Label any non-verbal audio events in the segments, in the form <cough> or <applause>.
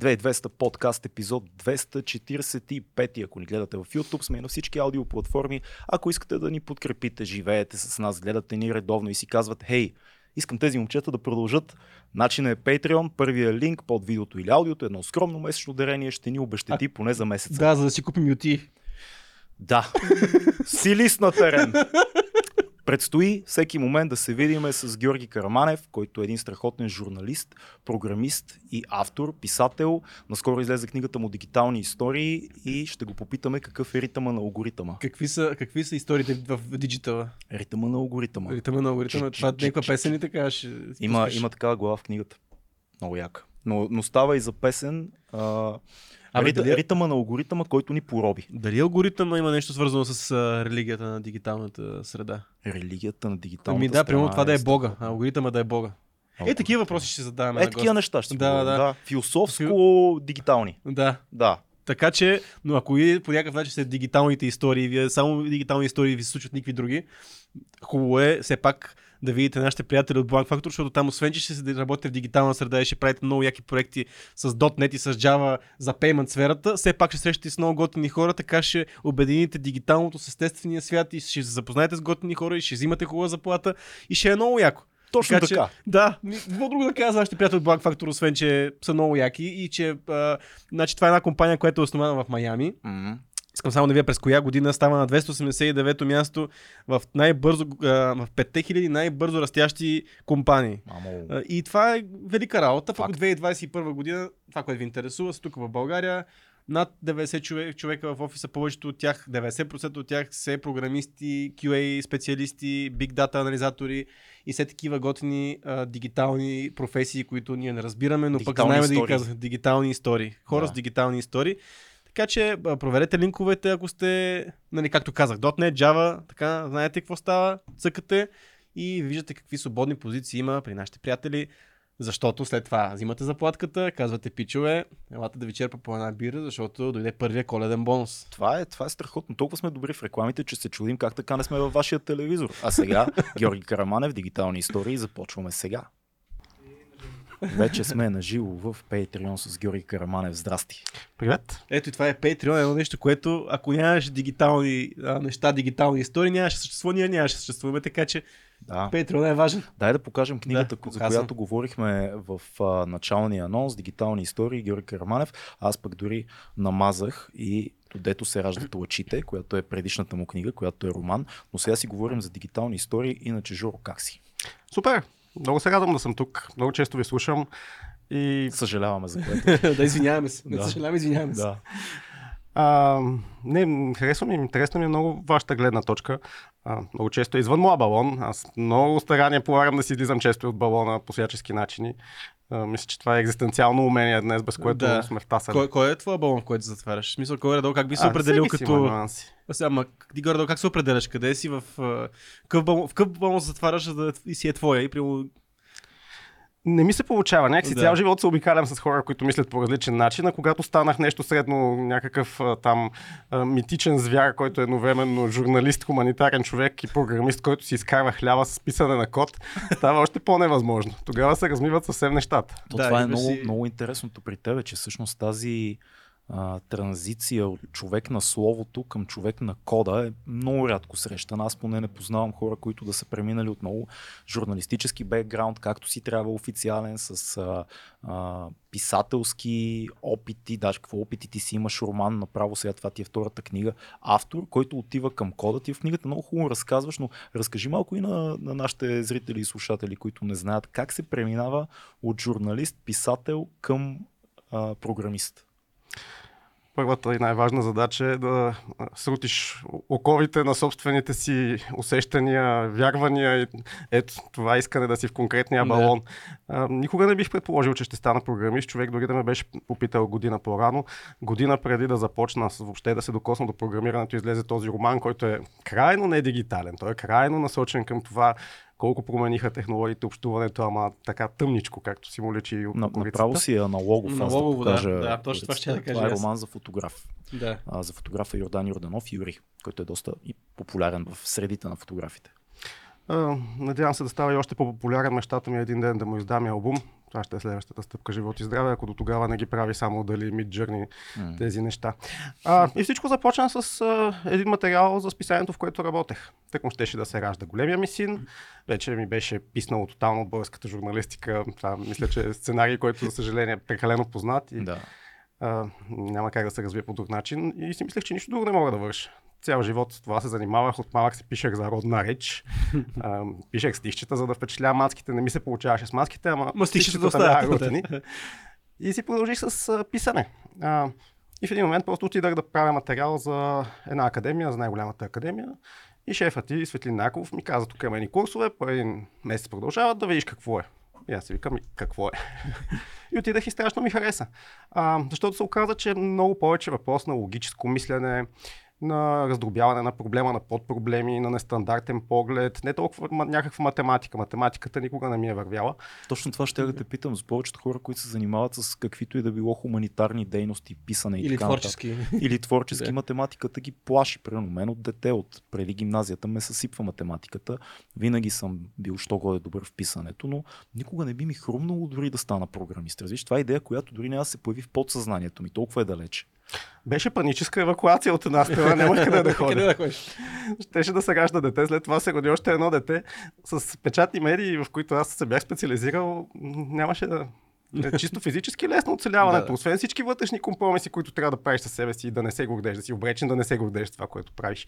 2200 подкаст епизод 245. Ако ни гледате в YouTube, сме на всички аудиоплатформи. Ако искате да ни подкрепите, живеете с нас, гледате ни редовно и си казват, хей, искам тези момчета да продължат. Начинът е Patreon, първия линк под видеото или аудиото, едно скромно месечно дарение ще ни обещати поне за месец. Да, за да си купим юти. Да. <laughs> Силис на терен. Предстои всеки момент да се видиме с Георги Караманев, който е един страхотен журналист, програмист и автор, писател. Наскоро излезе книгата му Дигитални истории и ще го попитаме какъв е ритъма на алгоритъма. Какви са, какви са историите в диджитала? Ритъма на алгоритъма. Ритъма на алгоритъма. Това е някаква песен ли така? Ще Има, има такава глава в книгата. Много яка. Но, но става и за песен. А, Рита, дали- Ритъма на алгоритъма, който ни пороби. Дали алгоритъма има нещо свързано с а, религията на дигиталната среда? Религията на дигиталната Ами да, примерно страна това да е Бога, страхотно. а алгоритъма да е Бога. Е, такива въпроси ще задаваме. Е, на такива неща ще Да, говорим, да. Философско-дигитални. Да. Да. Така че, но ако и по някакъв начин сте дигиталните истории, вие само дигитални истории ви се случват никакви други, хубаво е все пак да видите нашите приятели от Blank Factor, защото там освен, че ще се работите в дигитална среда и ще правите много яки проекти с .NET и с Java за payment сферата, все пак ще срещате с много готини хора, така ще обедините дигиталното с естествения свят и ще се запознаете с готини хора и ще взимате хубава заплата и ще е много яко. Точно така. Че, да, какво друго да кажа за нашите приятели от Black Factor, освен че са много яки и че а, значи, това е една компания, която е основана в Майами. М. Искам само да вие през коя година става на 289-то място в най-бързо, в 5000 най-бързо растящи компании. Мамо. И това е велика работа. Пък Факт. 2021 година, това, което ви интересува, са тук в България. Над 90 човек, човека в офиса, повечето от тях, 90% от тях са програмисти, QA специалисти, big data анализатори и все такива готини а, дигитални професии, които ние не разбираме, но пък Дигитални знаем да ги истории. казваме. Дигитални истории. Хора Да. с дигитални истории. Така че проверете линковете, ако сте, нали, както казах, .NET, Java, така, знаете какво става, цъкате и виждате какви свободни позиции има при нашите приятели, защото след това взимате заплатката, казвате пичове, елате да ви черпа по една бира, защото дойде първия коледен бонус. Това е, това е страхотно. Толкова сме добри в рекламите, че се чудим как така не сме във вашия телевизор. А сега, <laughs> Георги Караманев, дигитални истории, започваме сега. Вече сме на живо в Patreon с Георги Караманев. Здрасти. Привет. Ето и това е Patreon, едно нещо, което ако нямаше дигитални а, неща, дигитални истории, нямаше съществува, ние нямаше съществуваме, така че Да. Patreon е важен. Дай да покажем книгата, Да, за показвам. която говорихме в а, началния анонс, дигитални истории, Георги Караманев. Аз пък дори намазах и Дето се раждат лъчите, която е предишната му книга, която е роман. Но сега си говорим за дигитални истории. Иначе, Жоро, как си? Супер. Много се радвам да съм тук. Много често ви слушам. И Съжаляваме за <laughs> което. да, извиняваме се. Не Да. съжаляваме, извиняваме се. да. а, не, харесва ми, интересна ми е много вашата гледна точка. А, много често е извън моя балон. Аз много старания полагам да си излизам често от балона по всячески начини. А, мисля, че това е екзистенциално умение днес, без което Да. сме втасани. Кой, кой е твоя балон, в който затваряш? В смисъл, кой е как би се А, определил като... сега, ама ти горе как се определяш? Къде си в... Къв балон, в къв балон затваряш, за да и си е твоя? И при... Не ми се получава. Някакси Да. цял живот се обикалям с хора, които мислят по различен начин, а когато станах нещо средно, някакъв там митичен звяр, който е едновременно журналист, хуманитарен човек и програмист, който си изкарва хляба с писане на код, става още по-невъзможно. Тогава се размиват съвсем нещата. То Да, това е има много, си- много интересното при тебе, че всъщност тази а, транзиция от човек на словото към човек на кода е много рядко срещана. Аз поне не познавам хора, които да са преминали от много журналистически бекграунд, както си трябва официален, с а, а, писателски опити, даже какво опити ти си имаш роман, направо сега това ти е втората книга, автор, който отива към кода ти в книгата много хубаво разказваш, но разкажи малко и на, на нашите зрители и слушатели, които не знаят как се преминава от журналист, писател към а, програмист. Първата и най-важна задача е да срутиш оковите на собствените си усещания, вярвания. и Ето това искане да си в конкретния балон. А, никога не бих предположил, че ще стана програмист. Човек дори да ме беше попитал година по-рано. Година преди да започна въобще да се докосна до програмирането, излезе този роман, който е крайно не дигитален. Той е крайно насочен към това колко промениха технологиите, общуването, ама така тъмничко, както си му личи и На, направо си е аналогов. аз Аналогово, да. покажа Да, точно това ще да кажа Това е роман за фотограф. Да. А, за фотографа Йордан Йорданов Юри, който е доста и популярен в средите на фотографите. А, надявам се да става и още по-популярен. Мечтата ми е един ден да му издам албум. Това ще е следващата стъпка живот и здраве, ако до тогава не ги прави само дали Mid Journey М. тези неща. А, и всичко започна с а, един материал за списанието, в което работех. Тък му щеше да се ражда големия ми син. Вече ми беше писнало тотално от българската журналистика. Това мисля, че е сценарий, който, за съжаление, е прекалено познат и Да. а, няма как да се развие по друг начин. И си мислех, че нищо друго не мога да върша. Цял живот с това се занимавах. От малък си пишех за родна реч. <laughs> А, пишех стихчета, за да впечатлявам маските. Не ми се получаваше с маските, ама Ма стихчета бяха готини. И си продължих с а, писане. А, и в един момент просто отидах да правя материал за една академия, за най-голямата академия. И шефът ти, Светлин Наков, ми каза, тук има едни курсове, по един месец продължават да видиш какво е. И аз си викам, «И какво е? <laughs> и отидах и страшно ми хареса. А, защото се оказа, че е много повече въпрос на логическо мислене, на раздробяване на проблема на подпроблеми, на нестандартен поглед, не толкова някаква математика. Математиката никога не ми е вървяла. Точно това ще да те питам. За повечето хора, които се занимават с каквито и да било хуманитарни дейности, писане и Или така творчески. Или творчески <laughs> Да. математиката ги плаши. Примерно мен от дете, от преди гимназията ме съсипва математиката. Винаги съм бил що годе добър в писането, но никога не би ми хрумнало дори да стана програмист. Разбираш, това е идея, която дори няма да се появи в подсъзнанието ми. Толкова е далече. Беше паническа евакуация от една страна, нямах къде да <laughs> ходя. да ходиш? Щеше да се ражда дете, след това се роди още едно дете с печатни медии, в които аз се бях специализирал, нямаше да... е Чисто физически лесно оцеляването, Да, да. освен всички вътрешни компромиси, които трябва да правиш със себе си и да не се гордееш, да си обречен да не се гордееш с това, което правиш.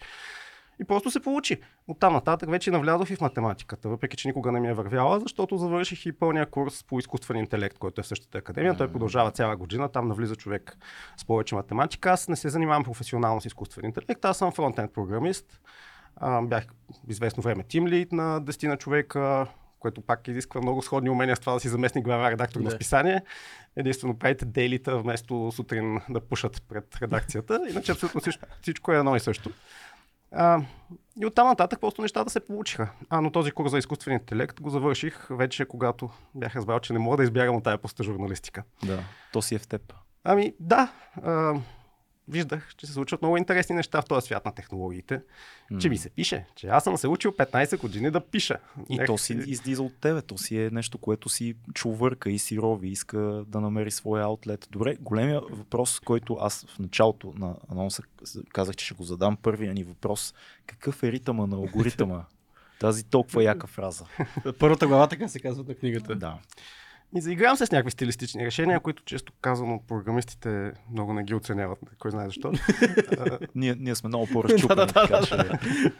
И просто се получи. От там нататък вече навлязох и в математиката, въпреки че никога не ми е вървяла, защото завърших и пълния курс по изкуствен интелект, който е в същата академия. Той продължава цяла година, там навлиза човек с повече математика. Аз не се занимавам професионално с изкуствен интелект, аз съм фронтенд програмист. Бях известно време тим лид на 10 на човека, което пак изисква много сходни умения с това да си заместни глава редактор на Да. списание. Единствено правите дейлита вместо сутрин да пушат пред редакцията. Иначе абсолютно всичко, всичко е едно и също. А, и оттам нататък просто нещата се получиха. А, но този курс за изкуствен интелект го завърших вече, когато бях разбрал, че не мога да избягам от тая поста журналистика. Да. То си е в теб. Ами да, а, виждах, че се случват много интересни неща в този свят на технологиите. Че ми се пише, че аз съм се учил 15 години да пиша. И Нека то си излиза от тебе. То си е нещо, което си човърка и си рови, иска да намери своя аутлет. Добре, големия въпрос, който аз в началото на анонса казах, че ще го задам, първия ни въпрос. Какъв е ритъма на алгоритъма? <laughs> Тази толкова яка фраза. Първата глава така се казва на книгата. Да. И заигравам се с някакви стилистични решения, които често казано програмистите много не ги оценяват. Кой знае защо. <laughs> Ние, ние сме много по-разчупени. <laughs>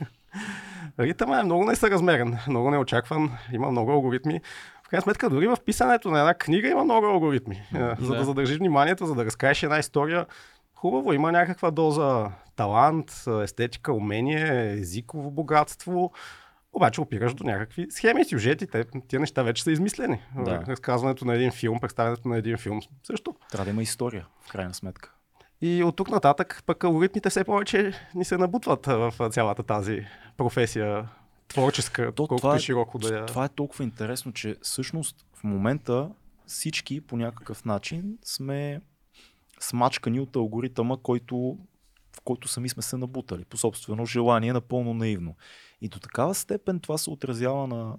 Ритъма е много несъразмерен, много неочакван, има много алгоритми. В крайна сметка, дори в писането на една книга има много алгоритми. А, За Да. да задържиш вниманието, за да разкажеш една история, хубаво, има някаква доза талант, естетика, умение, езиково богатство. Обаче опираш до някакви схеми, сюжети. Те, тия неща вече са измислени. Да. Разказването на един филм, представянето на един филм също. Трябва да има история, в крайна сметка. И от тук нататък пък алгоритмите все повече ни се набутват в цялата тази професия творческа, То, колкото това, е, широко да я... това е толкова интересно, че всъщност в момента всички по някакъв начин сме смачкани от алгоритъма, който, който сами сме се набутали по собствено желание, напълно наивно. И до такава степен това се отразява на,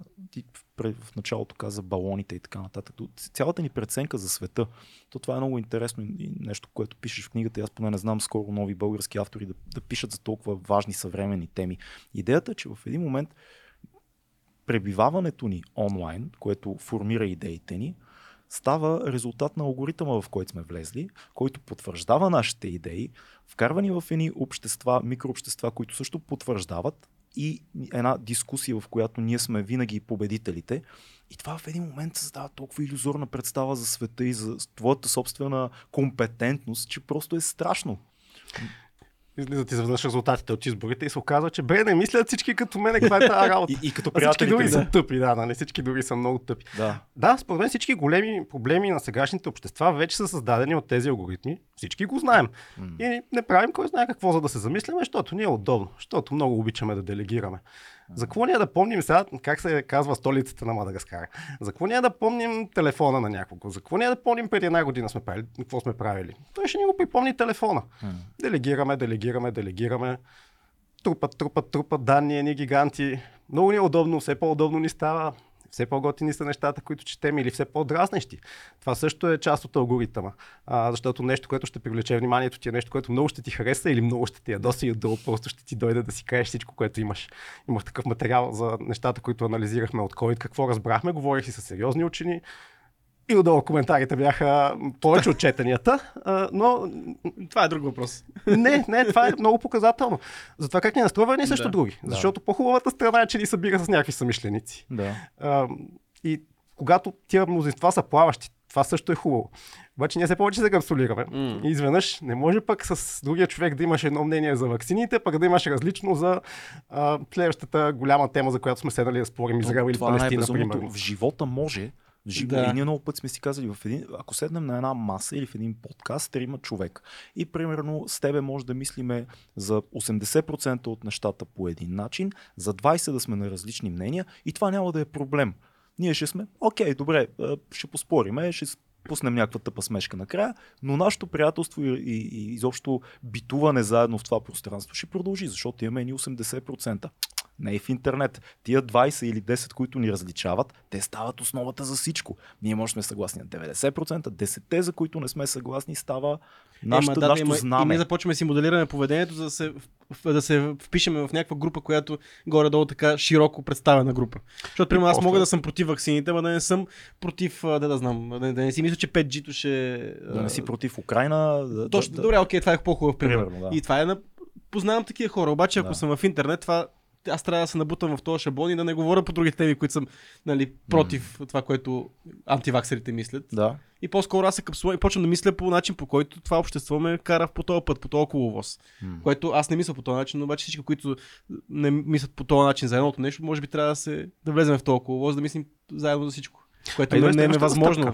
в, началото каза балоните и така нататък, цялата ни преценка за света. То това е много интересно и- нещо, което пишеш в книгата. Аз поне не знам скоро нови български автори да, да пишат за толкова важни съвременни теми. Идеята е, че в един момент пребиваването ни онлайн, което формира идеите ни, става резултат на алгоритъма, в който сме влезли, който потвърждава нашите идеи, вкарвани в едни общества, микрообщества, които също потвърждават и една дискусия, в която ние сме винаги победителите. И това в един момент създава толкова иллюзорна представа за света и за твоята собствена компетентност, че просто е страшно. Излизат изведнъж резултатите от изборите и се оказва, че бре, не мислят всички като мен, каква е тази <laughs> работа. И, и като А всички други ми. са тъпи, да, нали? Всички други са много тъпи. Да. Да, според мен всички големи проблеми на сегашните общества вече са създадени от тези алгоритми. Всички го знаем. М. И не правим кой знае какво, за да се замисляме, защото ни е удобно, защото много обичаме да делегираме. За какво ние да помним сега, как се казва столицата на Мадагаскар? За какво ние да помним телефона на някого? За какво ние да помним преди една година сме правили, какво сме правили? Той ще ни го припомни телефона. Делегираме, делегираме, делегираме. Трупат, трупат, трупат данни, едни гиганти. Много ни е удобно, все по-удобно ни става. Все по-готини са нещата, които четем или все по-дразнещи. Това също е част от алгоритъма, а, защото нещо, което ще привлече вниманието ти е нещо, което много ще ти хареса или много ще ти ядоса и отдолу просто ще ти дойде да си кажеш всичко, което имаш. Имах такъв материал за нещата, които анализирахме от COVID, какво разбрахме, говорих и с сериозни учени, и отдолу коментарите бяха повече от четенията, но Това е друг въпрос. не, не, това е много показателно. За това как ни настройва едни също Да. други. Защото по-хубавата страна е, че ни събира с някакви съмишленици. Да. А, и когато тия мнозинства са плаващи, това също е хубаво. Обаче ние все повече се капсулираме. М. И изведнъж не може пък с другия човек да имаш едно мнение за ваксините, пък да имаш различно за а, следващата голяма тема, за която сме седнали да спорим Израел или е Палестина, примерно. В живота може. В жив... Да. И ние много път сме си казали, в един... ако седнем на една маса или в един подкаст, трима човек и примерно с тебе може да мислиме за 80% от нещата по един начин, за 20% да сме на различни мнения и това няма да е проблем. Ние ще сме, окей, добре, ще поспориме, ще пуснем някаква тъпа смешка накрая, но нашето приятелство и, и, и изобщо битуване заедно в това пространство ще продължи, защото имаме едни 80%. Не и в интернет. Тия 20 или 10, които ни различават, те стават основата за всичко. Ние може да сме съгласни на 90%, 10 за които не сме съгласни, става нашето, Ема, да, нашето И знаме. ние започваме да си моделираме поведението, за да се, да се впишеме в някаква група, която горе-долу така широко представена група. Защото, примерно, аз мога да съм против ваксините, но да не съм против, да, да знам, да, да не си мисля, че 5G-то ще... Да не си против Украина. Да, Точно, да, добре, окей, това е по-хубав пример. Примерно, да. И това е на... Познавам такива хора, обаче ако Да. съм в интернет, това аз трябва да се набутам в този шаблон и да не говоря по други теми, които съм нали, против това, което антиваксерите мислят. да. И по-скоро аз се капсулам и почвам да мисля по начин, по който това общество ме кара по този път, по този коловоз. М. Което аз не мисля по този начин, но обаче всички, които не мислят по този начин за едното нещо, може би трябва да, се, да влезем в този коловоз, да мислим заедно за всичко. Което А не, е невъзможно.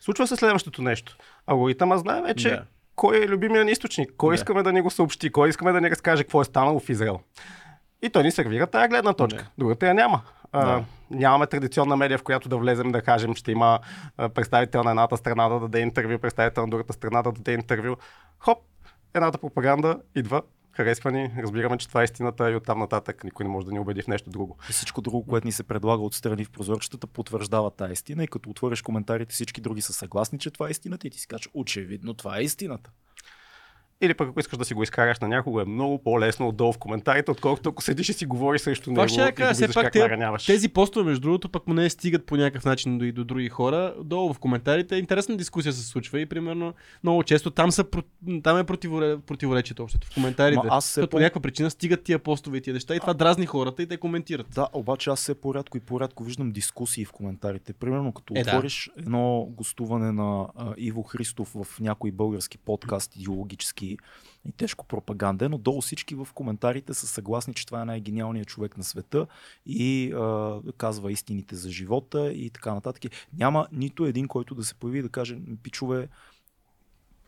Случва се следващото нещо. Алгоритъма знае вече Да. кой е любимия ни източник, кой Да. искаме да ни го съобщи, кой искаме да ни разкаже какво е станало в Израел. И той ни сервира тая гледна точка. Да. Другата я няма. А, Да. Нямаме традиционна медия, в която да влезем да кажем, ще има а, представител на едната страна да даде интервю, представител на другата страна да даде интервю. Хоп, едната пропаганда идва, харесва ни, разбираме, че това е истината и оттам нататък никой не може да ни убеди в нещо друго. И всичко друго, което ни се предлага отстрани в прозорчетата, потвърждава тази истина. И като отвориш коментарите, всички други са съгласни, че това е истината и ти си кажеш, очевидно, това е истината. Или пък ако искаш да си го изкараш на някого, е много по-лесно отдолу в коментарите, отколкото ако седиш и си говориш срещу него ще и кажа, го все пак те-. Тези постове, между другото, пък му не стигат по някакъв начин до, и до други хора. Долу в коментарите интересна дискусия се случва и примерно много често там, са, там е противоре, противоречието общото в коментарите. Ма аз по по- някаква причина стигат тия постове и тия неща и това дразни хората и те коментират. Да, обаче аз все по-рядко и по-рядко виждам дискусии в коментарите. Примерно като Е, да. отвориш едно гостуване на а, Иво Христов в някой български подкаст, идеологически и тежко пропаганден, но долу всички в коментарите са съгласни, че това е най-гениалният човек на света и а, казва истините за живота и така нататък. Няма нито един, който да се появи и да каже, пичове,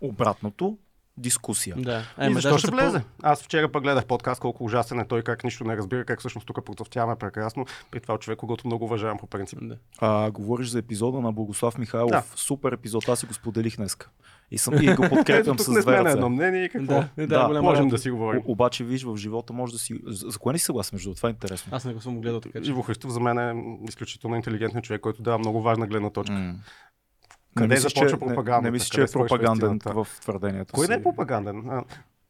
обратното, дискусия. Да. И защо ще влезе? Аз вчера пък гледах подкаст, колко ужасен е той, как нищо не разбира, как всъщност тук процъфтяваме прекрасно. При това човек, когато много уважавам по принцип. Да. А, говориш за епизода на Богослав Михайлов. Да. Супер епизод, аз си го споделих днеска. И, съм, <laughs> и го подкрепям Ето с две сме на ръце. едно мнение и какво. Да, да, Да, голяма Можем да си говорим. О, обаче, виж, в живота може да си... За, за кое не си съгласен между? Това е интересно. Аз не го съм гледал така, че. Иво Христов за мен е изключително интелигентен човек, който дава много важна гледна точка. М. Къде не мислиш, започва че, не, не мислиш, че е пропаганден в твърдението Кой си? не е пропаганден? А,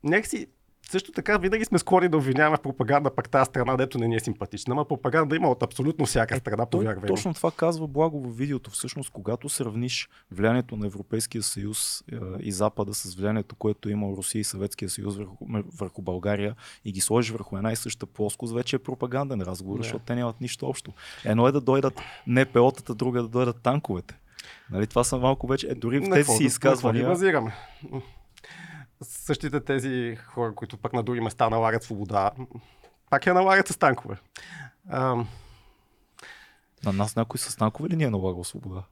някакси също така винаги сме склонни да обвиняваме в пропаганда пък тази страна, дето не ни е симпатична. Ама пропаганда има от абсолютно всяка страна, Той повярвай. точно това казва Благо в видеото. Всъщност, когато сравниш влиянието на Европейския съюз е, и Запада с влиянието, което има Русия и Съветския съюз върху, върху България и ги сложиш върху една и съща плоскост, вече е пропаганден разговор, Да. защото те нямат нищо общо. Едно е да дойдат НПО-тата, друго е да дойдат танковете. Нали, това са малко вече, е, дори в тези какво- си изказвания. базираме? Същите тези хора, които пък на други места налагат свобода, пак я налагат с танкове. А, На нас някой с танкове ли ни е налагал свобода?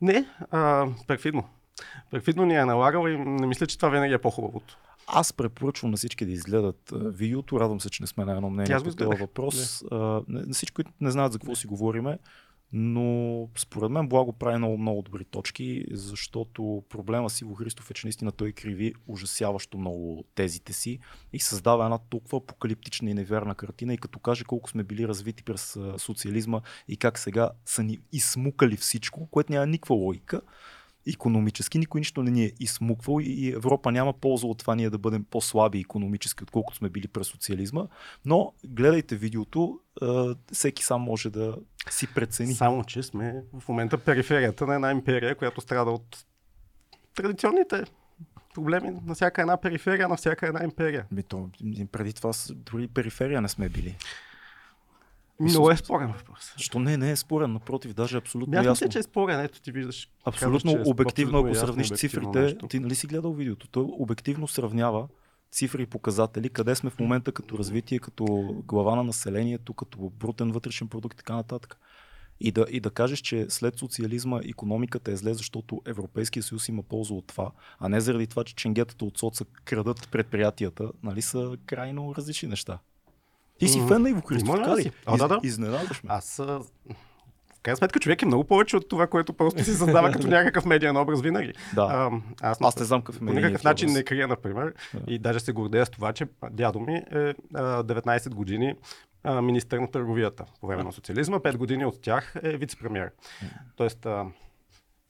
не, а, перфидно. Перфидно ни е налагал и не мисля, че това винаги е по-хубавото. Аз препоръчвам на всички да изгледат видеото. Радвам се, че не сме на едно мнение по този въпрос. А, не- на всички, които не знаят за какво си говориме, Но според мен Благо прави много, много добри точки, защото проблема с Иво Христов е, че наистина той криви ужасяващо много тезите си и създава една толкова апокалиптична и невярна картина и като каже колко сме били развити през социализма и как сега са ни измукали всичко, което няма никаква логика економически. Никой нищо не ни е измуквал и Европа няма полза от това ние да бъдем по-слаби економически, отколкото сме били през социализма. Но гледайте видеото, всеки сам може да си прецени. Само, че сме в момента периферията на една империя, която страда от традиционните проблеми на всяка една периферия, на всяка една империя. Ми то, преди това дори периферия не сме били. Много е спорен въпрос. Що не, не е спорен, напротив, даже абсолютно Мятам ясно. се, че е спорен, ето ти виждаш. Абсолютно казваш, е обективно, ако абсолютно сравниш обективно цифрите, нещо. ти нали си гледал видеото, той обективно сравнява цифри и показатели, къде сме в момента като развитие, като глава на населението, като брутен вътрешен продукт и така нататък. И да, и да кажеш, че след социализма економиката е зле, защото Европейския съюз има полза от това, а не заради това, че ченгетата от соца крадат предприятията, нали са крайно различни неща. Ти си фен на Иво Христов, така ли? А, да, да. Изненадваш ме. Аз крайна сметка човек е много повече от това, което просто си създава <laughs> като някакъв медиен образ винаги. Да. А, аз, Аз не знам какъв е по никакъв начин не крия, например, Да. и даже се гордея с това, че дядо ми е а, 19 години а, министър на търговията по време на социализма, 5 години от тях е вице-премьер. Тоест, а,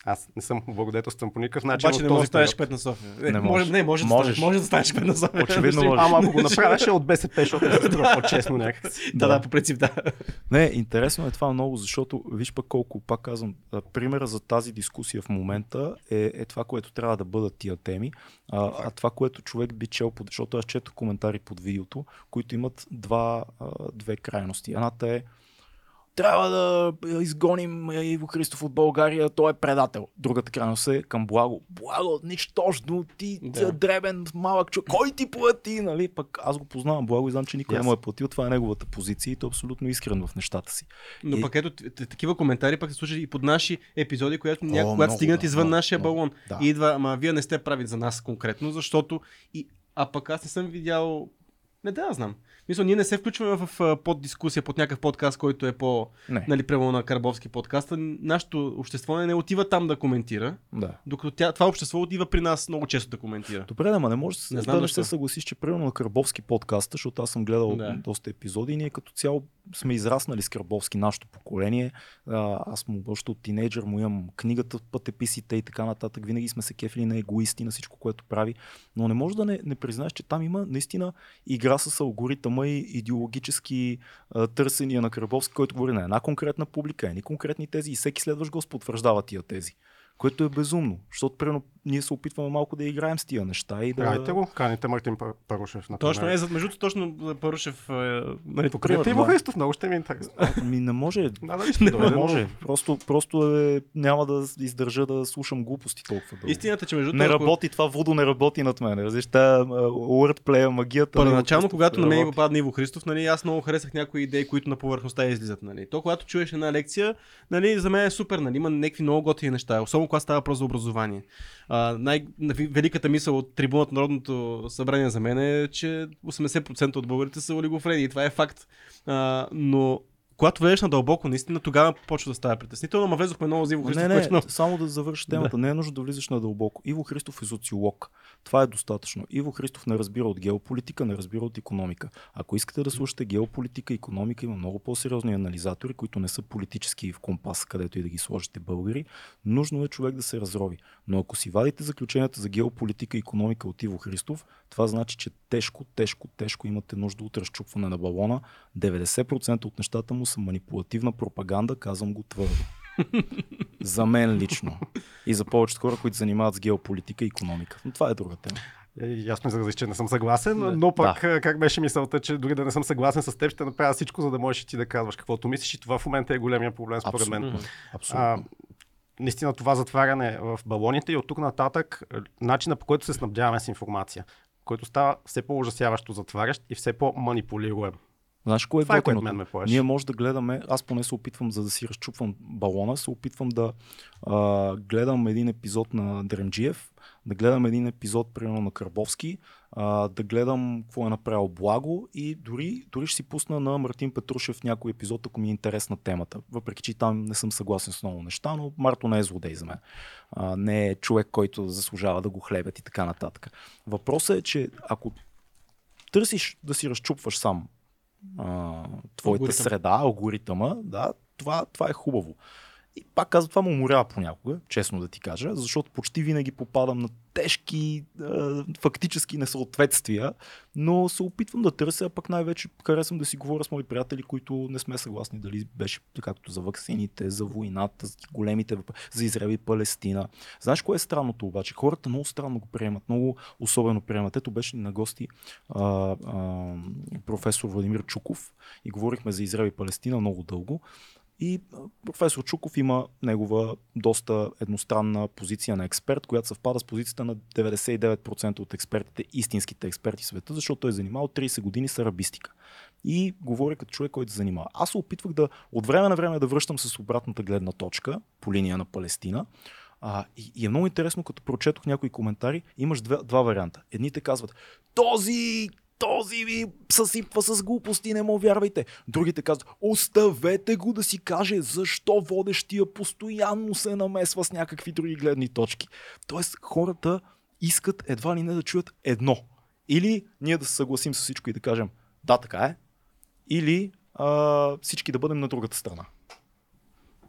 аз не съм облагодетелстван по никакъв начин Обаче не можеш да станеш кмет на София. Не Не, може, не, може да Можеш. може да станеш кмет на София. Очевидно Ще- можеш. Ама ако го направя, ще е от БСП, защото се струва по-честно някакси. Да, да, по принцип, да. Не, интересно е това много, защото виж пък колко, пак казвам, примера за тази дискусия в момента е, е това, което трябва да бъдат тия теми, а, а това, което човек би чел, под, защото аз чета коментари под видеото, които имат два, две крайности. Едната е трябва да изгоним Иво Христов от България, той е предател. Другата крайност е към Благо. Благо, нищожно, ти Да. да. дребен, малък човек, кой ти плати, нали? Пък аз го познавам Благо и знам, че никой Yes. не му е платил, това е неговата позиция и той е абсолютно искрен в нещата си. Но И- пък ето, такива коментари пък се случат и под наши епизоди, която няко, много, когато стигнат да, извън много, нашия балон. Да. И идва, ама вие не сте прави за нас конкретно, защото и, а пък аз не съм видял не да, знам. Мисля, ние не се включваме в а, под някакъв подкаст, който е по, Не. нали, прямо на Карбовски подкаст. Нашето общество не, не отива там да коментира, Да. докато тя, това общество отива при нас много често да коментира. Добре, ама не може Не да не се съгласиш, че примерно на Карбовски подкаста, защото аз съм гледал Да. доста епизоди и ние като цяло сме израснали с Карбовски, нашето поколение. Аз му още от тинейджър му имам книгата, пътеписите и така нататък. Винаги сме се кефили на егоисти, на всичко, което прави. Но не може да не, не признаеш, че там има наистина игра с алгоритъма и идеологически а, търсения на Карбовски, който говори на една конкретна публика, едни конкретни тези и всеки следващ го потвърждава тия тези. Което е безумно, защото примерно ние се опитваме малко да играем с тия неща и да... Правите го, каните Мартин Пар- Парушев. например. Точно е, за между точно Парушев, е, нали, Иво това. Христов, много ще ми е интересно. Ми не може. <laughs> Да, ще Не, но- може. Просто, просто е, няма да издържа да слушам глупости толкова дълго. Истината, е, че между Не ако- работи, това вудо не работи над мен. Разбираш, та wordplay, магията. Първоначално, Просто когато на не мен ми попадна Иво Христов, нали, аз много харесах някои идеи, които на повърхността излизат. Нали. То, когато чуеш една лекция, нали, за мен е супер, нали, има някакви много готини неща, особено когато става въпрос за образование. А, най- великата мисъл от трибуната на Народното събрание за мен е, че 80% от българите са олигофрени и това е факт. А, но когато влезеш на дълбоко, наистина тогава почва да става притеснително, ама влезохме много за Иво Христов. Не, не, много- само да завърша темата. Не е нужно да влизаш на дълбоко. Иво Христов е социолог. Това е достатъчно. Иво Христов не разбира от геополитика, не разбира от економика. Ако искате да слушате геополитика, економика, има много по-сериозни анализатори, които не са политически в компас, където и да ги сложите българи. Нужно е човек да се разрови. Но ако си вадите заключенията за геополитика и економика от Иво Христов, това значи, че тежко, тежко, тежко имате нужда от разчупване на балона. 90% от нещата му са манипулативна пропаганда, казвам го твърдо. за мен лично. И за повечето хора, които занимават с геополитика и економика. Но това е друга тема. Е, Ясно изразих, че не съм съгласен, Да. но пък да. как беше мисълта, че дори да не съм съгласен с теб, ще направя всичко, за да можеш и ти да казваш каквото мислиш и това в момента е големия проблем според мен. Абсолютно. А, наистина това затваряне в балоните и от тук нататък е, начина по който се снабдяваме с информация, който става все по-ужасяващо затварящ и все по-манипулируем. Знаеш кое е Това е готиното? мен ме плаши. Ние може да гледаме, аз поне се опитвам, за да си разчупвам балона, се опитвам да а, гледам един епизод на Дремджиев, да гледам един епизод, примерно на Карбовски, а, да гледам какво е направил Благо и дори, дори ще си пусна на Мартин Петрушев някой епизод, ако ми е интересна темата. Въпреки, че там не съм съгласен с много неща, но Марто не е злодей за мен. А, не е човек, който заслужава да го хлебят и така нататък. Въпросът е, че ако търсиш да си разчупваш сам а, твоята Алгоритъм. среда, алгоритъма, да, това, това е хубаво. И пак казвам, това ме уморява понякога, честно да ти кажа, защото почти винаги попадам на тежки а, фактически несъответствия, но се опитвам да търся, а пък най-вече харесвам да си говоря с мои приятели, които не сме съгласни дали беше както за ваксините, за войната, за големите за Израел и Палестина. Знаеш кое е странното обаче? Хората много странно го приемат, много особено приемат. Ето беше на гости а, а, професор Владимир Чуков и говорихме за Израел и Палестина много дълго. И професор Чуков има негова доста едностранна позиция на експерт, която съвпада с позицията на 99% от експертите, истинските експерти в света, защото той е занимавал 30 години с арабистика. И говори като човек, който се занимава. Аз се опитвах да от време на време да връщам с обратната гледна точка по линия на Палестина. А, и, и е много интересно, като прочетох някои коментари, имаш два, два варианта. Едните казват, този този ви съсипва с глупости, не му вярвайте. Другите казват, оставете го да си каже защо водещия постоянно се намесва с някакви други гледни точки. Тоест хората искат едва ли не да чуят едно. Или ние да се съгласим с всичко и да кажем, да, така е. Или а, всички да бъдем на другата страна.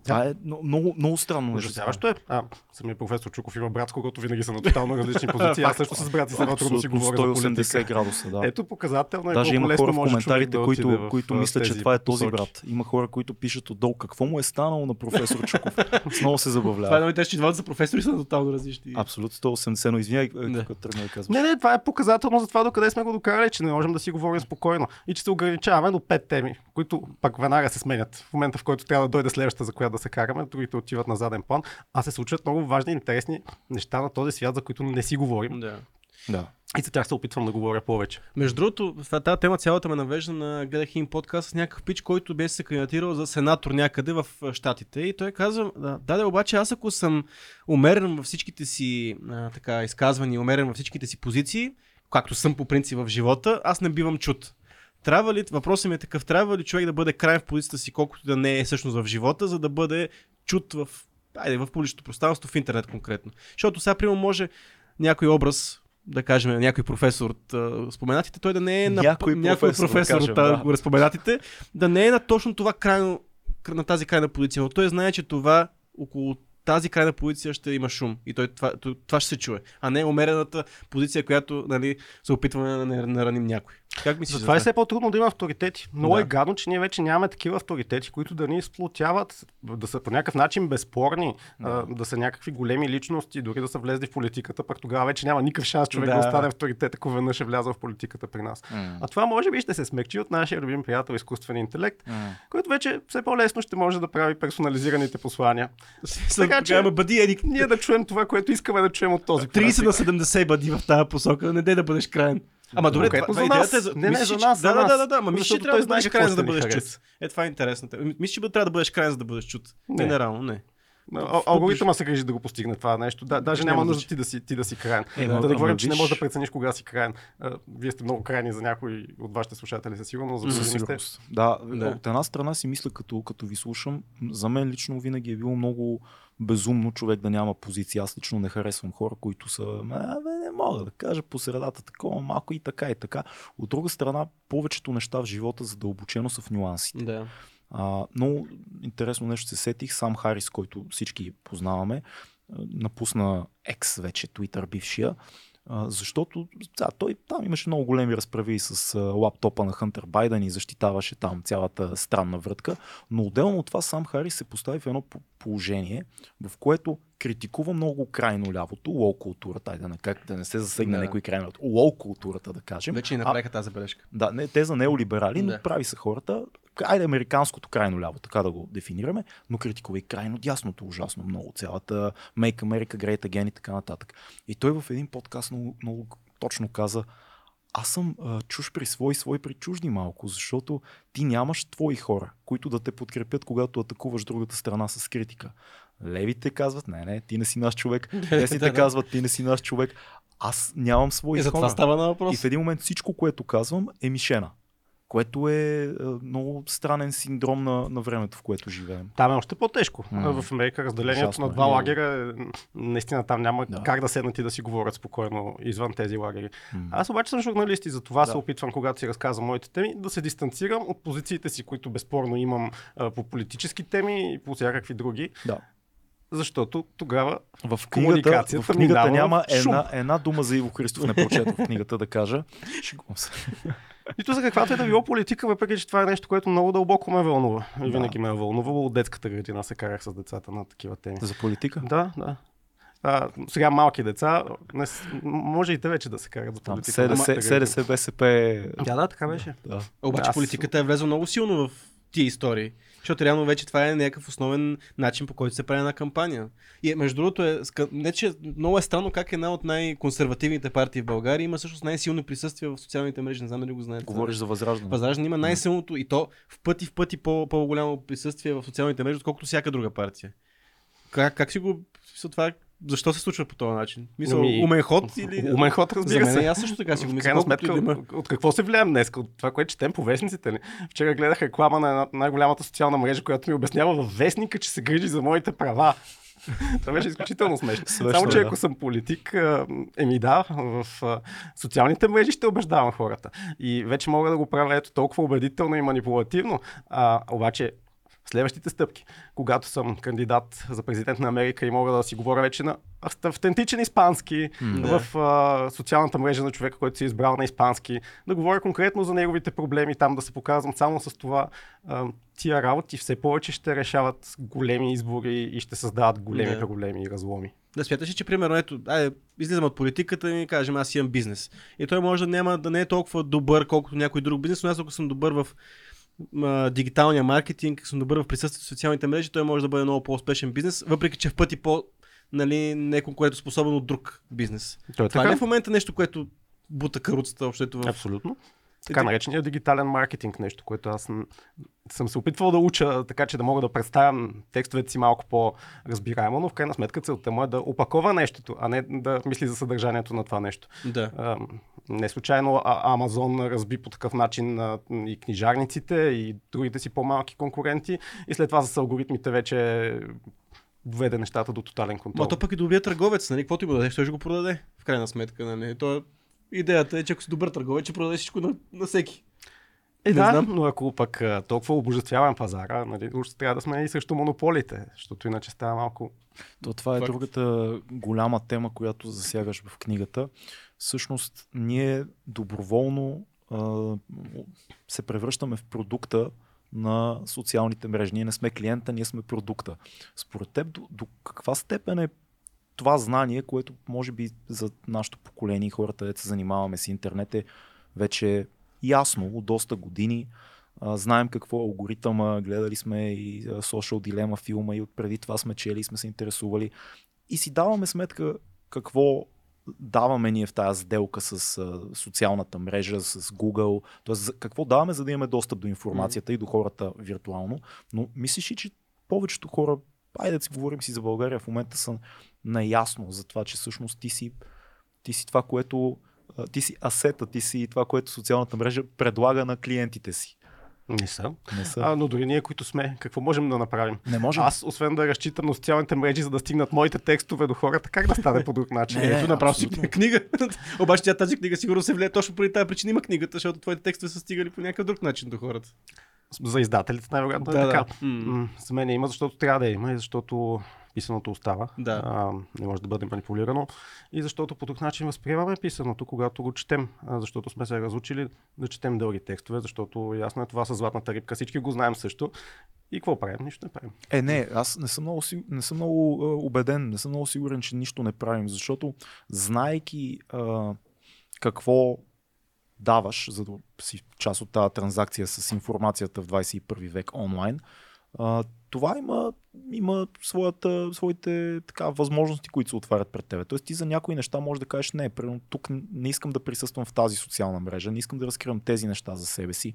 Това е но- много, много странно. Ужасяващо е. А, самия професор Чуков има брат, с когото винаги са на тотално различни <laughs> позиции. Аз също с брат си се едно трудно си говоря за 180 политика. градуса, да. Ето показателно е Даже има хора в коментарите, да които, в, които мислят, че това е този посоки. брат. Има хора, които пишат отдолу какво му е станало на професор Чуков. Много се Това е забавлява. много че двамата са професори са тотално различни. Абсолютно 180, но извиняй, тук тръгна да казваш. Не, не, това е показателно за това докъде сме го докарали, че не можем да си говорим спокойно и че се ограничаваме до пет теми, които пак веднага се сменят. В момента, в който трябва да дойде следващата, за която да се караме, другите отиват на заден план, а се случват много важни, интересни неща на този свят, за които не си говорим. Да. Да. И за тях се опитвам да говоря повече. Между другото, тази тема цялата ме навежда на гледах един подкаст с някакъв пич, който беше се кандидатирал за сенатор някъде в Штатите. И той казва, да, да, да, обаче аз ако съм умерен във всичките си а, така, изказвания, умерен във всичките си позиции, както съм по принцип в живота, аз не бивам чут. Трябва ли, въпросът ми е такъв, трябва ли човек да бъде край в позицията си, колкото да не е всъщност в живота, за да бъде чут в, айде, в публичното пространство, в интернет конкретно. Защото сега, примерно, може някой образ, да кажем, някой професор от а, споменатите, той да не е на Някой някой професор, да професор кажем, от да. гореспоменатите, да не е на точно това крайно, на тази крайна позиция, но той знае, че това около тази крайна позиция ще има шум и той, това, това, ще се чуе, а не умерената позиция, която нали, се опитваме да не нараним някой. Как мислиш? Затова е за все по-трудно да има авторитети. Много Да. е гадно, че ние вече нямаме такива авторитети, които да ни сплотяват, да са по някакъв начин безспорни, да, да са някакви големи личности, дори да са влезли в политиката, пък тогава вече няма никакъв шанс човек да, Да. да остане авторитет, ако веднъж е влязъл в политиката при нас. М. А това може би ще се смекчи от нашия любим приятел изкуствен интелект, М. който вече все по-лесно ще може да прави персонализираните послания. Така Така че... Ама бъди еди, Ние да чуем това, което искаме да чуем от този 30 политик. на 70 бъди в тази посока, не дай да бъдеш крайен. Ама добре, това, за това нас. идеята е за... Не, не, за нас, Да, за да, нас. да, да, да, ама мислиш, че трябва да бъдеш какво за да бъдеш чут. Е, това е интересното. Мислиш, че трябва да бъдеш крайен, за да бъдеш чут. Не. Генерално, не. А- Алгоритъма се грижи да го постигне това нещо. Да, даже Няма нужда ти да си, ти да си крайен. Е, да, да не говорим, че не можеш да прецениш кога си крайен. А, Вие сте много крайни за някои от вашите слушатели, със сигурност. За сигурност. Да, Да. да, от една страна си мисля, като, като ви слушам, за мен лично винаги е било много безумно човек да няма позиция. Аз лично не харесвам хора, които са, бе, не мога да кажа по средата такова, малко и така и така. От друга страна, повечето неща в живота задълбочено са в нюансите. Да. А, много интересно нещо се сетих. Сам Харис, който всички познаваме, напусна екс вече, Twitter бившия, защото да, той там имаше много големи разправи с а, лаптопа на Хънтер Байден и защитаваше там цялата странна врътка. Но отделно от това сам Харис се постави в едно по- положение, в което критикува много крайно лявото, лоу културата, айде не, как да не се засегне Да. някой крайно лявото, лоу културата да кажем. Вече ни направиха тази забележка. Да, не, те за неолиберали, но Да. прави са хората. Айде американското крайно ляво, така да го дефинираме, но критикува и крайно дясното ужасно много. Цялата Make America Great Again и така нататък. И той в един подкаст много, много точно каза, аз съм а, чуж при свой, свой при чужди малко, защото ти нямаш твои хора, които да те подкрепят, когато атакуваш другата страна с критика. Левите казват, не, не, ти не си наш човек. <laughs> Десните казват, ти не си наш човек. Аз нямам свои И за хора. това става на И въпрос. в един момент всичко, което казвам, е мишена. Което е а, много странен синдром на, на времето, в което живеем. Там е още по-тежко. М. В Америка разделението Ужасно на е. два лагера, е, наистина там няма Да. как да седнат и да си говорят спокойно извън тези лагери. М. Аз обаче съм журналист и за това Да. се опитвам, когато си разказвам моите теми, да се дистанцирам от позициите си, които безспорно имам по политически теми и по всякакви други. Да. Защото тогава В книгата, Комуникацията в книгата няма в една, една дума за Иво Христов, не прочетох книгата да кажа. Шегувам се. <laughs> нито за каквато е да било политика, въпреки че това е нещо, което много дълбоко ме вълнува. И Да. винаги ме е вълнувало. От детската градина се карах с децата на такива теми. За политика? Да, да. А, сега малки деца, не, може и те вече да се карат за политика. СДС, СДС, БСП. Да, да, така беше. Да. Обаче Аз- политиката е влезла много силно в тия истории. Защото реално вече това е някакъв основен начин по който се прави една кампания. И между другото е, не че много е странно как една от най-консервативните партии в България има всъщност най-силно присъствие в социалните мрежи. Не знам дали го знаете. Говориш за възраждане. Възраждане има най-силното и то в пъти в пъти по- по-голямо присъствие в социалните мрежи, отколкото всяка друга партия. Как, как си го... Това, защо се случва по този начин? Мисъл, Ами, умен ход <laughs> или... Умен ход, разбира За мен се. аз също така си го мисля. крайна сметка, има. от, какво се влияем днес? От това, което четем по вестниците ли? Вчера гледах реклама на една, най-голямата социална мрежа, която ми обяснява във вестника, че се грижи за моите права. <laughs> Това беше изключително смешно. <laughs> Смешно Само, е, че да. ако съм политик, еми да, в социалните мрежи ще убеждавам хората. И вече мога да го правя ето толкова убедително и манипулативно. А, обаче, следващите стъпки, когато съм кандидат за президент на Америка и мога да си говоря вече на ав- автентичен испански, М, в а, социалната мрежа на човека, който си е избрал на испански, да говоря конкретно за неговите проблеми, там да се показвам само с това. А, тия работи все повече ще решават големи избори и ще създават големи Да. проблеми и разломи. Да смяташ ли, че примерно, ето, айде, излизам от политиката и кажем, аз имам бизнес. И той може да няма да не е толкова добър, колкото някой друг бизнес, но аз ако съм добър в а, дигиталния маркетинг, съм добър в присъствието в социалните мрежи, той може да бъде много по-успешен бизнес, въпреки че в пъти по нали, не е конкурентно способен от друг бизнес. Той е Това така. е в момента нещо, което бута каруцата общото в... Абсолютно. Така наречения дигитален маркетинг, нещо, което аз съм се опитвал да уча, така че да мога да представям текстовете си малко по-разбираемо, но в крайна сметка целта му е да опакова нещото, а не да мисли за съдържанието на това нещо. Да. А, не случайно а- Амазон разби по такъв начин а, и книжарниците, и другите си по-малки конкуренти, и след това с алгоритмите вече доведе нещата до тотален контрол. Ма то пък и добрият търговец, нали, каквото и му дадеш, той ще го продаде, в крайна сметка. Нали. То, идеята е, че ако си добър търговец, ще продадеш всичко на, на всеки. Е, Не да, знам. но ако пък толкова обожествявам пазара, нали, уж трябва да сме и срещу монополите, защото иначе става малко... То това е Факт. другата голяма тема, която засягаш в книгата. Всъщност, ние доброволно а, се превръщаме в продукта на социалните мрежи. Ние не сме клиента, ние сме продукта. Според теб, до, до каква степен е това знание, което може би за нашето поколение и хората, дето се занимаваме с интернет, е вече ясно от доста години. А, знаем какво е алгоритъма, гледали сме и Social Dilemma филма и отпреди това сме чели и сме се интересували. И си даваме сметка какво даваме ние в тази сделка с а, социалната мрежа, с Google, т.е. какво даваме, за да имаме достъп до информацията и до хората виртуално. Но мислиш ли, че повечето хора, айде да си говорим си за България, в момента са наясно за това, че всъщност ти си, ти си това, което ти си асета, ти си това, което социалната мрежа предлага на клиентите си. Не са. Не са. А, но дори ние, които сме, какво можем да направим? не може. Аз, освен да разчитам на социалните мрежи, за да стигнат моите текстове до хората, как да стане по друг начин? Не, Ето направо си книга. <laughs> Обаче тя тази книга сигурно се влияе точно поради тази причина има книгата, защото твоите текстове са стигали по някакъв друг начин до хората. За издателите най-вероятно Да, е да. така. М. М, За мен има, защото трябва да има и защото писаното остава. Да. А, не може да бъде манипулирано. И защото по друг начин възприемаме писаното, когато го четем. А, защото сме се разучили да четем дълги текстове, защото ясно е това с златната рибка. Всички го знаем също. И какво правим? Нищо не правим. Е, не, аз не съм много, не съм много а, убеден, не съм много сигурен, че нищо не правим, защото знайки а, какво даваш, за да си част от тази транзакция с информацията в 21 век онлайн, а, това има, има своята, своите така, възможности, които се отварят пред тебе. Тоест ти за някои неща можеш да кажеш не, примерно тук не искам да присъствам в тази социална мрежа, не искам да разкривам тези неща за себе си.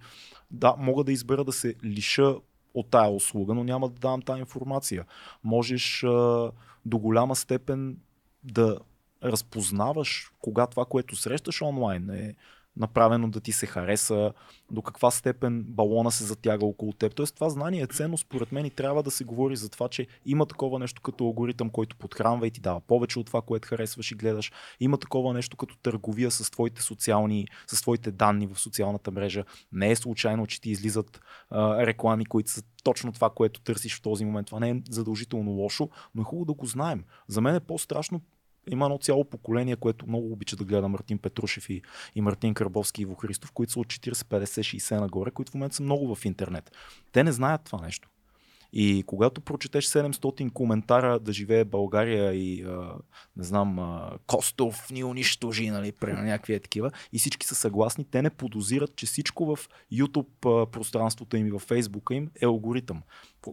Да, мога да избера да се лиша от тая услуга, но няма да давам тази информация. Можеш а, до голяма степен да разпознаваш кога това, което срещаш онлайн е направено да ти се хареса, до каква степен балона се затяга около теб. Тоест това знание е ценно според мен и трябва да се говори за това, че има такова нещо като алгоритъм, който подхранва и ти дава повече от това, което харесваш и гледаш. Има такова нещо като търговия с твоите социални, с твоите данни в социалната мрежа. Не е случайно, че ти излизат а, реклами, които са точно това, което търсиш в този момент. Това не е задължително лошо, но е хубаво да го знаем. За мен е по-страшно има едно цяло поколение, което много обича да гледа Мартин Петрушев и, и Мартин Карбовски и Иво Христов, които са от 40, 50, 60 нагоре, които в момента са много в интернет. Те не знаят това нещо. И когато прочетеш 700 коментара да живее България и а, не знам, а, Костов ни унищожи, нали, при някакви е такива, и всички са съгласни, те не подозират, че всичко в YouTube пространството им и в Facebook им е алгоритъм,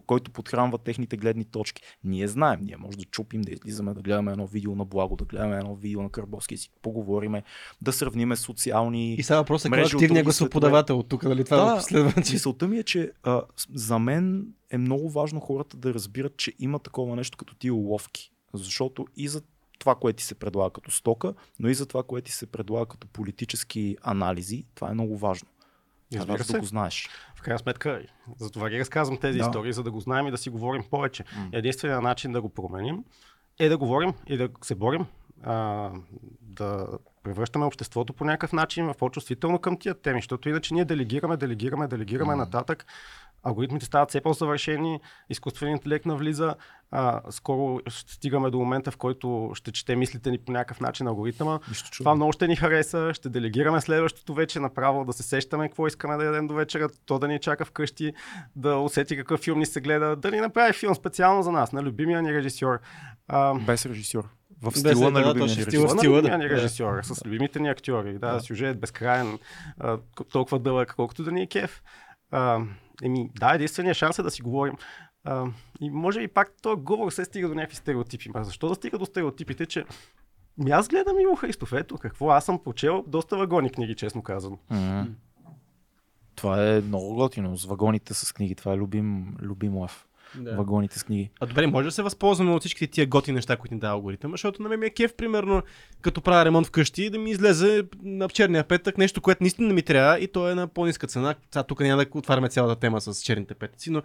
който подхранва техните гледни точки. Ние знаем, ние може да чупим, да излизаме, да гледаме едно видео на Благо, да гледаме едно видео на Карбовски, си поговориме, да сравниме социални. И сега въпросът е кой е активният гласоподавател от тук, нали това да, да следва. Мисълта ми е, че а, за мен е много важно хората да разбират, че има такова нещо като тия уловки. Защото и за това, което ти се предлага като стока, но и за това, което ти се предлага като политически анализи, това е много важно. Това да го знаеш. В крайна сметка, за това ги разказвам тези да. истории, за да го знаем и да си говорим повече. Mm. Единственият начин да го променим е да говорим и да се борим, а, да превръщаме обществото по някакъв начин в по-чувствително към тия теми, защото иначе ние делегираме, делегираме, делегираме mm. нататък алгоритмите стават все по-съвършени, изкуственият интелект навлиза, а, скоро ще стигаме до момента, в който ще чете мислите ни по някакъв начин алгоритъма. Това много ще ни хареса, ще делегираме следващото вече направо, да се сещаме какво искаме да ядем до вечера, то да ни чака вкъщи, да усети какъв филм ни се гледа, да ни направи филм специално за нас, на любимия ни режисьор. А, Без режисьор. В стила на любимия ни режисьор. В стила на любимия режисьор, с любимите ни актьори. Да, да. сюжет безкрайен, толкова дълъг, колкото да ни е кеф. А, еми, да, единственият шанс е да си говорим. А, и може би пак този говор се стига до някакви стереотипи. А защо да стига до стереотипите, че ми аз гледам Иво Христов, ето какво, аз съм почел доста вагони книги, честно казано. Mm-hmm. Това е много готино. С вагоните с книги. Това е любим, любим лав да. вагоните с книги. А добре, може да се възползваме от всичките тия готи неща, които ни дава алгоритъм, защото на мен ми е кеф, примерно, като правя ремонт вкъщи, да ми излезе на черния петък нещо, което наистина не ми трябва и то е на по-ниска цена. Сега тук няма да отваряме цялата тема с черните петъци, но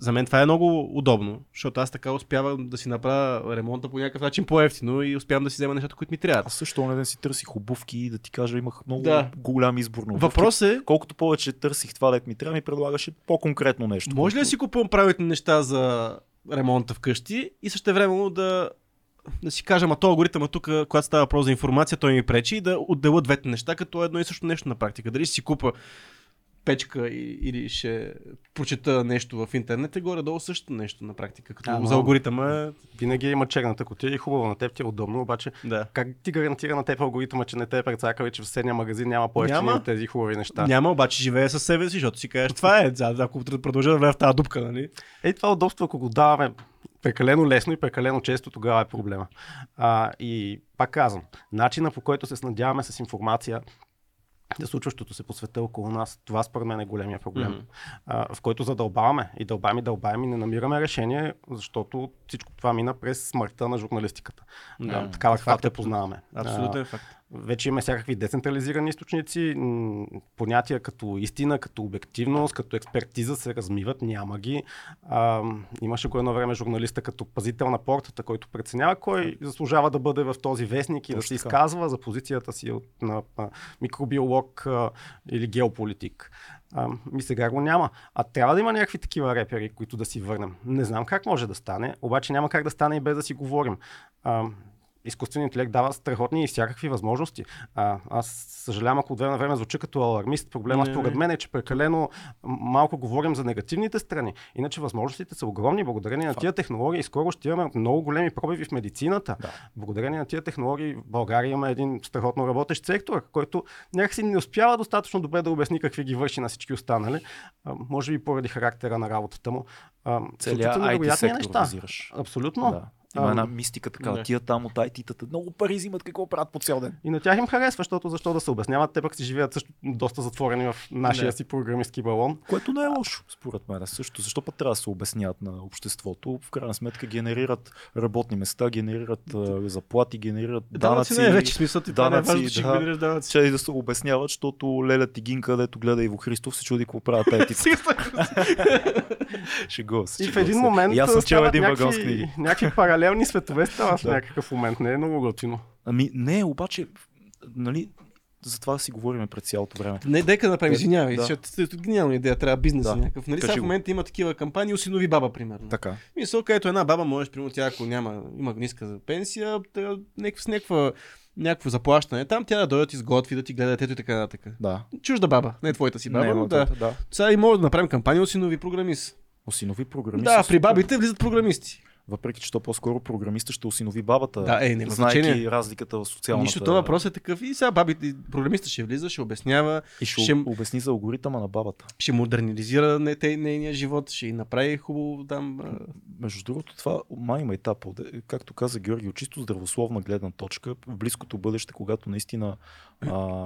за мен това е много удобно, защото аз така успявам да си направя ремонта по някакъв начин по-ефтино и успявам да си взема нещата, които ми трябват. Аз също не си търсих обувки и да ти кажа, имах много да. голям избор на Въпрос е. Колкото повече търсих това, дет ми трябва, ми предлагаше по-конкретно нещо. Може ли да си купувам правилните неща за ремонта вкъщи и също времено да, да си кажем, а то алгоритъма тук, когато става въпрос за информация, той ми пречи и да отделя двете неща като едно и също нещо на практика. Дали си купа печка или ще прочета нещо в интернет, е горе-долу също нещо на практика. Като а, за алгоритъма. Винаги има черната котия и хубаво на теб ти е удобно, обаче да. как ти гарантира на теб алгоритъма, че не те е прецакал и че в съседния магазин няма повече от тези хубави неща? Няма, обаче живее със себе си, защото си кажеш, това е, ако продължа да влезе в тази дупка, нали? Ей, това удобство, ако го даваме прекалено лесно и прекалено често, тогава е проблема. А, и пак казвам, начина по който се снадяваме с информация за случващото се по света около нас. Това според мен е големия проблем, mm-hmm. а, в който задълбаваме и дълбаем и дълбаем и не намираме решение, защото всичко това мина през смъртта на журналистиката. Да, а, такава каквато те познаваме. Абсолютен факт вече има всякакви децентрализирани източници, понятия като истина, като обективност, като експертиза се размиват, няма ги. А, имаше го едно време журналиста като пазител на портата, който преценява кой заслужава да бъде в този вестник и Точно да се изказва за позицията си от, на, на микробиолог а, или геополитик. А, ми сега го няма. А трябва да има някакви такива репери, които да си върнем. Не знам как може да стане, обаче няма как да стане и без да си говорим. А, изкуственият интелект дава страхотни и всякакви възможности. А, аз съжалявам, ако от време на време звуча като алармист. Проблема според мен е, че прекалено малко говорим за негативните страни. Иначе възможностите са огромни. Благодарение на тия технологии скоро ще имаме много големи пробиви в медицината. Да. Благодарение на тия технологии в България има един страхотно работещ сектор, който някакси не успява достатъчно добре да обясни какви ги върши на всички останали. А, може би поради характера на работата му. Целият IT сектор неща. визираш. Абсолютно. Да. Има Ам, една мистика така, да. тия там от IT-тата, много пари взимат, какво правят по цял ден. И на тях им харесва, защото защо да се обясняват, те пък си живеят също доста затворени в нашия Да. си програмистски балон. Което не е лошо, според мен. Също, защо път трябва да се обясняват на обществото? В крайна сметка генерират работни места, генерират а, заплати, генерират данъци. не е вече смисъл, ти това не е данъци, важно, че ще да. данъци. Че да се обясняват, защото Леля Тигинка, дето гледа Иво Христов, се чуди какво правят <laughs> тези Шегува се. И в един момент И аз съм чел един вагон с книги. някакви паралелни светове стават в някакъв момент. Не е много готино. Ами не, обаче, нали, за това си говорим през цялото време. Не, дека да направим, Е, извинявай, да. защото е гениална идея, трябва бизнес Да. някакъв. Нали, сега в момента има такива кампании, осинови баба, примерно. Така. Мисъл, където една баба можеш, примерно, тя ако няма, има ниска за пенсия, тя, някакъв, с някаква, някакво заплащане. Там тя да дойдат, изготви, да ти гледа детето и така нататък. Да. Чужда баба, не твоята си баба, не, но да. да. Сега и може да направим кампания осинови програмист. Осинови програмист. Да, при бабите влизат програмисти. Въпреки, че то по-скоро програмиста ще осинови бабата. Да, е, няма знайки разликата в социалната... Нищо, това въпрос е такъв. И сега бабите, програмиста ще влиза, ще обяснява, И ще, ще- обясни за алгоритъма на бабата. ще модернизира не, те, нейния живот, ще й направи хубаво там. Между другото, това май има етап. от- Както каза Георги, от чисто здравословна гледна точка, в близкото бъдеще, когато наистина а,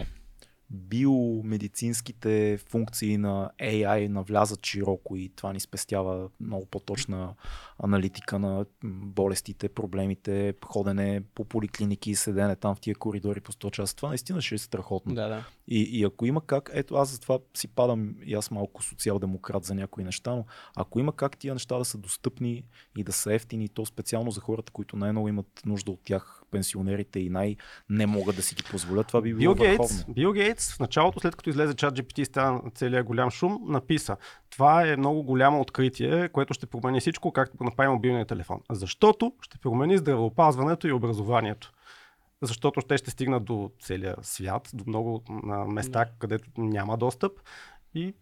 биомедицинските функции на AI навлязат широко и това ни спестява много по-точна аналитика на болестите, проблемите, ходене по поликлиники и седене там в тия коридори по 100 часа. Това наистина ще е страхотно. Да, да. И, и ако има как, ето аз затова си падам и аз малко социал-демократ за някои неща, но ако има как тия неща да са достъпни и да са ефтини, то специално за хората, които най-много имат нужда от тях, пенсионерите и най-не могат да си ги позволят, това би било Бил Гейтс. Бил Гейтс в началото, след като излезе чат GPT и стана целият голям шум, написа това е много голямо откритие, което ще промени всичко, както го направи мобилния телефон. Защото ще промени здравеопазването и образованието. Защото те ще стигнат до целия свят, до много места, където няма достъп. И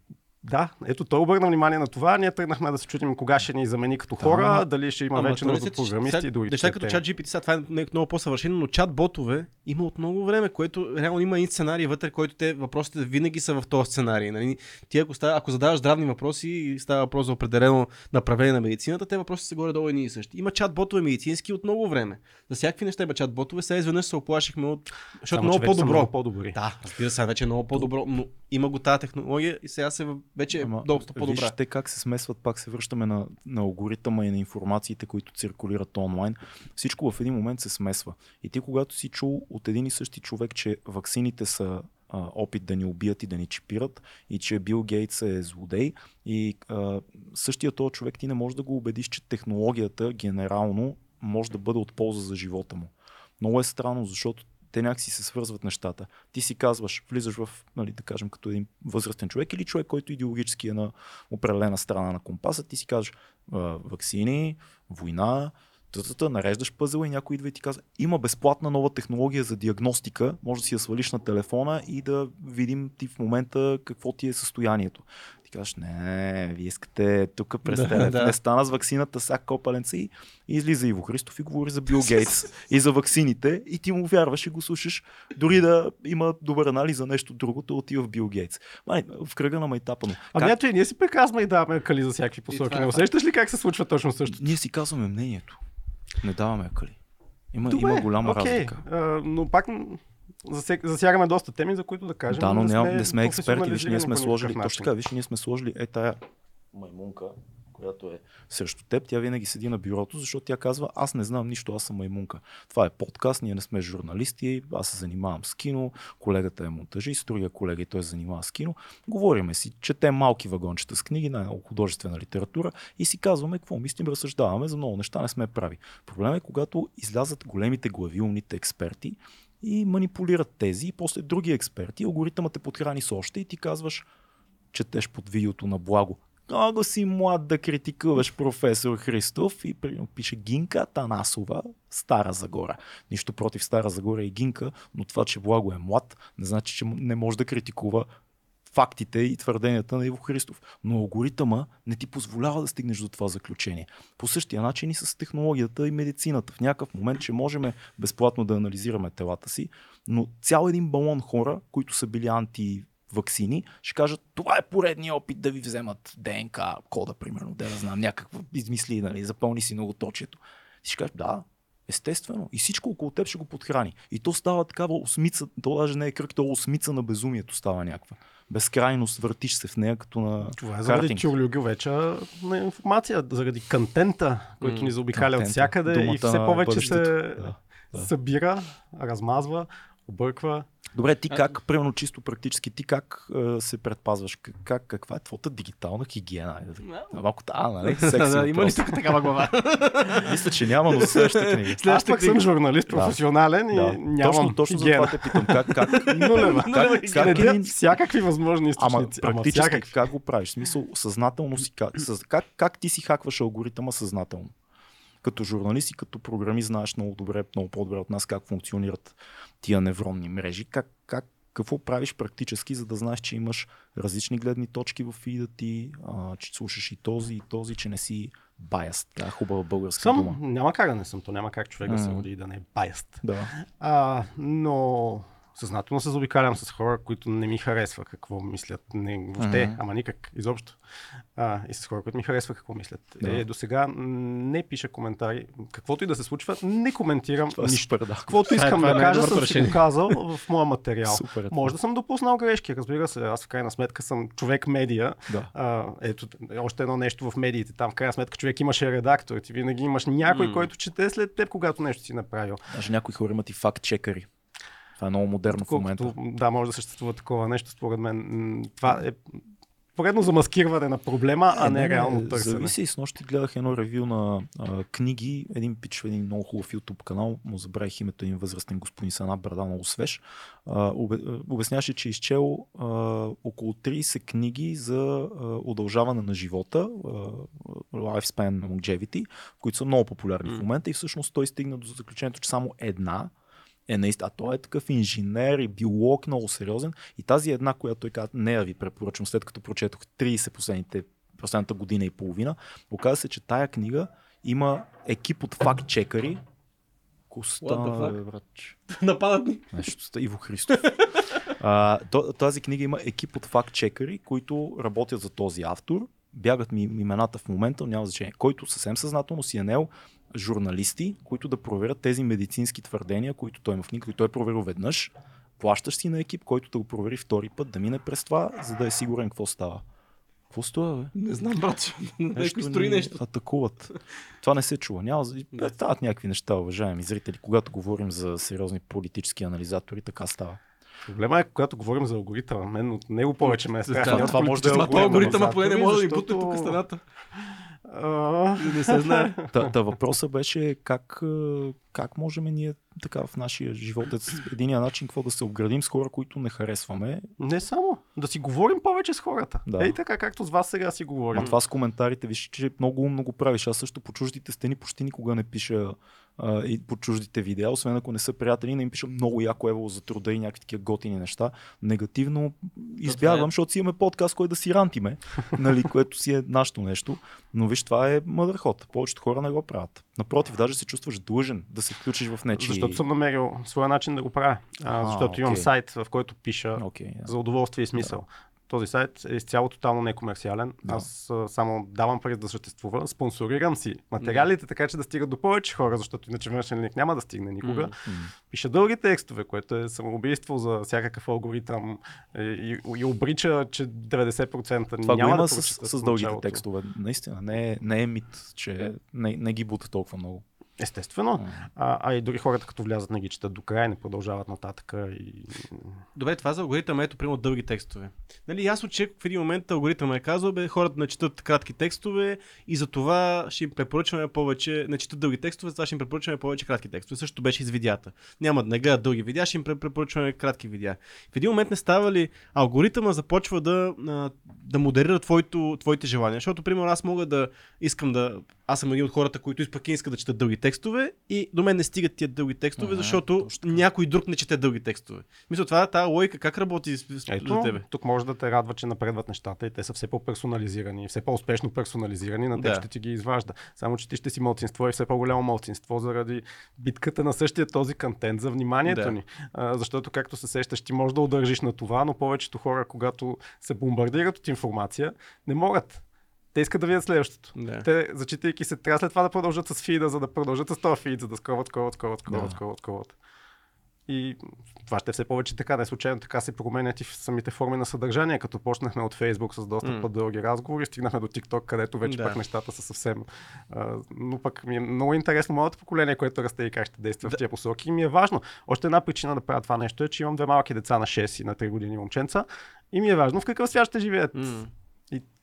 да, ето той обърна внимание на това. Ние тръгнахме да се чудим кога ще ни замени като хора, ама- дали ще има Ама вече нужда от програмисти сега и други. Неща като чат GPT, сега това е много по-съвършено, но чат ботове има от много време, което реално има един сценарий вътре, който те въпросите винаги са в този сценарий. Нали? Ти ако, става, ако задаваш здравни въпроси и става въпрос за определено направление на медицината, те въпроси са горе-долу едни и същи. Има чат ботове медицински от много време. За всякакви неща има чат ботове, сега изведнъж се оплашихме от... Защото Само, много по-добро. Много по-добри. Да, разбира се, вече е много по-добро, но има го тази технология и сега се вече е доста по-добра. Виж те как се смесват, пак се връщаме на, на алгоритъма и на информациите, които циркулират онлайн. Всичко в един момент се смесва. И ти когато си чул от един и същи човек, че ваксините са а, опит да ни убият и да ни чипират и че Бил Гейтс е злодей и а, същия този човек ти не можеш да го убедиш, че технологията генерално може да бъде от полза за живота му. Много е странно, защото те някакси се свързват нещата. Ти си казваш, влизаш в, нали, да кажем, като един възрастен човек или човек, който идеологически е на определена страна на компаса, ти си казваш вакцини, война, тътата, нареждаш пъзела и някой идва и ти казва, има безплатна нова технология за диагностика, може да си я свалиш на телефона и да видим ти в момента какво ти е състоянието. Казваш, не, вие искате тук през Да, да, да. не стана с ваксината, сега копаленца и, и излиза Иво Христов и говори за Бил Гейтс и за ваксините и ти му вярваш и го слушаш, дори да има добър анализ за нещо друго, то отива в Бил Гейтс. Май, в кръга на майтапа му. Ами ето и ние си прекрасме и даваме кали за всякакви посоки. Не усещаш ли как се случва точно също? Ние си казваме мнението. Не даваме акъли. Има, има голяма окей, разлика. а, но пак засягаме доста теми, за които да кажем. Да, но не не, не сме експерти, виж, ние сме сложили, точно така, виж, ние сме сложили е тая маймунка, която е срещу теб, тя винаги седи на бюрото, защото тя казва, аз не знам нищо, аз съм маймунка. Това е подкаст, ние не сме журналисти, аз се занимавам с кино, колегата е монтажист, другия колега и той се занимава с кино. Говориме си, четем малки вагончета с книги, най-много художествена литература и си казваме какво мислим, разсъждаваме, за много неща не сме прави. Проблемът е, когато излязат големите глави, умните експерти и манипулират тези и после други експерти, алгоритъмът те подхрани с още и ти казваш, четеш под видеото на благо. много си млад да критикуваш професор Христов и примерно пише Гинка Танасова, Стара Загора. Нищо против Стара Загора и Гинка, но това, че Благо е млад, не значи, че не може да критикува фактите и твърденията на Иво Христов. Но алгоритъма не ти позволява да стигнеш до това заключение. По същия начин и с технологията и медицината. В някакъв момент, че можем безплатно да анализираме телата си, но цял един балон хора, които са били анти вакцини, ще кажат, това е поредния опит да ви вземат ДНК кода, примерно, да не знам, някаква измисли, нали, запълни си многоточието. И ще кажат, да, естествено. И всичко около теб ще го подхрани. И то става такава осмица, то даже не е кръг, то осмица на безумието става някаква. Безкрайност, въртиш се в нея като на Това е заради вече на информация, заради контента, който ни заобикаля от всякъде и все повече се да, да. събира, размазва, обърква. Добре, ти как, а... примерно чисто практически, ти как е, се предпазваш? Как, каква е твоята дигитална хигиена? No. Малко <laughs> да, нали? има ли тук такава глава? <laughs> Мисля, че няма, но следващата книга. <laughs> Аз пък съм журналист, професионален и нямам Точно, точно за това те питам. Как, как, как, как, как, всякакви възможни източници. Ама практически как го правиш? В смисъл, съзнателно си, как, как, как ти си хакваш алгоритъма съзнателно? като журналист и като програмист знаеш много добре, много по-добре от нас как функционират тия невронни мрежи. Как, как, какво правиш практически, за да знаеш, че имаш различни гледни точки в фида ти, а, че слушаш и този, и този, че не си баяст. Да, хубава българска съм, дума. Няма как да не съм, то няма как човек да се роди и да не е баяст. Да. А, но съзнателно се заобикалям с хора, които не ми харесва какво мислят. Не, въобще, mm-hmm. ама никак, изобщо. А, и с хора, които ми харесва какво мислят. Да. Е, до сега не пиша коментари. Каквото и да се случва, не коментирам Това е нищо. Супер, да. Каквото искам да кажа, съм си го казал в моя материал. Супер, Може да съм допуснал грешки, разбира се. Аз в крайна сметка съм човек медия. Да. А, ето, още едно нещо в медиите. Там в крайна сметка човек имаше редактор. Ти винаги имаш някой, mm. който чете след теб, когато нещо си направил. Даже някои хора имат и факт-чекари. Това е много модерно Колкото, в момента. Да, може да съществува такова нещо, според мен. Това е поредно замаскиране на проблема, а не, не реално търсене. Зависи и с нощи гледах едно ревю на а, книги, един пич в един много хубав YouTube канал, му забравих името един възрастен господин с една брада много свеж. А, обясняваше, че е изчел а, около 30 книги за а, удължаване на живота, а, Lifespan Longevity, които са много популярни mm. в момента и всъщност той стигна до заключението, че само една е наистина. А той е такъв инженер и биолог, много сериозен. И тази една, която той каза, не я ви препоръчвам, след като прочетох 30 последните, последната година и половина, оказа се, че тая книга има екип от факт-чекъри, Коста, <laughs> Нападат ни. Нещо, Иво Христов. а, тази книга има екип от факт-чекъри, които работят за този автор. Бягат ми имената в момента, няма значение. Който съвсем съзнателно си е нел журналисти, които да проверят тези медицински твърдения, които той има в книга, които той е проверил веднъж. Плащаш си на екип, който да го провери втори път, да мине през това, за да е сигурен какво става. Какво става, бе? Не знам, брат. <laughs> Нещо строи нещо. Атакуват. Това не се чува. Няма. Стават някакви неща, уважаеми зрители. Когато говорим за сериозни политически анализатори, така става. Проблема е, когато говорим за алгоритъма. Мен от него повече ме е страх. Да, това може да е алгоритъма. Алгоритъма поне не може да ни бутне тук стената. Не се знае. Та, та въпросът беше как, как можем ние така в нашия живот, единия начин, какво да се обградим с хора, които не харесваме. Не само, да си говорим повече с хората. Да. Ей така, както с вас сега си говорим. А това с коментарите, виж, че много умно го правиш. Аз също по чуждите стени почти никога не пиша а, и по чуждите видеа, освен ако не са приятели, не им пиша много яко ево за труда и някакви такива готини неща. Негативно избягвам, защото си имаме подкаст, който да си рантиме, нали, <laughs> което си е нашето нещо. Но виж, това е мъдър ход. Повечето хора не го правят. Напротив, даже се чувстваш длъжен да се включиш в нечи. Защото съм намерил своя начин да го правя. А, защото okay. имам сайт, в който пиша okay, yeah. за удоволствие и смисъл. Този сайт е изцяло тотално некомерциален. Да. Аз а, само давам пари да съществува. Спонсорирам си материалите, така че да стигат до повече хора, защото иначе външен линк няма да стигне никога. Mm. Пиша дълги текстове, което е самоубийство за всякакъв алгоритъм и, и, и обрича, че 90% Това няма го има да с, с, с дългите текстове. Наистина, не е, не е мит, че не, не ги бута толкова много. Естествено. А, а и дори хората, като влязат, не ги четат до края, не продължават нататък. И... Добре, това за алгоритъм ето, примерно, дълги текстове. Нали, ясно, че в един момент алгоритъм е казал, бе, хората не четат кратки текстове и за това ще им препоръчваме повече, не четат дълги текстове, за това ще им препоръчваме повече кратки текстове. Също беше с видеята. Няма да не гледат дълги видеа, ще им препоръчваме кратки видеа. В един момент не става ли алгоритъма започва да, да модерира твоето, твоите желания. Защото, примерно, аз мога да искам да аз съм един от хората, които изпък искат да четат дълги текстове и до мен не стигат тия дълги текстове, ага, защото някой друг не чете дълги текстове. Мисля, това тази логика как работи Ето, за тебе? Тук може да те радва, че напредват нещата и те са все по-персонализирани, все по-успешно персонализирани, на теб да. ще ти ги изважда. Само, че ти ще си мълцинство и все по-голямо мълцинство заради битката на същия този контент за вниманието да. ни. А, защото, както се сещаш, ти можеш да удържиш на това, но повечето хора, когато се бомбардират от информация, не могат те искат да видят следващото. Да. Те, зачитайки се, трябва след това да продължат с фида, за да продължат с този фид, за да скроват, скроват, скроват, скроват, да. скроват, скроват. И това ще е все повече така. Не случайно така се променят и в самите форми на съдържание. Като почнахме от Facebook с доста mm. по-дълги разговори, стигнахме до TikTok, където вече да. пък нещата са съвсем. А, но пък ми е много интересно моето поколение, което расте и как ще действа да. в тези посоки. И ми е важно. Още една причина да правя това нещо е, че имам две малки деца на 6 и на 3 години момченца. И ми е важно в какъв свят ще живеят. Mm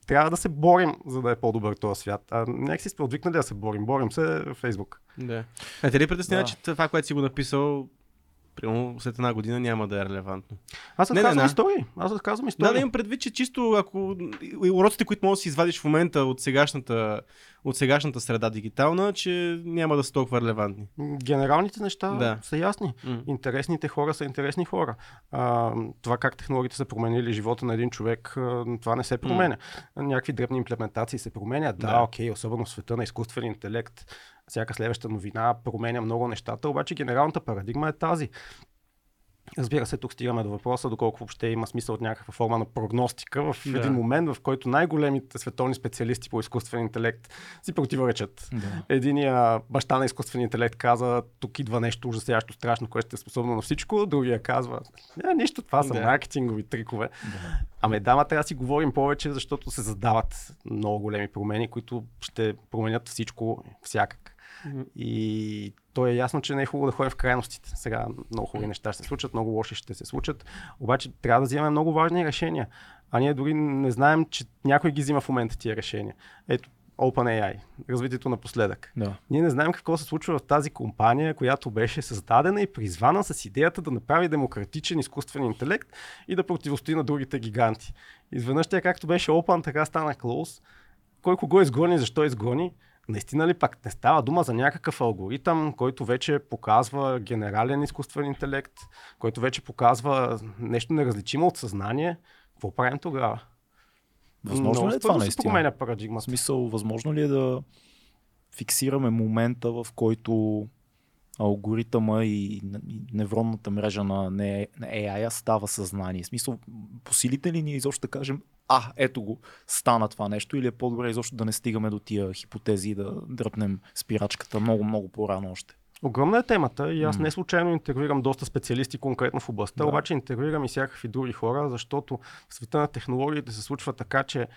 трябва да се борим, за да е по-добър този свят. А някак си сме отвикнали да се борим. Борим се в Фейсбук. Да. А те ли притеснява, да. че това, което си го написал, примерно след една година няма да е релевантно. Аз не, не, истории. Аз разказвам истории. Да, да имам предвид, че чисто ако уроците, които можеш да си извадиш в момента от сегашната, от сегашната среда дигитална, че няма да са толкова релевантни. Генералните неща да. са ясни. Mm. Интересните хора са интересни хора. А, това как технологиите са променили живота на един човек, това не се променя. Mm. Някакви дребни имплементации се променят. Да, да, окей, особено в света на изкуствен интелект всяка следваща новина променя много нещата, обаче генералната парадигма е тази. Разбира се, тук стигаме до въпроса, доколко въобще има смисъл от някаква форма на прогностика в да. един момент, в който най-големите световни специалисти по изкуствен интелект си противоречат. Да. Единия баща на изкуствен интелект каза, тук идва нещо ужасящо, страшно, което е способно на всичко, другия казва, не, нищо, това са да. маркетингови трикове. Да. Ами дама, трябва да си говорим повече, защото се задават много големи промени, които ще променят всичко всякак. И то е ясно, че не е хубаво да ходим в крайностите. Сега много хубави неща ще се случат, много лоши ще се случат. Обаче трябва да вземем много важни решения. А ние дори не знаем, че някой ги взима в момента тия решения. Ето, OpenAI, развитието напоследък. Да. Ние не знаем какво се случва в тази компания, която беше създадена и призвана с идеята да направи демократичен изкуствен интелект и да противостои на другите гиганти. Изведнъж тя както беше Open, така стана Close. Кой кого изгони, защо изгони? Наистина ли пак не става дума за някакъв алгоритъм, който вече показва генерален изкуствен интелект, който вече показва нещо неразличимо от съзнание? Какво правим тогава? Възможно ли е това наистина? променя парадигма. В смисъл, възможно ли е да фиксираме момента, в който алгоритъма и невронната мрежа на AI става съзнание. В смисъл, по силите ли ние изобщо да кажем, а, ето го, стана това нещо, или е по-добре изобщо да не стигаме до тия хипотези и да дръпнем спирачката много, много по-рано още. Огромна е темата и аз не случайно интервюирам доста специалисти конкретно в областта, да. обаче интервюирам и всякакви други хора, защото в света на технологиите се случва така, че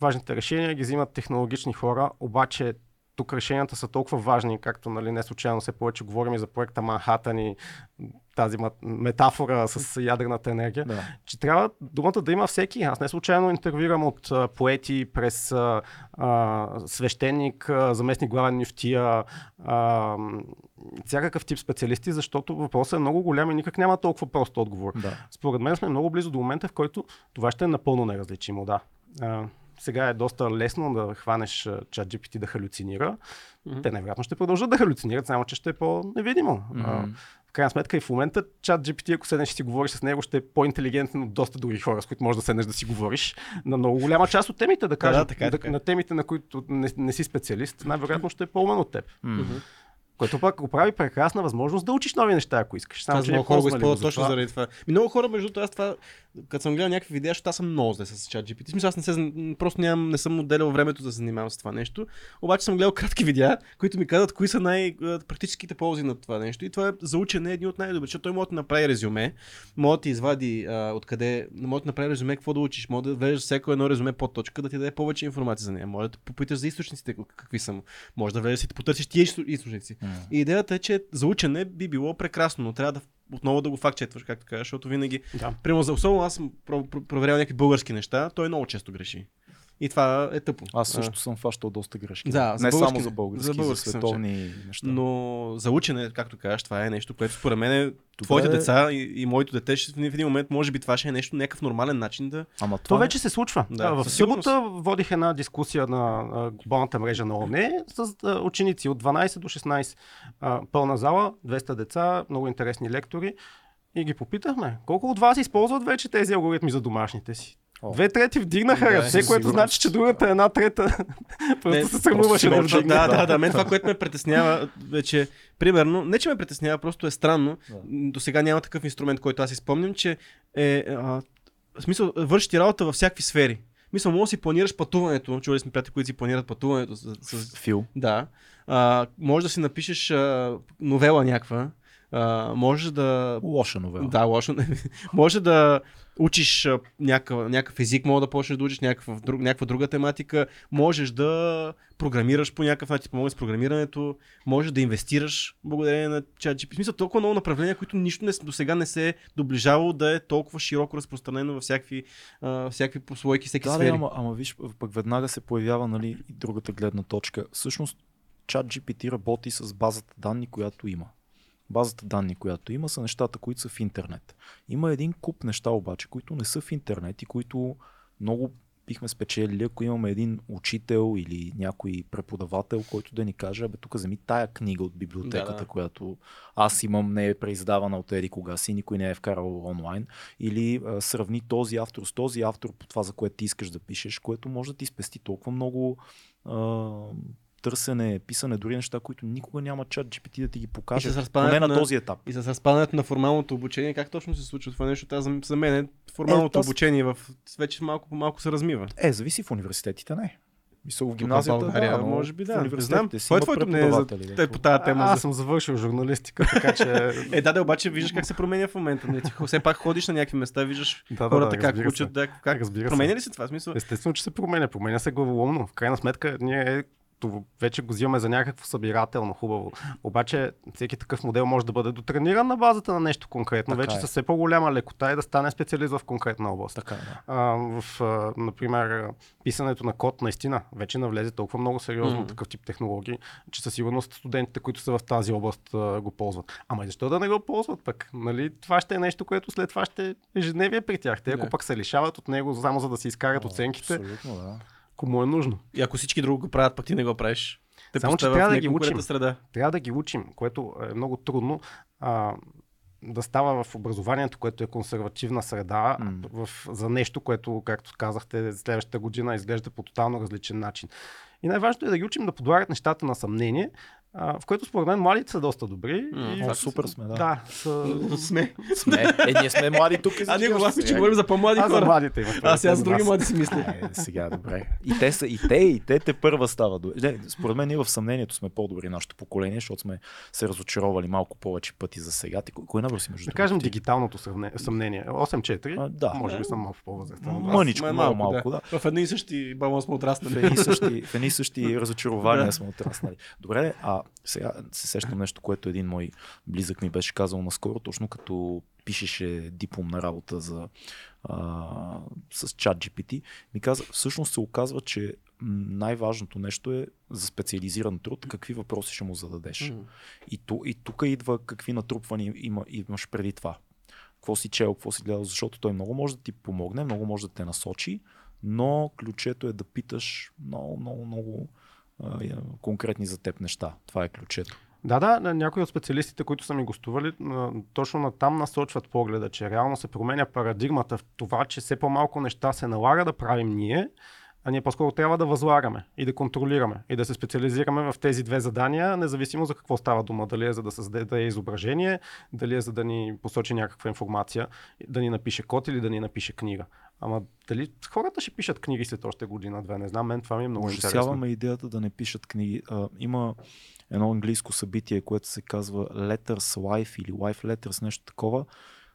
важните решения ги взимат технологични хора, обаче тук решенията са толкова важни, както нали, не случайно се повече говорим и за проекта Манхатън и тази метафора с ядрената енергия, да. че трябва думата да има всеки. Аз не случайно интервюирам от а, поети през а, а, свещеник, а, заместник главен нефтия, а, всякакъв тип специалисти, защото въпросът е много голям и никак няма толкова прост отговор. Да. Според мен сме много близо до момента, в който това ще е напълно неразличимо. Да. А, сега е доста лесно да хванеш чат GPT да халюцинира. Mm-hmm. Те най-вероятно ще продължат да халюцинират, само че ще е по-невидимо. Mm-hmm. В крайна сметка и в момента чат GPT, ако седнеш и си говориш с него, ще е по-интелигентен от доста други хора, с които можеш да седнеш да си говориш на много голяма част от темите, да кажем. Да, така, е, така. Е. На темите, на които не, не си специалист, най-вероятно ще е по-умен от теб. Mm-hmm. Което пък го прави прекрасна възможност да учиш нови неща, ако искаш. Само, че много хора го използват точно заради това. И много хора, между това, това, като съм гледал някакви видеа, защото аз съм много зле с чат GPT. Смисъл, аз не, се, просто нямам, не съм отделял времето да се занимавам с това нещо. Обаче съм гледал кратки видеа, които ми казват кои са най-практическите ползи на това нещо. И това е за учене е един от най-добри, защото той може да направи резюме, може да ти извади а, откъде, може да направи резюме какво да учиш, може да влезеш всяко едно резюме под точка, да ти даде повече информация за нея. Може да попиташ за източниците какви са. Може да влезеш и да потърсиш тия източници. Mm. И идеята е, че за учене би било прекрасно, но трябва да отново да го факт-четваш, както кажеш, защото винаги, Да. примерно за особено аз съм про- про- проверял някакви български неща, той много често греши. И това е тъпо. Аз също съм фащал доста грешки. Да, за не само за български, За за, български съм световни неща. Но за учене, както кажеш, това е нещо, което според мен е Добре. твоите деца и, и моето дете ще, в един момент може би това ще е нещо, някакъв нормален начин да... Ама То това вече се случва. Да, в събота водих една дискусия на глобалната мрежа на ОНЕ с ученици от 12 до 16. А, пълна зала, 200 деца, много интересни лектори. И ги попитахме, колко от вас използват вече тези алгоритми за домашните си? Две трети вдигнаха Да, ръце, което значи, че другата една трета <laughs> просто се срамуваше да вдигне. Да, да, да. Мен това, което ме притеснява, вече, примерно, не че ме притеснява, просто е странно. Да. До сега няма такъв инструмент, който аз изпомням, че е. А, в смисъл, върши ти работа във всякакви сфери. Мисля, може да си планираш пътуването. Чували сме приятели, които си планират пътуването. С, с, Фил. да. А, може да си напишеш а, новела някаква. А, можеш да Лоша новела. да, лошо. <laughs> може да учиш някакъв, някакъв език, може да почнеш да учиш някаква, друг, някаква друга тематика, можеш да програмираш по някакъв начин, помогнеш с програмирането, можеш да инвестираш благодарение на ChatGPT. В смисъл толкова много направления, които нищо не, до сега не се е доближавало да е толкова широко разпространено във всякакви, а, всякакви послойки, всеки Да, сфери. да, ама, ама виж, пък веднага се появява нали, и другата гледна точка. Всъщност, ChatGPT работи с базата данни, която има. Базата данни, която има, са нещата, които са в интернет. Има един куп неща обаче, които не са в интернет и които много бихме спечелили, ако имаме един учител или някой преподавател, който да ни каже, абе тук вземи тая книга от библиотеката, Да, да. която аз имам, не е преиздавана от еди кога си, никой не е вкарал онлайн, или а, сравни този автор с този автор по това, за което ти искаш да пишеш, което може да ти спести толкова много а, търсене, писане, дори неща, които никога няма чат GPT да ти ги покаже. с Поне на на- този етап. И с разпадането на формалното обучение, как точно се случва това нещо? Аз за, за мен е, формалното Е, с- обучение в, вече малко по малко се размива. Е, зависи в университетите, не. Мисля, в Тук в гимназията, България, да, но може би да. Знам. Кой е твоето мнение за те дето- по тази тема? А, за- аз съм завършил журналистика, така че... <laughs> Е, да, да, обаче виждаш как се променя в момента. Не, ти все пак ходиш на някакви места, виждаш Да, да, хората да, как учат, се. да, как Разбира се. променя ли се това? Смисъл, Естествено, че се променя. Променя се главоломно. В крайна сметка, ние вече го взимаме за някакво събирателно хубаво. Обаче всеки такъв модел може да бъде дотрениран на базата на нещо конкретно. Така вече е. с все по-голяма лекота и да стане специалист в конкретна област. Така, е, да. А, в, а, например, писането на код наистина вече навлезе толкова много сериозно Мгм. такъв тип технологии, че със сигурност студентите, които са в тази област, а, го ползват. Ама и защо да не го ползват пък? Нали? Това ще е нещо, което след това ще е ежедневие при тях. Те ако пък се лишават от него само за да си изкарат О, оценките, Абсолютно, да. Ако му е нужно. и ако всички друго го правят, пък ти не го правиш. Те Само, че трябва да ги учим. среда. Трябва да ги учим, което е много трудно. А, да става в образованието, което е консервативна среда, М. в, за нещо, което, както казахте, следващата година изглежда по тотално различен начин. И най-важното е да ги учим да подлагат нещата на съмнение, а, в което според мен младите са доста добри. М, и О, супер сме, да. Да, са... <laughs> Сме. Сме. Е, ние сме млади тук. А ние го че говорим за по-млади Аз за хора. младите имах. А сега за други млади си мисля. Е, сега, добре. И те, са, и те, и те те първа става. Не, според мен ние в съмнението сме по-добри нашето поколение, защото сме се разочаровали малко повече пъти за сега. Ти, кой- кой набор си между Да кажем дигиталното съвне- съмнение. 8-4. А, да. Може би съм малко по-възрастен. Мъничко, Ма, много малко, да. В едни и същи балон сме В отраснали. същи, в едни същи <laughs> разочарования сме отраснали. Добре, а сега се сещам нещо, което един мой близък ми беше казал наскоро, точно като пишеше дипломна работа за, а, с чат GPT. Ми каза, всъщност се оказва, че най-важното нещо е за специализиран труд, какви въпроси ще му зададеш. И, ту, и тук идва какви натрупвания има, имаш преди това. Какво си чел, какво си гледал, защото той много може да ти помогне, много може да те насочи, но ключето е да питаш много, много, много конкретни за теб неща. Това е ключето. Да, да, някои от специалистите, които са ми гостували, точно на там насочват погледа, че реално се променя парадигмата в това, че все по-малко неща се налага да правим ние, а ние по-скоро трябва да възлагаме и да контролираме и да се специализираме в тези две задания, независимо за какво става дума. Дали е за да създаде изображение, дали е за да ни посочи някаква информация, да ни напише код или да ни напише книга. Ама дали хората ще пишат книги след още година-две? Не знам, мен това ми е много интересно. Ужасяваме идеята да не пишат книги. А, има едно английско събитие, което се казва Letters Life или Life Letters, нещо такова.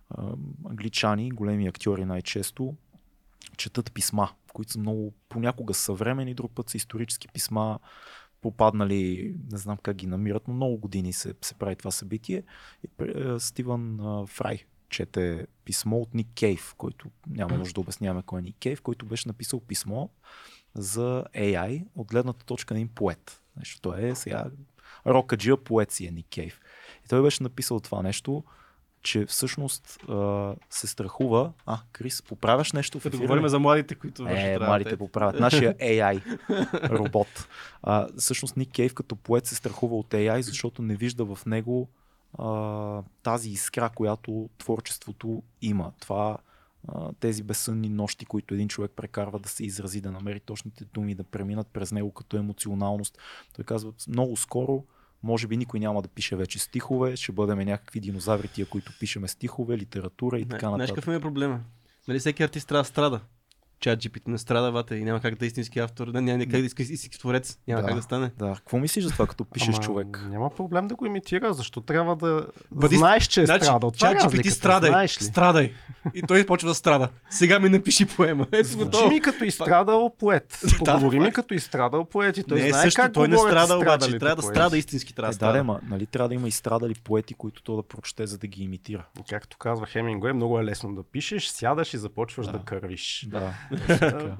А, англичани, големи актьори най-често, четат писма, които са много понякога съвремени, друг път са исторически писма, попаднали, не знам как ги намират, но много години се, се прави това събитие. Е, Стивън Фрай чете писмо от Ник Кейв, който няма нужда да обясняваме кой е Ник Кейв, който беше написал писмо за AI от гледната точка на един поет. Нещо, той е сега рокаджия поет си е Ник Кейв. И той беше написал това нещо, че всъщност а, се страхува. А, Крис, поправяш нещо в ефира? говорим за младите, които вършат Е, младите поправят. Нашия AI <laughs> робот. А, всъщност Ник Кейв като поет се страхува от AI, защото не вижда в него а, тази искра, която творчеството има. Това а, тези безсънни нощи, които един човек прекарва да се изрази, да намери точните думи, да преминат през него като емоционалност. Той казва, много скоро може би никой няма да пише вече стихове, ще бъдем някакви динозаври, тия, които пишеме стихове, литература и така Знаеш нататък. какъв ми е проблема? Нали всеки артист трябва да страда. Чат GPT не страда, вата, и няма как да е истински автор, не, няма как да е истински творец, няма Да. как да стане. Да, какво мислиш за това, като пишеш Ама, човек? Няма проблем да го имитира, защо трябва да Бъди- знаеш, че е Значи, страдал. Това е чат GPT страдай, знаеш ли? страдай. И той почва да страда. Сега ми напиши поема. Ето Звучи готово. ми като изстрадал поет. <laughs> Поговори ми като изстрадал поет и той не е знае също, как той не страда, обаче. Трябва да страда истински, трябва Е, да да, да, нали трябва да има изстрадали поети, които то да прочете, за да ги имитира. Както казва Хемингуей, много е лесно да пишеш, сядаш и започваш да, Да. да кървиш. Да, точно така.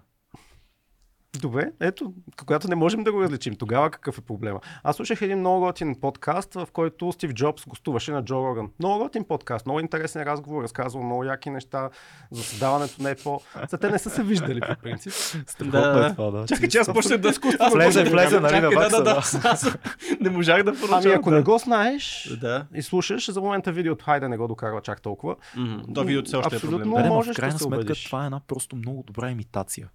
Добре, ето, когато не можем да го различим, тогава какъв е проблема? Аз слушах един много готин подкаст, в който Стив Джобс гостуваше на Джо Роган. Много готин подкаст, много интересен разговор, разказвал много яки неща за създаването на Apple. За те не са се виждали по принцип. Страхотно Да. е това, да. Чакай, че аз почнах да... Аз Влезе, влезе, нали, на да, да, да. Аз Не можах да Ами поръчам. ако не го знаеш Да. и слушаш, за момента видеото, хайде не го докарва чак толкова. То видеото все още е Абсолютно. проблем. Ма, можеш в да крайна се убедиш. това е една просто много добра имитация.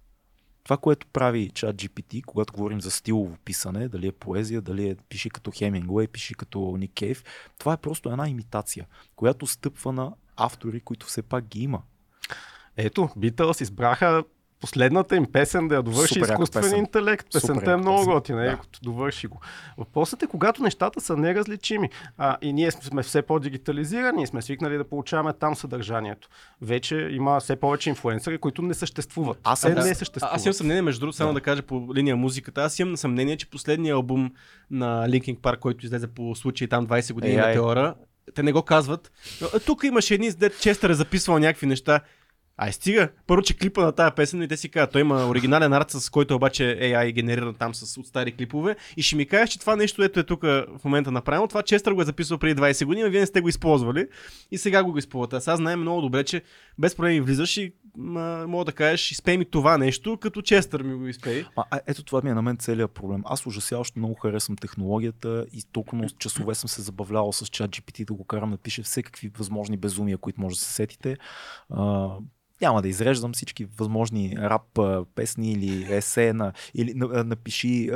Това, което прави чат GPT, когато говорим за стилово писане, дали е поезия, дали е пиши като Хемингуей, пиши като Ник Кейв, това е просто една имитация, която стъпва на автори, които все пак ги има. Ето, Битълс избраха последната им песен да я довърши Супер изкуствен песен. интелект. Супер Песента е яка много готина, Да. да. довърши го. Въпросът е, когато нещата са неразличими а, и ние сме все по-дигитализирани и сме свикнали да получаваме там съдържанието. Вече има все повече инфлуенсъри, които не съществуват. Аз съм- не да. Съществуват. аз имам съмнение, между другото, само Да. да. кажа по линия музиката. Аз имам съмнение, че последният албум на Linkin Park, който излезе по случай там 20 години на теора, те не го казват. А, тук имаше едни, дет Честър е записвал някакви неща. Ай, стига. Първо, че клипа на тази песен, и те си казват, той има оригинален арт, с който обаче AI е генериран там с от стари клипове. И ще ми кажеш, че това нещо, ето е тук в момента направено, това Честър го е записал преди 20 години, а вие не сте го използвали. И сега го го използвате. А сега знаем много добре, че без проблеми влизаш и м- мога да кажеш, изпей ми това нещо, като Честър ми го изпей. А, ето това ми е на мен целият проблем. Аз ужасяващо много харесвам технологията и толкова много часове съм се забавлявал с чат GPT да го карам да пише всекакви възможни безумия, които може да се сетите. Няма да изреждам всички възможни рап песни или есе на, или напиши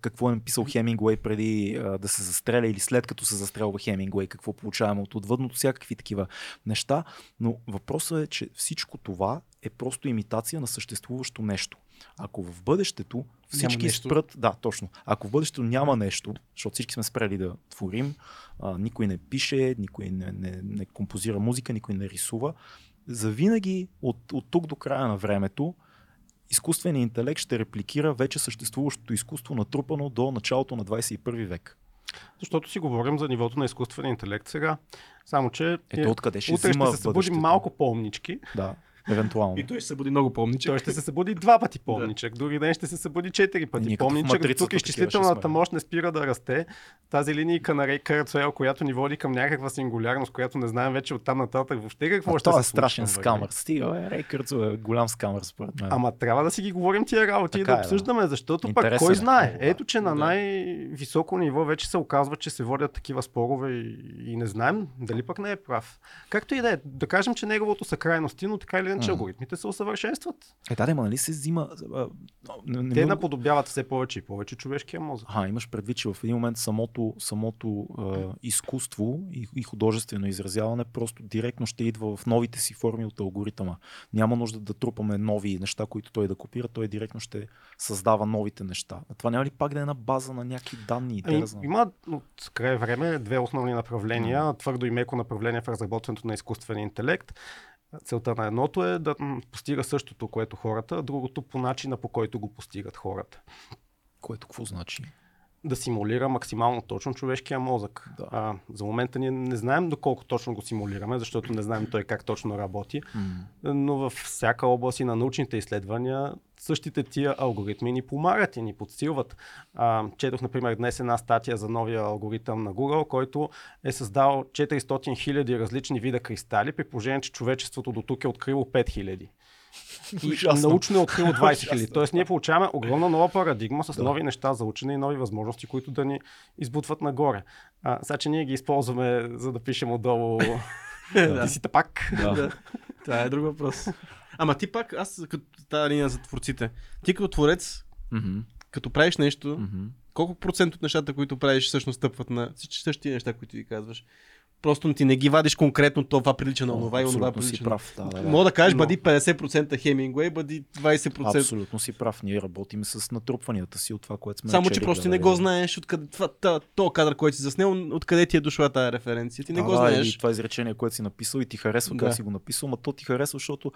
какво е написал Хемингуей преди да се застреля или след като се застрелва Хемингуей, какво получаваме от отвъдното, всякакви такива неща. Но въпросът е, че всичко това е просто имитация на съществуващо нещо. Ако в бъдещето всички нещо. спрат, да, точно. Ако в бъдещето няма нещо, защото всички сме спрели да творим, а, никой не пише, никой не, не, не композира музика, никой не рисува, завинаги от, от тук до края на времето изкуственият интелект ще репликира вече съществуващото изкуство, натрупано до началото на 21 век. Защото си говорим за нивото на изкуствения интелект сега. Само, че Ето откъде ще утре ще се събудим малко по-умнички. Да, евентуално. И той ще се буди много помниче. Той ще се събуди два пъти по-умничък. Други ден ще се събуди четири пъти Ние като в по-умничък. матрицата Тук изчислителната мощ не спира да расте. Тази линийка на Рей Кърцуел, която ни води към някаква сингулярност, която не знаем вече оттам нататък въобще какво А ще той е се страшен случва. скамър. Стига, бе, Рейкърдс е голям скамър според мен. Ама трябва да си ги говорим тия работи и да е, да. обсъждаме, защото Интересен пък кой е. знае. Да. Ето, че на Да. най-високо ниво вече се оказва, че се водят такива спорове и, и не знаем дали пък не е прав. Както и да е, да кажем, че неговото са крайности, но така или иначе Мгм. алгоритмите се усъвършенстват. Е, да, да, нали се взима... а, Не, не Те ми- наподобяват все повече и повече човешкия мозък. Ага, имаш предвид, че в един момент самото, самото а, изкуство и, и художествено изразяване просто директно ще идва в новите си форми от алгоритъма. Няма нужда да трупаме нови неща, които той да копира, той директно ще създава новите неща. А това няма ли пак да е една база на някакви данни? Ами, да има от край време две основни направления, твърдо и меко направление в разработването на изкуствен интелект. Целта на едното е да постига същото, което хората, а другото по начина, по който го постигат хората. Което какво значи? Да симулира максимално точно човешкия мозък. Да. А, за момента ние не знаем доколко точно го симулираме, защото не знаем той как точно работи, М. но във всяка област и на научните изследвания същите тия алгоритми ни помагат и ни подсилват. А, четох, например, днес една статия за новия алгоритъм на Google, който е създал 400 000 различни вида кристали, при положение, че човечеството до тук е открило 5 000. И Ужасно. научно е открило <laughs> 20 000. Ужасно. Тоест ние получаваме огромна нова парадигма с Да. нови неща за учене и нови възможности, които да ни избутват нагоре. А, сега, че ние ги използваме, за да пишем отдолу <laughs> ти си тапак. Да. Да. Това е друг въпрос. Ама ти пак, аз като тази линия за творците, ти като творец, като правиш нещо, колко процент от нещата, които правиш, всъщност стъпват на всички същите неща, които ти казваш? Просто ти не ги вадиш конкретно, това прилича на онова и онова си прилича на... прав. Да, да, да. Мога да кажеш, Но- бъди 50% Хемингуей, бъди 20%. Абсолютно си прав. Ние работим с натрупванията си от това, което сме Само, че просто ти не го знаеш откъде, това, та, то кадър, който си заснел, откъде ти е дошла тази референция. Ти не А, го да, знаеш. Или това изречение, което си написал и ти харесва Да. как си го написал, но то ти харесва, защото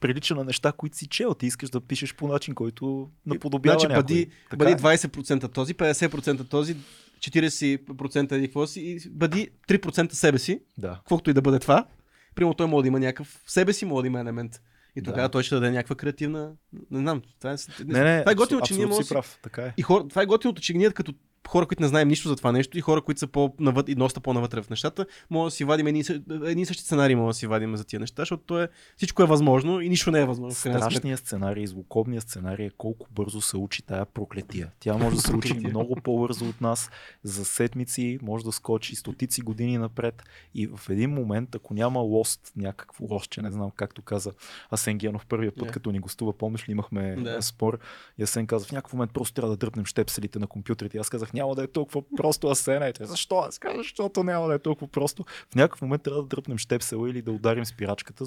прилича на неща, които си чел. Ти искаш да пишеш по начин, който наподобява Значи някой. бъди, бъди е. 20% този, 50% този, 40% еди какво си и бъди 3% себе си, Да. каквото и да бъде това. Примерно той може да има някакъв в себе си, може да има елемент. И Да. тогава той ще даде някаква креативна. Не знам. Това е, Не, не, това е готино, че ние може. прав. Така е. И хора, това е готиното, че ние като хора, които не знаем нищо за това нещо и хора, които са по-навът и доста по-навътре в нещата, може да си вадим едни, едни същи сценарии, може да си вадим за тия неща, защото то е, всичко е възможно и нищо не е възможно. Страшният сценарий, злокобният сценарий е колко бързо се учи тая проклетия. Тя може да се учи много по-бързо от нас. За седмици може да скочи стотици години напред. И в един момент, ако няма лост, някакво лост, че не знам както каза Асен Генов първия път, Да. като ни гостува, помниш ли, имахме да. спор. И Асен каза, в някакъв момент просто трябва да дръпнем щепселите на компютрите. Аз казах, няма да е толкова просто, Асен. Е, защо? Аз казах, защото няма да е толкова просто. В някакъв момент трябва да дръпнем щепсела или да ударим спирачката.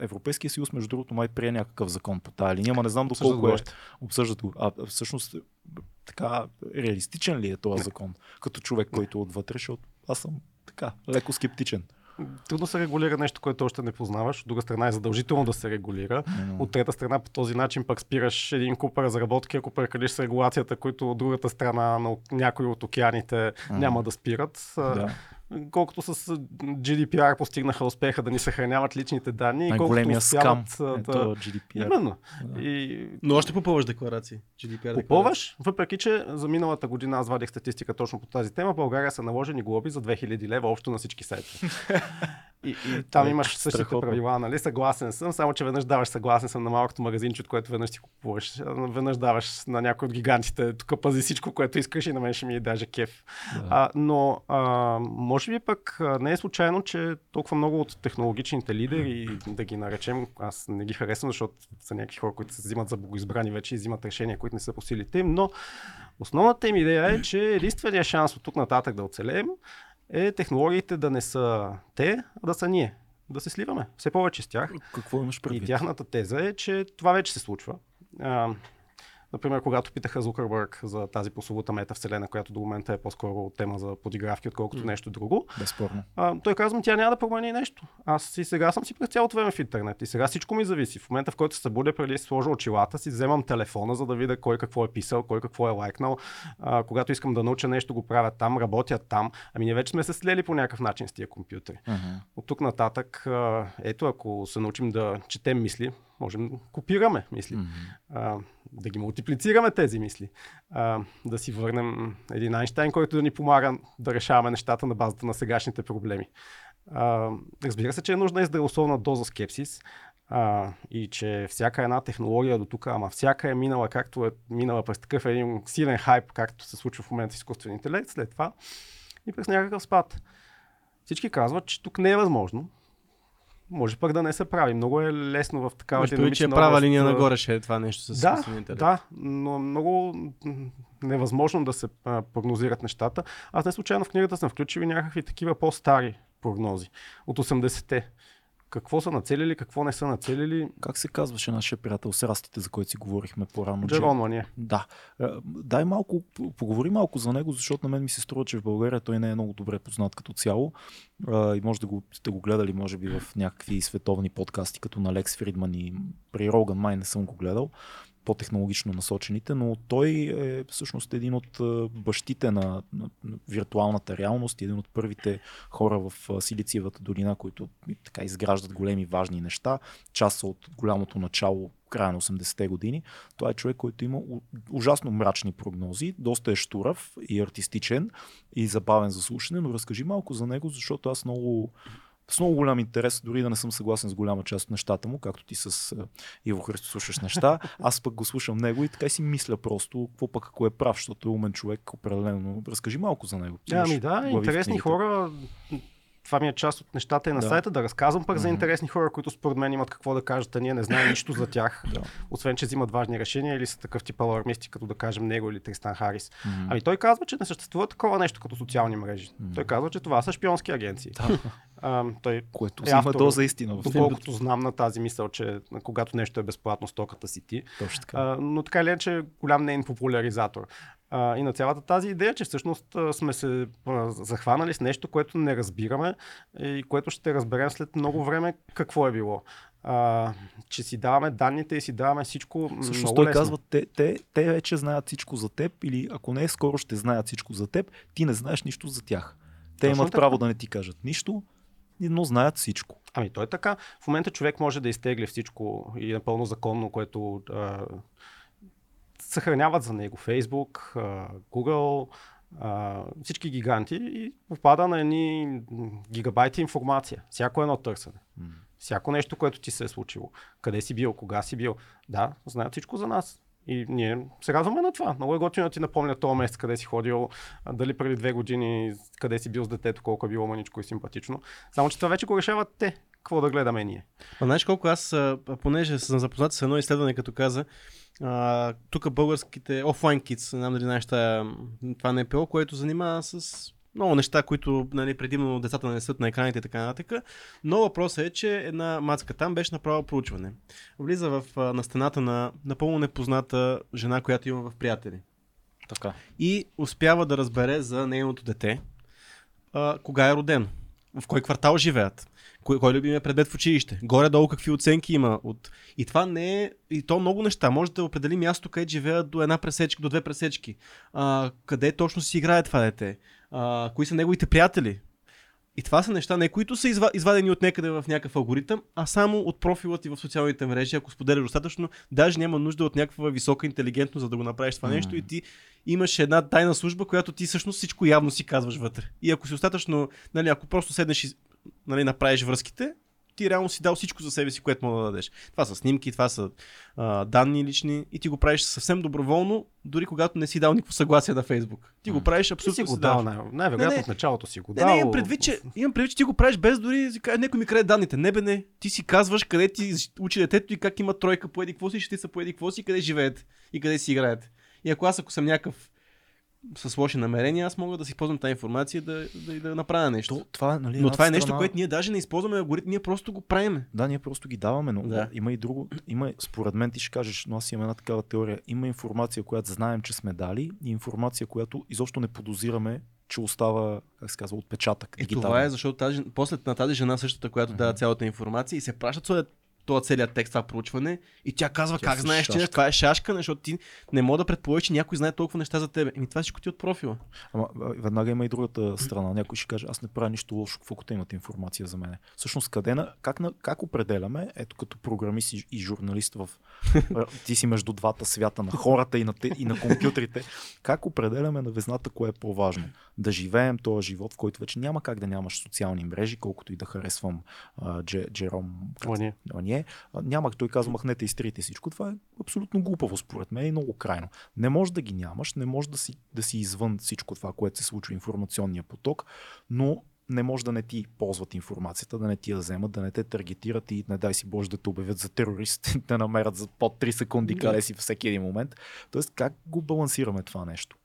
Европейския съюз, между другото, май прие някакъв закон по тази линия, ама не знам доколко го е. Обсъждат го. А всъщност така реалистичен ли е този закон? Като човек, който е отвътре, защото аз съм така, леко скептичен. Трудно се регулира нещо, което още не познаваш. От друга страна е задължително да се регулира. Но- От трета страна по този начин пък спираш един куп разработки, ако прекалиш с регулацията, които от другата страна на някои от океаните Мгм. няма да спират. Да. Колкото с GDPR постигнаха успеха да ни съхраняват личните данни и колкото Най-големия скам успяват е да... GDPR. Именно. Да. И Но още попълваш декларации. GDPR декларации. Попълваш, въпреки че за миналата година аз вадих статистика точно по тази тема, в България са наложени глоби за 2000 лева общо на всички сайтове. <laughs> И, и <laughs> там Е, имаш същите страхотно. правила, нали? Съгласен съм, само че веднъж даваш съгласен съм на малкото магазинче, от което веднъж си купуваш. Веднъж даваш на някой от гигантите, тук пази всичко, което искаш и на мен ще ми е даже кеф. Да. А, но а, може би пък не е случайно, че толкова много от технологичните лидери, да ги наречем, аз не ги харесвам, защото са някакви хора, които се взимат за богоизбрани вече и взимат решения, които не са по силите им, но основната им идея е, че единственият шанс от тук нататък да оцелеем е технологиите да не са те, а да са ние. Да се сливаме все повече с тях. Какво имаш И предвид? тяхната теза е, че това вече се случва. А, например, когато питаха Зукърбърг за тази прословута метавселена, която до момента е по-скоро тема за подигравки, отколкото нещо друго, Безспорно. а, той казва, тя няма да промени нещо. Аз и сега съм си през цялото време в интернет. И сега всичко ми зависи. В момента, в който се събудя, преди си сложа очилата, си вземам телефона, за да видя кой какво е писал, кой какво е лайкнал. А, когато искам да науча нещо, го правя там, работя там. Ами ние вече сме се слели по някакъв начин с тия компютри. Мгм. От тук нататък, ето, ако се научим да четем мисли, можем да копираме мисли. Мгм. Да ги мултиплицираме тези мисли. А, да си върнем един Айнштайн, който да ни помага да решаваме нещата на базата на сегашните проблеми. А, разбира се, че е нужна и здравословна доза скепсис. А, и че всяка една технология до тук, ама всяка е минала както е минала през такъв един силен хайп, както се случва в момента с изкуствен интелект, след това и през някакъв спад. Всички казват, че тук не е възможно. Може пък да не се прави. Много е лесно в такава Може би, че е динамична права линия нагоре ще е това нещо с да, интелект. да, но много невъзможно да се а, прогнозират нещата. Аз не случайно в книгата съм включил и някакви такива по-стари прогнози от 80-те. Какво са нацелили, какво не са нацелили. Как се казваше нашия приятел с растите, за който си говорихме по-рано? Джерон Лания. Да. Е, Дай малко, поговори малко за него, защото на мен ми се струва, че в България той не е много добре познат като цяло. А, И може да го, сте го гледали, може би, в някакви световни подкасти, като на Лекс Фридман и при Роган май не съм го гледал. По-технологично насочените, но той е всъщност един от бащите на, на, на виртуалната реалност, един от първите хора в Силициевата долина, които така изграждат големи важни неща. Част от голямото начало края на 80-те години. Това е човек, който има ужасно мрачни прогнози, доста е штурав и артистичен и забавен за слушане, но разкажи малко за него, защото аз много с много голям интерес, дори да не съм съгласен с голяма част от нещата му, както ти с Иво Христо слушаш неща, <laughs> аз пък го слушам него и така си мисля просто, какво пък ако е прав, защото е умен човек, определено. Разкажи малко за него. Ами да, интересни хора, това ми е част от нещата и на да. сайта, да разказвам пък mm-hmm. за интересни хора, които според мен имат какво да кажат, а ние не знаем нищо за тях, <laughs> да. освен че взимат важни решения или са такъв тип алармисти, като да кажем него или Тристан Харис. Mm-hmm. Ами той казва, че не съществува такова нещо като социални мрежи. Mm-hmm. Той казва, че това са шпионски агенции. Да. А, той Което е автор, доза истина. Доколкото знам на тази мисъл, че когато нещо е безплатно, стоката си ти. Точно така. А, но така ли е, че голям нейн популяризатор. А, и на цялата тази идея, че всъщност сме се захванали с нещо, което не разбираме и което ще разберем след много време какво е било. А, че си даваме данните и си даваме всичко. Всъщност той лесно. казва, те, те, те вече знаят всичко за теб или ако не е скоро ще знаят всичко за теб, ти не знаеш нищо за тях. Те Точно имат така. право да не ти кажат нищо, но знаят всичко. Ами той е така. В момента човек може да изтегли всичко и напълно законно, което а, съхраняват за него Facebook, Google, всички гиганти и попада на едни гигабайти информация. Всяко едно търсене. Mm. Всяко нещо, което ти се е случило. Къде си бил, кога си бил. Да, знаят всичко за нас. И ние се радваме на това. Много е готино да ти напомня този месец, къде си ходил, дали преди две години, къде си бил с детето, колко е било маничко и симпатично. Само, че това вече го решават те. Какво да гледаме ние? А знаеш колко аз, понеже съм запознат с едно изследване, като каза, а, тук българските офлайн китс, не знам дали знаеш това НПО, което занимава с много неща, които нали, предимно децата не съд на екраните и така нататък. Но въпросът е, че една мацка там беше направила проучване. Влиза в, на стената на напълно непозната жена, която има в приятели. Така. И успява да разбере за нейното дете а, кога е родено, в кой квартал живеят, кой, кой любимия предмет в училище, горе-долу какви оценки има. От... И това не е. И то много неща. Може да определи място, къде живеят до една пресечка, до две пресечки. А, къде точно си играе това дете. А, кои са неговите приятели. И това са неща, не които са извадени от някъде в някакъв алгоритъм, а само от профила ти в социалните мрежи. Ако споделяш достатъчно, даже няма нужда от някаква висока интелигентност, за да го направиш това mm. нещо и ти имаш една тайна служба, която ти всъщност всичко явно си казваш вътре. И ако си достатъчно, нали, ако просто седнеш и нали, направиш връзките, ти реално си дал всичко за себе си, което мога да дадеш. Това са снимки, това са а, данни лични и ти го правиш съвсем доброволно, дори когато не си дал никакво съгласие на Фейсбук. Ти го правиш абсолютно. Ти си го дал, най- най-вероятно в началото си го дал. Не, не, имам предвид, че, имам предвид, че ти го правиш без дори някой ми краде данните. Не бе, не. Ти си казваш къде ти учи детето и как има тройка по еди какво си, ще ти са по еди какво си, къде живеете и къде си играете. И ако аз ако съм някакъв с лоши намерения, аз мога да си използвам тази информация да, да, да направя нещо. То, това, нали, но това е нещо, страна... което ние даже не използваме алгоритм, ние просто го правим. Да, ние просто ги даваме, но да. има и друго. Има, според мен ти ще кажеш, но аз имам една такава теория. Има информация, която знаем, че сме дали и информация, която изобщо не подозираме, че остава, как се казва, отпечатък. И това е, защото тази, после на тази жена същата, която uh-huh. дава цялата информация и се пращат този целият текст, това проучване и тя казва тя как знаеш, шашка. че това е шашка, защото ти не мога да предположиш, че някой знае толкова неща за теб. Еми това всичко ти е от профила. Ама веднага има и другата страна. Някой ще каже, аз не правя нищо лошо, какво те имат информация за мен. Всъщност къде на, как, на, как определяме, ето като програмист и журналист в <laughs> ти си между двата свята на хората и на, те, и на компютрите, как определяме на везната кое е по-важно? Да живеем този живот, в който вече няма как да нямаш социални мрежи, колкото и да харесвам uh, Джером Ония не. Няма, той казва, махнете и стрите всичко. Това е абсолютно глупаво според мен и много крайно. Не може да ги нямаш, не може да си, да си извън всичко това, което се случва информационния поток, но не може да не ти ползват информацията, да не ти я вземат, да не те таргетират и не дай си Боже да те обявят за терорист, <laughs> да намерят за под 3 секунди къде си всеки един момент. Тоест, как го балансираме това нещо?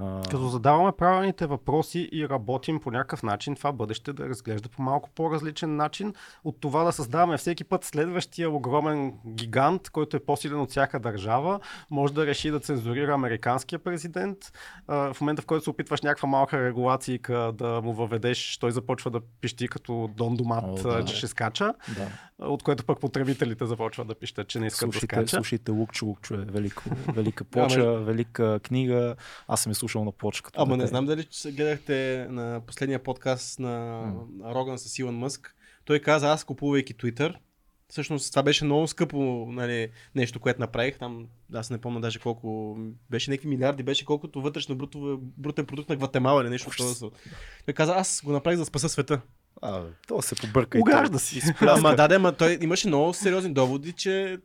А, Като задаваме правилните въпроси и работим по някакъв начин, това бъдеще да разглежда по малко по-различен начин от това да създаваме всеки път следващия огромен гигант, който е по-силен от всяка държава, може да реши да цензурира американския президент. А, в момента, в който се опитваш някаква малка регулация да му въведеш, той започва да пищи като Дон Домат, О, да. че ще скача, да. от което пък потребителите започват да пищат, че не искат да Слушайте, скача. слушайте Лукчо, Лукчо е велико, велика <laughs> плоча, велика книга. Аз съм слушал на плоча. като Ама не дете. знам дали гледахте на последния подкаст на Роган с Илон Мъск. Той каза, аз купувайки Twitter, всъщност това беше много скъпо нали, нещо, което направих. Там, аз не помня даже колко, беше някакви милиарди, беше колкото вътрешно брутов, брутен продукт на Гватемала или нещо. сорт. Той каза, аз го направих за да спаса света. А, то се побърка. и Угажда той си. <laughs> Ама да, да, ма той имаше много сериозни доводи, че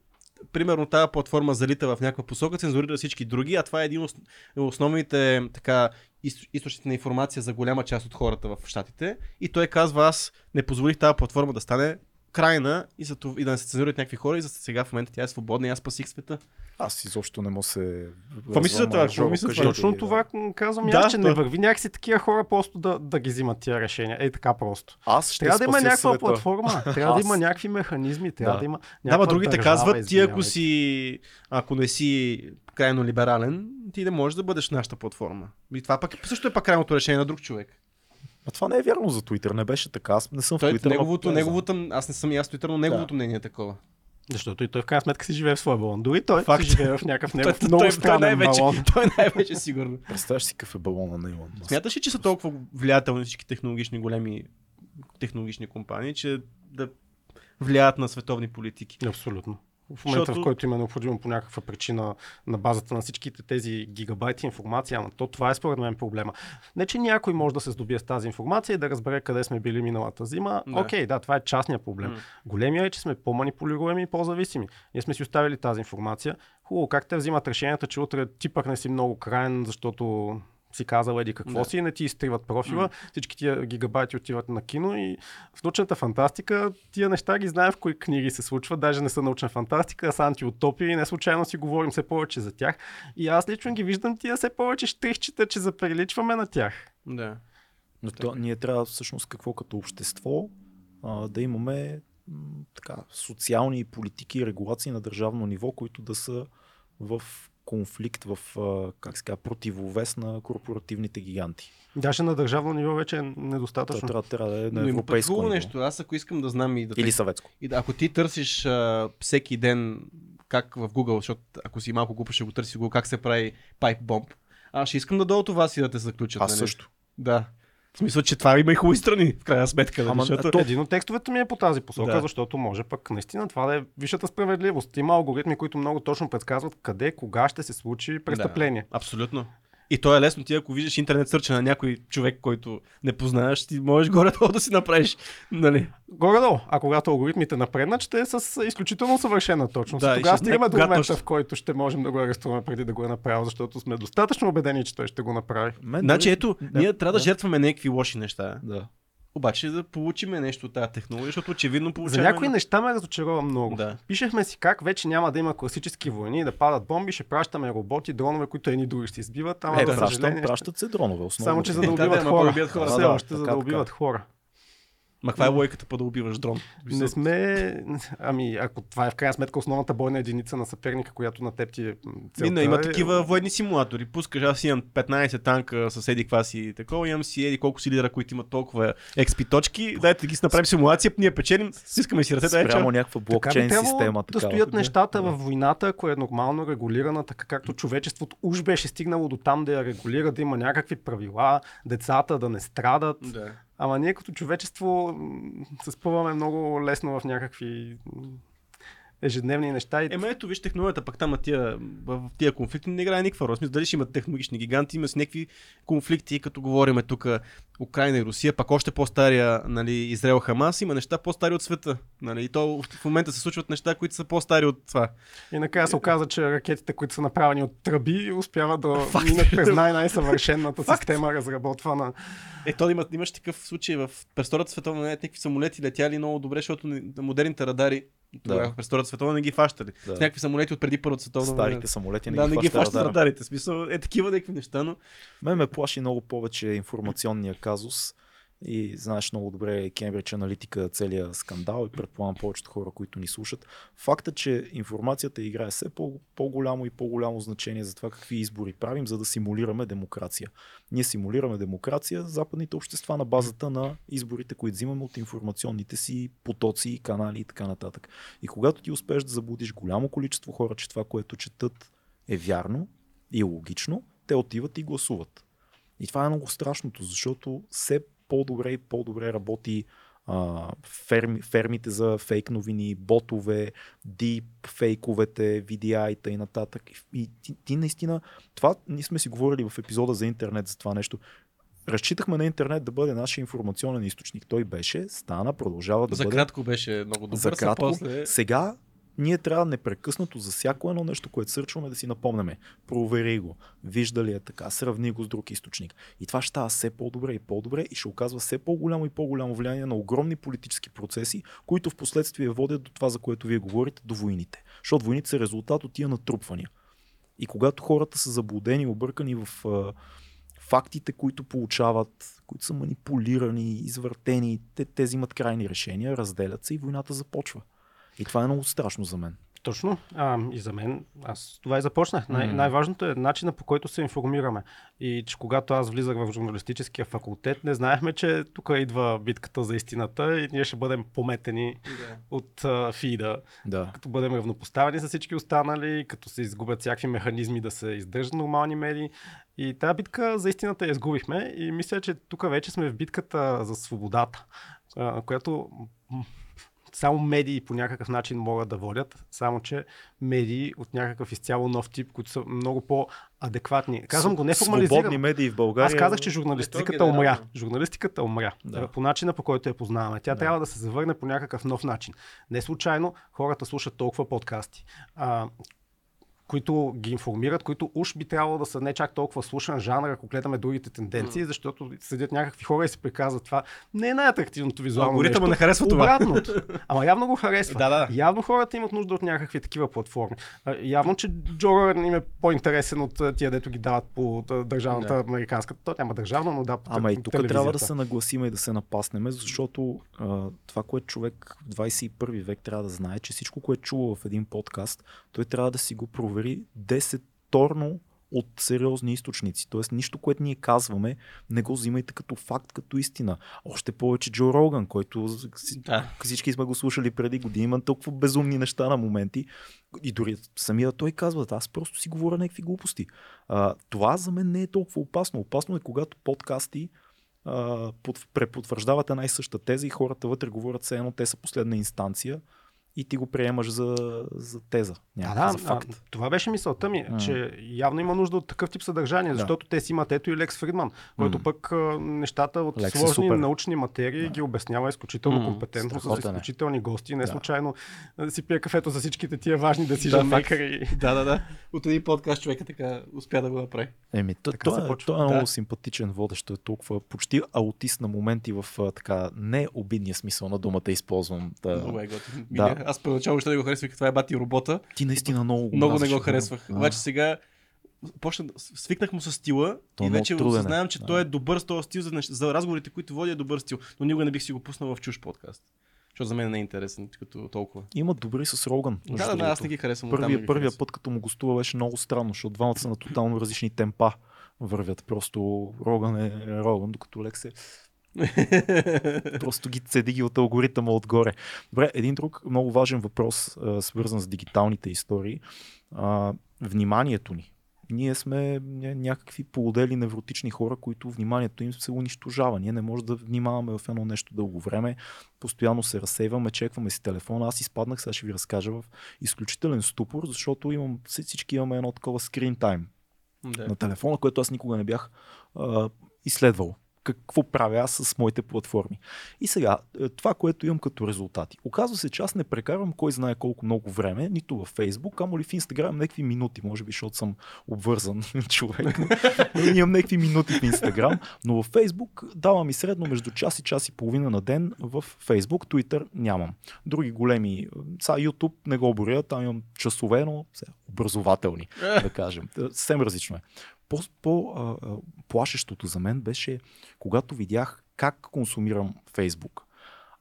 примерно тази платформа залита в някаква посока, цензурира всички други, а това е един от основните така, из- източници на информация за голяма част от хората в Штатите. И той казва, аз не позволих тази платформа да стане крайна и, за това, и да не се цензурират някакви хора и за сега в момента тя е свободна и аз спасих света. Аз изобщо не мога се... Какво мислиш за това? Какво ти, Точно да. това м, казвам и Да, аз, че не то- върви някакси такива хора просто да, да ги взимат тия решения. Ей така просто. Аз ще Трябва да има някаква света. платформа, <laughs> трябва да Аз- има някакви механизми, трябва Да. да, има Да, ма другите държава, казват, ти ако си, ако не си крайно либерален, ти не можеш да бъдеш нашата платформа. И това пък също е пак крайното решение на друг човек. А това не е вярно за Twitter, не беше така. Аз не съм Той, в Twitter. неговото, не неговото, аз не съм и аз Twitter, но неговото мнение е такова. Защото и той в крайна сметка си живее в своя балон. Дори той Факт. си живее в някакъв <laughs> негов той, много той, странен най-вече, балон. <laughs> той най-вече сигурно. Представяш си какъв е балона на Илон Мъск. Смяташ ли, че са толкова влиятелни всички технологични големи технологични компании, че да влияят на световни политики? Абсолютно. В момента, Защото- в който им е необходимо по някаква причина на базата на всичките тези гигабайти информация, ама то това е според мен проблема. Не, че някой може да се здобие с тази информация и да разбере къде сме били миналата зима. Да. Окей, да, това е частния проблем. М. Големия е, че сме по-манипулируеми и по-зависими. Ние сме си оставили тази информация. Хубаво, как те взимат решенията, че утре ти пък не си много крайен, защото си казал еди какво Да. си не ти изтриват профила. Всички тия гигабайти отиват на кино и в научната фантастика тия неща ги знаем в кои книги се случват. Даже не са научна фантастика, а са антиутопия и не случайно си говорим все повече за тях. И аз лично ги виждам тия все повече штрихчета, че заприличваме на тях. Да. Но то, ние трябва всъщност какво като общество а, да имаме така, социални политики и регулации на държавно ниво, които да са в конфликт, в как се казва, противовес на корпоративните гиганти. Даже на държавно ниво вече е Това недостатъчно. трябва, трябва да е на Но европейско друго ниво. нещо. Аз ако искам да знам и да Или съветско. И да, ако ти търсиш а, всеки ден как в Google, защото ако си малко глупо ще го търси Google, как се прави pipe bomb, аз ще искам да дойда това си да те заключат. Аз нали? също. Да. В смисъл, че това има и хубави страни, в крайна сметка. Нали? Ама, защото... То един от текстовете ми е по тази посока, Да. да. защото може пък наистина това да е висшата справедливост. Има алгоритми, които много точно предсказват къде, кога ще се случи престъпление. Да, абсолютно. И то е лесно. Ти ако видиш интернет сърча на някой човек, който не познаваш, ти можеш горе-долу да си направиш. Нали? Горе-долу. А когато алгоритмите напреднат, ще е с изключително съвършена точност. Да, Тогава стигаме до момента, в който ще можем да го арестуваме преди да го е направил, защото сме достатъчно убедени, че той ще го направи. Мен Значи ето, Да, ние трябва да да. жертваме някакви лоши неща. Да. Обаче да получим нещо от тази технология, защото очевидно За получаваме... някои неща ме разочарова много. Да. Пишехме си как вече няма да има класически войни, да падат бомби, ще пращаме роботи, дронове, които едни други ще избиват, ама Е, за съжаление. ще- пращат се дронове основно. Само, че за да Да, да, убиват хора. Все Да, още за да убиват хора. Ма каква е логиката по да убиваш дрон? Не сме... Ами, ако това е в крайна сметка основната бойна единица на съперника, която на теб ти е целта. Мина, има е- такива военни симулатори. Пускаш, аз имам 15 танка с еди каква си и такова, имам си еди колко си лидера, които имат толкова XP точки. Дайте да ги си направим симулация, ние печелим, искаме си ръцете, Спрямо някаква Така блокчейн трябвало система. да такава. стоят нещата в войната, ако е нормално регулирана, така както човечеството уж беше стигнало до там да я регулира, да има някакви правила, децата да не страдат. Да. Ама ние като човечество се спъваме много лесно в някакви ежедневни неща. И... Ема ето, виж технологията, пък там тия, в тия конфликти не играе никаква роля. Смисъл, Дали ще има технологични гиганти, има си някакви конфликти, като говориме тук Украина и Русия, пак още по-стария нали, Израел Хамас, има неща по-стари от света. Нали, и то в момента се случват неща, които са по-стари от това. И накрая се оказа, че ракетите, които са направени от тръби, успяват да <laughs> Факт. минат през най- най-съвършената система, разработвана. Е, то има, имаш такъв случай в през Втората световна, не, някакви самолети летяли много добре, защото модерните радари тогава, през Втората световна не ги фащали. Да. С някакви самолети от преди Първата световна война. Старите самолети не да, ги не ги фащат радарите. Смисъл, е такива някакви неща, но Мен ме плаши много повече информационния казус и знаеш много добре Кембридж аналитика, целият скандал и предполагам повечето хора, които ни слушат. Факта, че информацията играе все по- по-голямо и по-голямо значение за това какви избори правим, за да симулираме демокрация. Ние симулираме демокрация западните общества на базата на изборите, които взимаме от информационните си потоци, канали и така нататък. И когато ти успееш да заблудиш голямо количество хора, че това, което четат е вярно и е логично, те отиват и гласуват. И това е много страшното, защото все по-добре и по-добре работи а, ферми, фермите за фейк новини, ботове, дип фейковете, VDI и нататък. И, ти, ти наистина, това ние сме си говорили в епизода за интернет за това нещо. Разчитахме на интернет да бъде нашия информационен източник. Той беше, стана, продължава да за бъде. кратко беше много добър. За кратко. После... Сега ние трябва непрекъснато за всяко едно нещо, което сърчваме да си напомняме. Провери го, вижда ли е така, сравни го с друг източник. И това ще става все по-добре и по-добре и ще оказва все по-голямо и по-голямо влияние на огромни политически процеси, които в последствие водят до това, за което вие говорите, до войните. Защото войните са резултат от тия натрупвания. И когато хората са заблудени, объркани в фактите, които получават, които са манипулирани, извъртени, те, те взимат крайни решения, разделят се и войната започва. И това е много страшно за мен. Точно. А, и за мен, аз това и започнах. Най-. Най-важното е начина по който се информираме. И че когато аз влизах в журналистическия факултет, не знаехме, че тук идва битката за истината и ние ще бъдем пометени от а, фида, Да. като бъдем равнопоставени с всички останали, като се изгубят всякакви механизми да се издържат нормални медии. И тази битка за истината я изгубихме и мисля, че тук вече сме в битката за свободата, а, която само медии по някакъв начин могат да водят, само че медии от някакъв изцяло нов тип, които са много по-адекватни. Казвам го Свободни неформализирано. медии в България. Аз казах, че журналистиката генерално. умря. Журналистиката умря. Да. По начина, по който я познаваме. Тя Да. трябва да се завърне по някакъв нов начин. Не случайно хората слушат толкова подкасти. А, които ги информират, които уж би трябвало да са не чак толкова слушан жанр, ако гледаме другите тенденции, защото седят някакви хора и се приказват това. Не е най-атрактивното визуално Алгоритъма не харесва това. Обратното. Ама явно го харесва. Да, да. Явно хората имат нужда от някакви такива платформи. Явно, че Джо Роган им е по-интересен от тия, дето ги дават по държавната Да. американска. То няма държавна, но да, по Ама и тук трябва да се нагласиме и да се напаснеме, защото а, това, което човек в 21 век трябва да знае, че всичко, което чува в един подкаст, той трябва да си го провери 10-торно от сериозни източници. Тоест, нищо, което ние казваме, не го взимайте като факт, като истина. Още повече Джо Роган, който Да. всички сме го слушали преди години, има толкова безумни неща на моменти. И дори самия той казва, аз просто си говоря някакви глупости. А, това за мен не е толкова опасно. Опасно е когато подкасти а, под, препотвърждават една и съща теза и хората вътре говорят все едно, те са последна инстанция и ти го приемаш за, за теза. Да, Някаква, да, за факт. А, това беше мисълта ми, М. че явно има нужда от такъв тип съдържание, Да. защото те си имат ето и Лекс Фридман, който М. пък а, нещата от Лекс е сложни супер. научни материи Да. ги обяснява изключително М, компетентно, с страхотен е. изключителни гости. Не Да. случайно а, си пие кафето за всичките тия важни decision факт. makers. да, да, да. От един подкаст човека така успя да го направи. Еми, то, Така той, е, той е много Да. симпатичен водещ, е толкова почти аутист на моменти в така не обидния смисъл на думата използвам. Да. Много е готин. Да. Аз поначало ще да го харесвах, това е бати робота. Ти наистина много Много не го харесвах. да. Обаче сега почна, свикнах му с стила То е и вече е. осъзнавам, че Да. той е добър с този стил за, за разговорите, които води е добър стил. Но никога не бих си го пуснал в чуж подкаст. Защото за мен не е интересен като толкова. Има добри с Роган. Да, да, да, аз не ги харесвам. не Първия, първия път, като му гостува, беше много странно, защото двамата са на тотално различни темпа вървят. Просто Роган е Роган, докато Лекс е <laughs> просто ги цеди ги от алгоритъма отгоре. Добре, един друг много важен въпрос, свързан с дигиталните истории. Вниманието ни. Ние сме ня- някакви полудели невротични хора, които вниманието им се унищожава. Ние не можем да внимаваме в едно нещо дълго време. Постоянно се разсейваме, чекваме си телефона. Аз изпаднах, сега ще ви разкажа в изключителен ступор, защото имам, всички имаме едно такова time Да. на телефона, което аз никога не бях а, изследвал. Какво правя аз с моите платформи. И сега, е, това, което имам като резултати. Оказва се, че аз не прекарвам кой знае колко много време, нито във Facebook, ама ли в Instagram някакви минути, може би, защото съм обвързан <laughs> човек. имам някакви минути в Instagram, но във Facebook давам и средно между час и час и половина на ден в Facebook, Twitter нямам. Други големи, са YouTube не го боря, там имам часове, но сега, образователни, да <laughs> кажем. Съвсем различно е. По-плашещото за мен беше, когато видях как консумирам Фейсбук.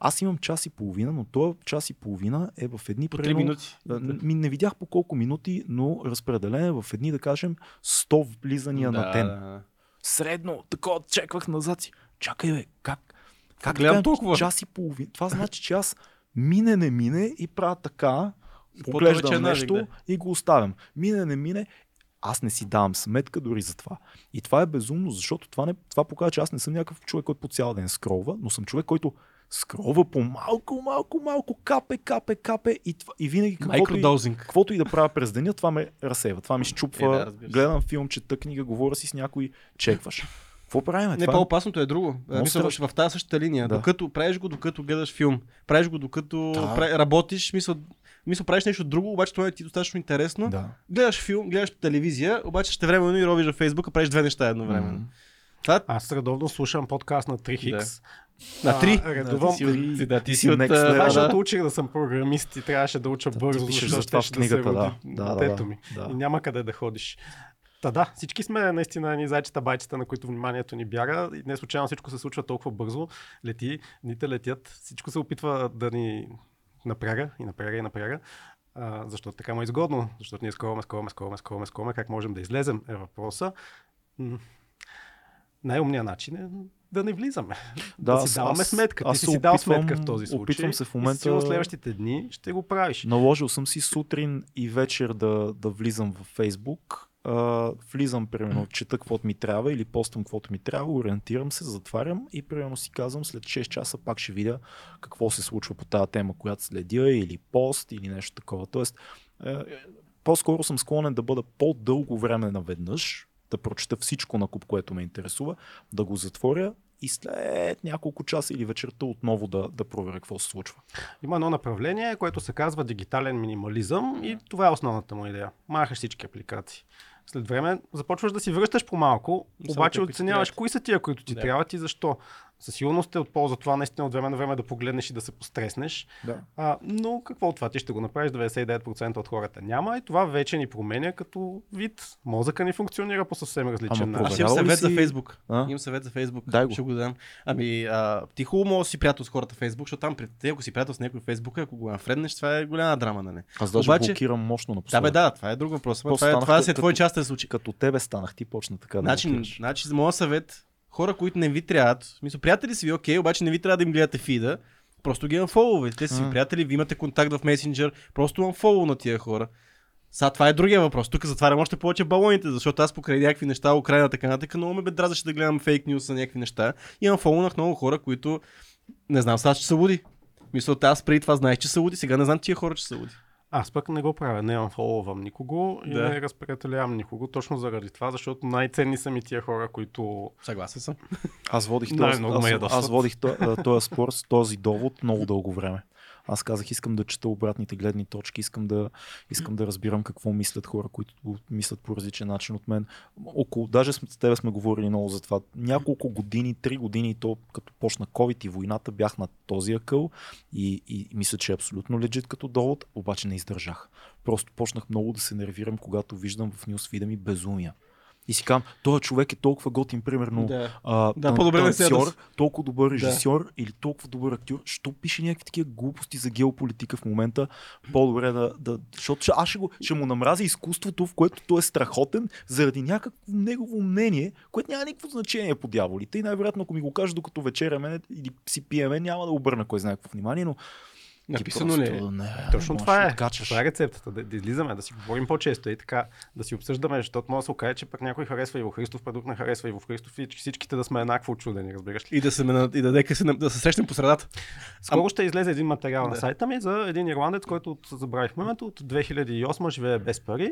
Аз имам час и половина, но този час и половина е в едни... По 3 минути. Ми не видях по колко минути, но разпределен е в едни, да кажем, 100 влизания да, на ден. Да. Средно, такова, чеквах назад си. Чакай, бе, как? Как Гледам така, толкова. час и половина? Това значи, че аз мине, не мине и правя така, поглеждам навик, нещо да. и го оставям. Мине, не мине, аз не си давам сметка дори за това. И това е безумно, защото това, не, това показва, че аз не съм някакъв човек, който по цял ден скролва, но съм човек, който скролва по малко, малко, малко, капе, капе, капе и, това, и винаги каквото и, каквото и да правя през деня, това ме разсейва, това ми щупва, Е, да, гледам филм, чета книга, говоря си с някой, чекваш. Какво правим? Не, това е- по-опасното е друго. Мисля, страшно. в тази същата линия. Да. Докато правиш го, докато гледаш филм. Правиш го, докато Да. пра- работиш. Мисля, мисля, правиш нещо друго, обаче това е ти достатъчно интересно. Да. Гледаш филм, гледаш телевизия, обаче ще времено и ровиш във Фейсбук, а правиш две неща едновременно. М. Това Аз редовно слушам подкаст на 3X. на три. Редовно. ти си да, ти си от... next level. Да. защото учих да съм програмист и трябваше да уча Да, бързо, защото за това в да книгата, да. роди Да, да, детето да. ми. Да. И няма къде да ходиш. Та да, всички сме наистина едни зайчета байчета, на които вниманието ни бяга. И не случайно всичко се случва толкова бързо. Лети, дните летят, всичко се опитва да ни напряга и напряга и напряга. А, защото така му е изгодно, защото ние скроваме, скроваме, скроваме, скроваме, скроваме, как можем да излезем е въпроса. Най-умният начин е да не влизаме. <laughs> Да, да аз- си даваме аз- сметка. Ти аз си се си дал сметка в този случай. опитвам се в момента- сигурно следващите дни ще го правиш. Наложил съм си сутрин и вечер да, да влизам в Фейсбук. А, влизам, примерно, чета каквото ми трябва или постам каквото ми трябва, ориентирам се, затварям и примерно си казвам след 6 часа пак ще видя какво се случва по тази тема, която следя или пост или нещо такова. Тоест, е, по-скоро съм склонен да бъда по-дълго време наведнъж, да прочета всичко на куп, което ме интересува, да го затворя и след няколко часа или вечерта отново да, да проверя какво се случва. Има едно направление, което се казва дигитален минимализъм и това е основната му идея. Махаш всички апликации. След време започваш да си връщаш по-малко, Само обаче оценяваш кои са тия, които ти Да. трябват и защо. Със сигурност е от полза това наистина от време на време да погледнеш и да се постреснеш. Да. А, но какво от това? Ти ще го направиш, 99% от хората няма и това вече ни променя като вид. Мозъка ни функционира по съвсем различен начин. Аз имам съвет за си- Фейсбук. А? Имам съвет за Фейсбук. Дай го. Ще го дам. Ами, а, ти хубаво може да си приятел с хората в Фейсбук, защото там при те, ако си приятел с някой в Фейсбук, ако го нафреднеш, това е голяма драма, нали? Аз даже Обаче- блокирам мощно Да, напоследък. бе, да, това е друг въпрос. После Това, е, това е като- твой частен случай. Като тебе станах, ти почна така да Значи, блокираш. значи, за моят съвет, хора, които не ви трябват, смисъл, приятели си ви, окей, обаче не ви трябва да им гледате фида, просто ги unfollowайте. Те си А. приятели, ви имате контакт в месенджер, просто unfollow на тия хора. Сега това е другия въпрос. Тук затварям още повече балоните, защото аз покрай някакви неща, Украина, така нататък, много ме бе дразнаше да гледам фейк нюс за някакви неща. И unfollowнах много хора, които не знам сега, че са луди. Мисля, аз преди това знаех, че са луди, сега не знам тия хора, че са луди. Аз пък не го правя, не unfollowвам никого и Да. не разприятелявам никого, точно заради това, защото най-ценни са ми тия хора, които Съгласен съм. Аз водих този, аз, аз водих този спор с този довод много дълго време. Аз казах, искам да чета обратните гледни точки, искам да, искам да разбирам какво мислят хора, които мислят по различен начин от мен. Около, даже с тебе сме говорили много за това. Няколко години, три години, то като почна COVID и войната, бях на този акъл и, и мисля, че е абсолютно лежит като довод, обаче не издържах. Просто почнах много да се нервирам, когато виждам в нюсфида ми безумия. И си казвам, този човек е толкова готин, примерно, Да. а, Да, по-добре танцор, толкова добър режисьор или толкова добър актьор, що пише някакви такива глупости за геополитика в момента, по-добре да, да защото ще, аз ще, го, ще му намразя изкуството, в което той е страхотен, заради някакво негово мнение, което няма никакво значение по дяволите. И най-вероятно, ако ми го каже докато вечеряме или си пиеме, няма да обърна кой знае какво внимание, но Написано ли е? Не, Точно можеш това да е. откачаш. Това е рецептата. Да, да излизаме, да си говорим по-често и така, да си обсъждаме, защото може да се окаже, че пък някой харесва Иво Христов, пък друг не харесва Иво Христов и всичките да сме еднакво очудени, разбираш ли? И да се, на- и да, дека се, на- да се срещнем по средата. Скоро ще излезе един материал на Да. сайта ми за един ирландец, който от, забравих името, от 2008 живее без пари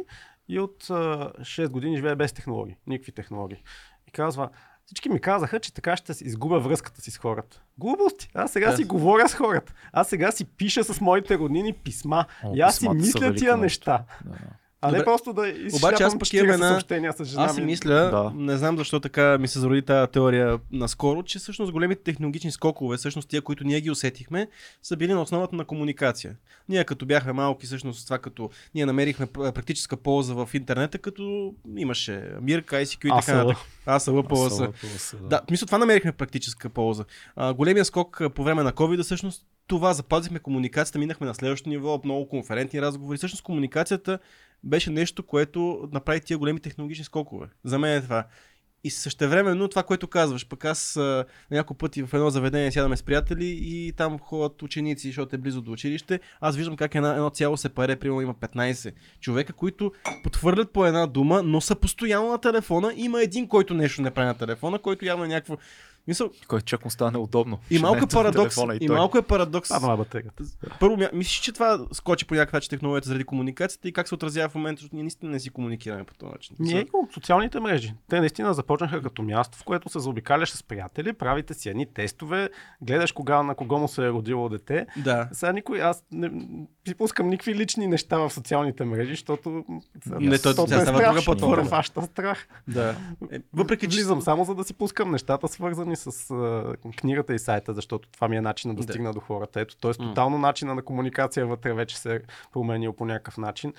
и от а, 6 години живее без технологии, никакви технологии. И казва, Всички ми казаха, че така ще изгубя връзката си с хората. Глупости. Аз сега да. си говоря с хората. Аз сега си пиша с моите роднини писма. О, и аз си мисля тия нещо. неща. Да. А Добре. не просто да Обаче аз пък имам една- съобщения с жена Аз си ми. мисля, Да. не знам защо така ми се зароди тази теория наскоро, че всъщност големите технологични скокове, всъщност тия, които ние ги усетихме, са били на основата на комуникация. Ние като бяхме малки, всъщност това като ние намерихме пр- практическа полза в интернета, като имаше Мирка, ICQ и така ASL. нататък. ПЛС. ПЛС, Да, мисля, това намерихме практическа полза. А, големия скок по време на COVID, всъщност, това запазихме комуникацията, минахме на следващото ниво, много конферентни разговори. Всъщност комуникацията беше нещо, което направи тия големи технологични скокове. За мен е това. И същевременно това, което казваш, пък аз а, няколко пъти в едно заведение сядаме с приятели и там ходят ученици, защото е близо до училище. Аз виждам как една, едно цяло се паре, примерно има 15 човека, които подхвърлят по една дума, но са постоянно на телефона. Има един, който нещо не прави на телефона, който явно е някакво... Мисъл, Който чак му стане удобно. и Ще малко е парадокс. И той. малко е парадокс. А. Първо, мислиш, че това скочи по някакъв начин технологията заради комуникацията и как се отразява в момента, защото ние наистина не си комуникираме по този начин. Ние и от социалните мрежи. Те наистина започнаха като място, в което се заобикаляш с приятели, правите си едни тестове, гледаш кога на кого му се е родило дете. Да. Сега никой, аз не си пускам никакви лични неща в социалните мрежи, защото Не, то- е става страх, друга платформа. Фаща страх. да. Е, въпреки, че Влизам само за да си пускам нещата, свързани с а, книгата и сайта, защото това ми е начинът да Да. стигна до хората. Ето, т.е. Тотално начина на комуникация вътре вече се е променил по някакъв начин.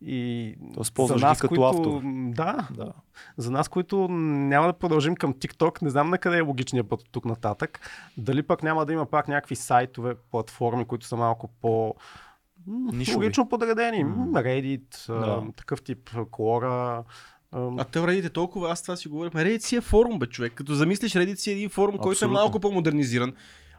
И Тоест, ползваш ги като които, автор. Да, Да. за нас, които няма да продължим към TikTok, не знам на къде е логичният път от тук нататък. Дали пък няма да има пак някакви сайтове, платформи, които са малко по Нишови. логично подредени. М, Reddit, Да. такъв тип Quora. А, те Reddit е толкова, аз това си говорихме. Reddit си е форум, бе, човек. Като замислиш, Reddit си е един форум, който е Абсолютно. малко по-модернизиран.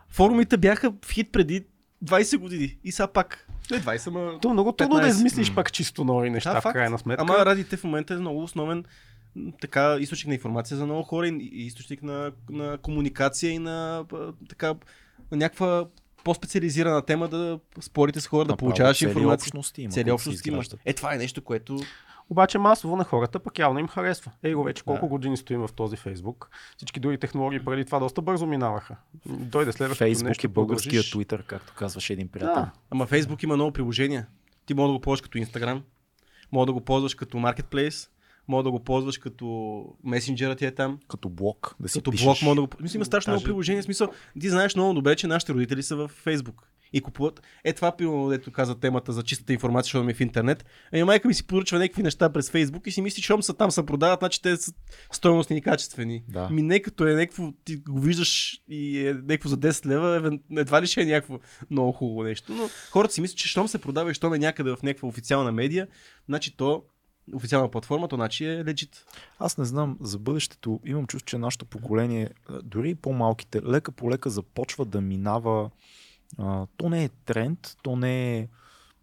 Форумите бяха в хит преди 20 години. И сега пак. Не 20, ма... То е много трудно да 15. измислиш пак чисто нови неща, Да, в крайна сметка. Ама Reddit в момента е много основен така, източник на информация за много хора и източник на, на комуникация и на така, на някаква по-специализирана тема да спорите с хора, да Направо получаваш цели информация. общности има, Цели общности има. Е, това е нещо, което... Обаче масово на хората пък явно им харесва. Ей го вече колко Да. години стоим в този Фейсбук. Всички други технологии преди това доста бързо минаваха. Дойде следващото Фейсбук нещо. е българския. Twitter, както казваше един приятел. Да. Ама Фейсбук има много приложения. Ти може да го ползваш като Instagram, може да го ползваш като Marketplace, може да го ползваш като месенджера ти е там. Като блок, да си Като пишеш. блог може да го... Мисля, има страшно много приложения. В Смисъл, ти знаеш много добре, че нашите родители са в Фейсбук. И купуват. Е, това пилно, дето каза темата за чистата информация, защото ми е в интернет. Ами майка ми си поръчва някакви неща през Фейсбук и си мисли, че са там, се продават, значи те са стойностни и качествени. Да. Ми не като е някакво, ти го виждаш и е някакво за 10 лева, едва ли ще е някакво много хубаво нещо. Но хората си мислят, че щом се продава и щом е някъде в някаква официална медия, значи то официална платформа, то значи е легит. Аз не знам, за бъдещето имам чувство, че нашето поколение, дори и по-малките, лека по лека започва да минава. А, то не е тренд, то не е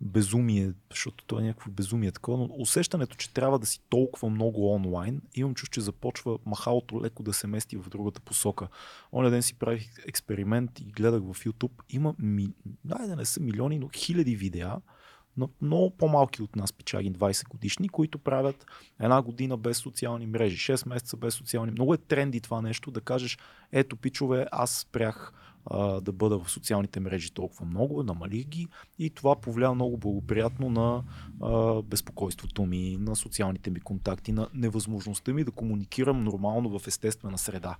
безумие, защото то е някакво безумие такова, но усещането, че трябва да си толкова много онлайн, имам чувство, че започва махалото леко да се мести в другата посока. Оня ден си правих експеримент и гледах в YouTube. Има, ми, дай да не са милиони, но хиляди видеа, на много по-малки от нас печаги 20 годишни, които правят една година без социални мрежи, 6 месеца без социални. Много е тренди това нещо да кажеш, ето пичове, аз спрях а, да бъда в социалните мрежи толкова много, намалих ги и това повлия много благоприятно на а, безпокойството ми, на социалните ми контакти, на невъзможността ми да комуникирам нормално в естествена среда.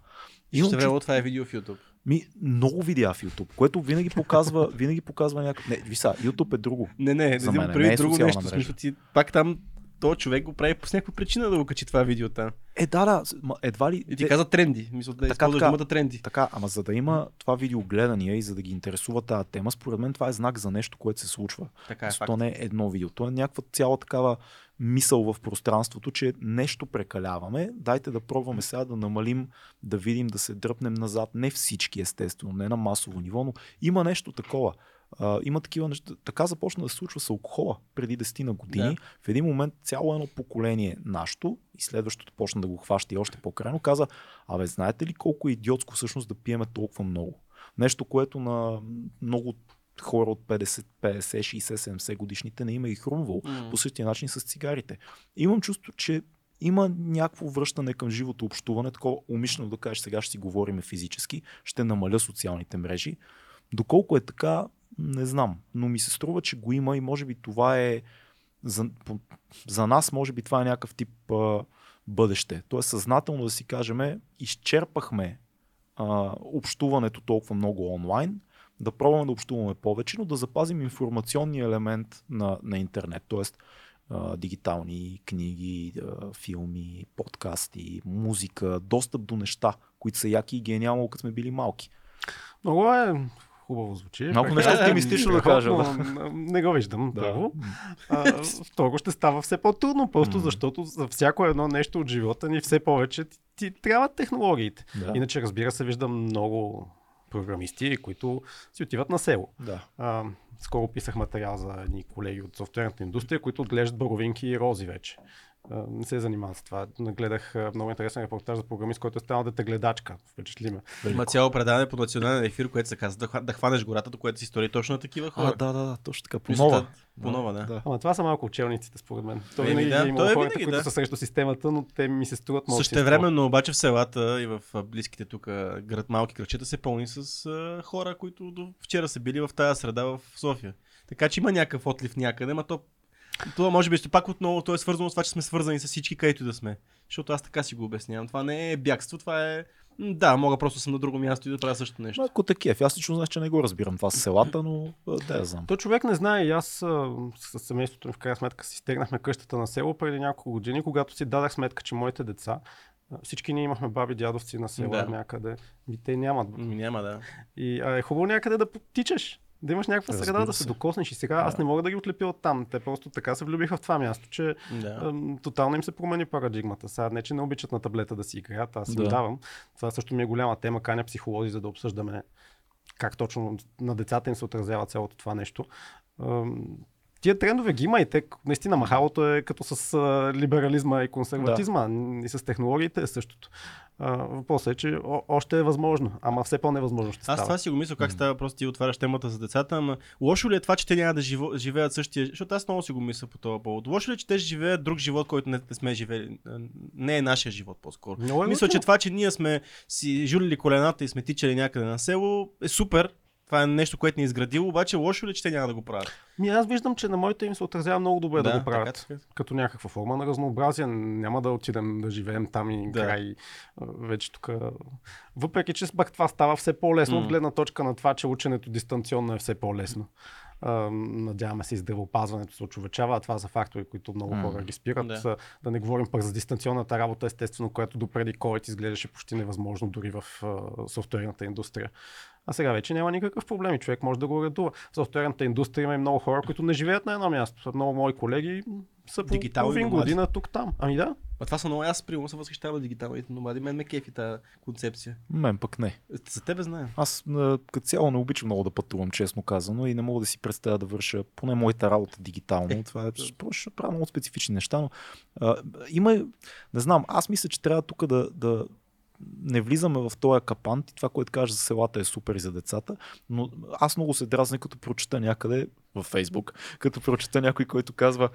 Имам Ще време това е видео в YouTube. Ми, много видеа в YouTube, което винаги показва, <laughs> винаги показва някакъв... Не, ви са, YouTube е друго. Не, не, не За мен преди не е друго нещо. Мрежа. Смисъл, ти, пак там то човек го прави по някаква причина да го качи това видео там. Е, да, да, едва ли... И ти каза тренди. Мисля, да Така, така. думата тренди. Така, ама за да има това видео гледания и за да ги интересува тази тема, според мен това е знак за нещо, което се случва. Така е. То не е едно видео. То е някаква цяла такава мисъл в пространството, че нещо прекаляваме. Дайте да пробваме сега да намалим, да видим, да се дръпнем назад. Не всички, естествено, не на масово ниво, но има нещо такова. А, има такива неща. Така започна да се случва с алкохола преди 10 на години. Да. В един момент цяло едно поколение нашето и следващото почна да го хваща и още по-крайно, каза, абе, знаете ли колко е идиотско всъщност да пиеме толкова много? Нещо, което на много хора от 50, 50, 60, 70 годишните не има и хрумвало. М. По същия начин с цигарите. Имам чувство, че има някакво връщане към живото общуване, такова умишлено да кажеш сега ще си говорим физически, ще намаля социалните мрежи. Доколко е така, не знам, но ми се струва, че го има и може би това е за, за нас, може би това е някакъв тип а, бъдеще. Тоест съзнателно да си кажем, изчерпахме а, общуването толкова много онлайн, да пробваме да общуваме повече, но да запазим информационния елемент на, на интернет. Тоест а, дигитални книги, филми, подкасти, музика, достъп до неща, които са яки и ги е нямало, като сме били малки. Много е хубаво звучи. Малко нещо оптимистично да кажа. Да. Не го виждам, да. първо. А, второ ще става все по-трудно, просто mm. защото за всяко едно нещо от живота ни все повече ти, ти трябват технологиите. Да. Иначе, разбира се, виждам много програмисти, които си отиват на село. Да. А, скоро писах материал за едни колеги от софтуерната индустрия, които отглеждат боровинки и рози вече не се занимавам с това. Нагледах много интересен репортаж за програмист, който е станал детегледачка. Впечатли ме. Има цяло предаване по национален ефир, което се казва да, да хванеш гората, до което си стори точно на такива хора. А, да, да, да, точно така. По нова. По нова, да. да. Ама това са малко учелниците, според мен. То винаги да, е има хората, винаги, които да. са срещу системата, но те ми се струват много. Също времено обаче в селата и в близките тук град, малки кръчета се пълни с хора, които до вчера са били в тази среда в София. Така че има някакъв отлив някъде, но то това може би пак отново то е свързано с това, че сме свързани с всички, където да сме. Защото аз така си го обяснявам. Това не е бягство, това е да, мога просто съм на друго място и да правя същото нещо. Ако такива, аз лично знаеш, че не го разбирам това с селата, но да я знам. То човек не знае и аз с семейството ми в крайна сметка си стегнахме къщата на село преди няколко години, когато си дадах сметка, че моите деца всички ние имахме баби, дядовци на села да. някъде. И те нямат. Ми няма, да. И а, е хубаво някъде да потичаш да имаш някаква среда да се докоснеш и сега да. аз не мога да ги отлепя от там. Те просто така се влюбиха в това място, че да. ем, тотално им се промени парадигмата. Сега не, че не обичат на таблета да си играят, аз да. им давам. Това също ми е голяма тема, каня психолози, за да обсъждаме как точно на децата им се отразява цялото това нещо. Ем, тия трендове ги има и те, наистина махалото е като с либерализма и консерватизма да. и с технологиите е същото. Въпросът е, че о, още е възможно, ама все по-невъзможно ще става. Аз това си го мисля как става, просто ти отваряш темата за децата, ама лошо ли е това, че те няма да живо, живеят същия, защото аз много си го мисля по този повод. Лошо ли е, че те живеят друг живот, който не, не сме живели, не е нашия живот по-скоро. е мисля, че това, че ние сме си жулили колената и сме тичали някъде на село е супер, това е нещо, което ни е изградило, обаче лошо ли, че те няма да го правят? Ми аз виждам, че на моите им се отразява много добре да, да го правят. Така, така. Като някаква форма на разнообразие. Няма да отидем да живеем там и да. край. Вече тук. Въпреки, че пак това става все по-лесно, mm. от гледна точка на това, че ученето дистанционно е все по-лесно. Надяваме се и здравеопазването се очовечава, а това са фактори, които много хора ги спират. Да. да не говорим пък за дистанционната работа, естествено, която допреди COVID изглеждаше почти невъзможно дори в софтуерната индустрия. А сега вече няма никакъв проблем и човек може да го редува. В софтуерната индустрия има и много хора, които не живеят на едно място. Много мои колеги са по половин година тук-там. Ами да. А това са много аз примерно се възхищавам дигиталните номади. Мен ме кефи тази концепция. Мен пък не. За тебе знаем. Аз като цяло не обичам много да пътувам, честно казано, и не мога да си представя да върша поне моята работа дигитално. Е, това е просто правя много специфични неща, но а, има, не знам, аз мисля, че трябва тук да, да, не влизаме в този капан. И това, което кажеш за селата е супер и за децата, но аз много се дразня, като прочета някъде във Фейсбук, като прочета някой, който казва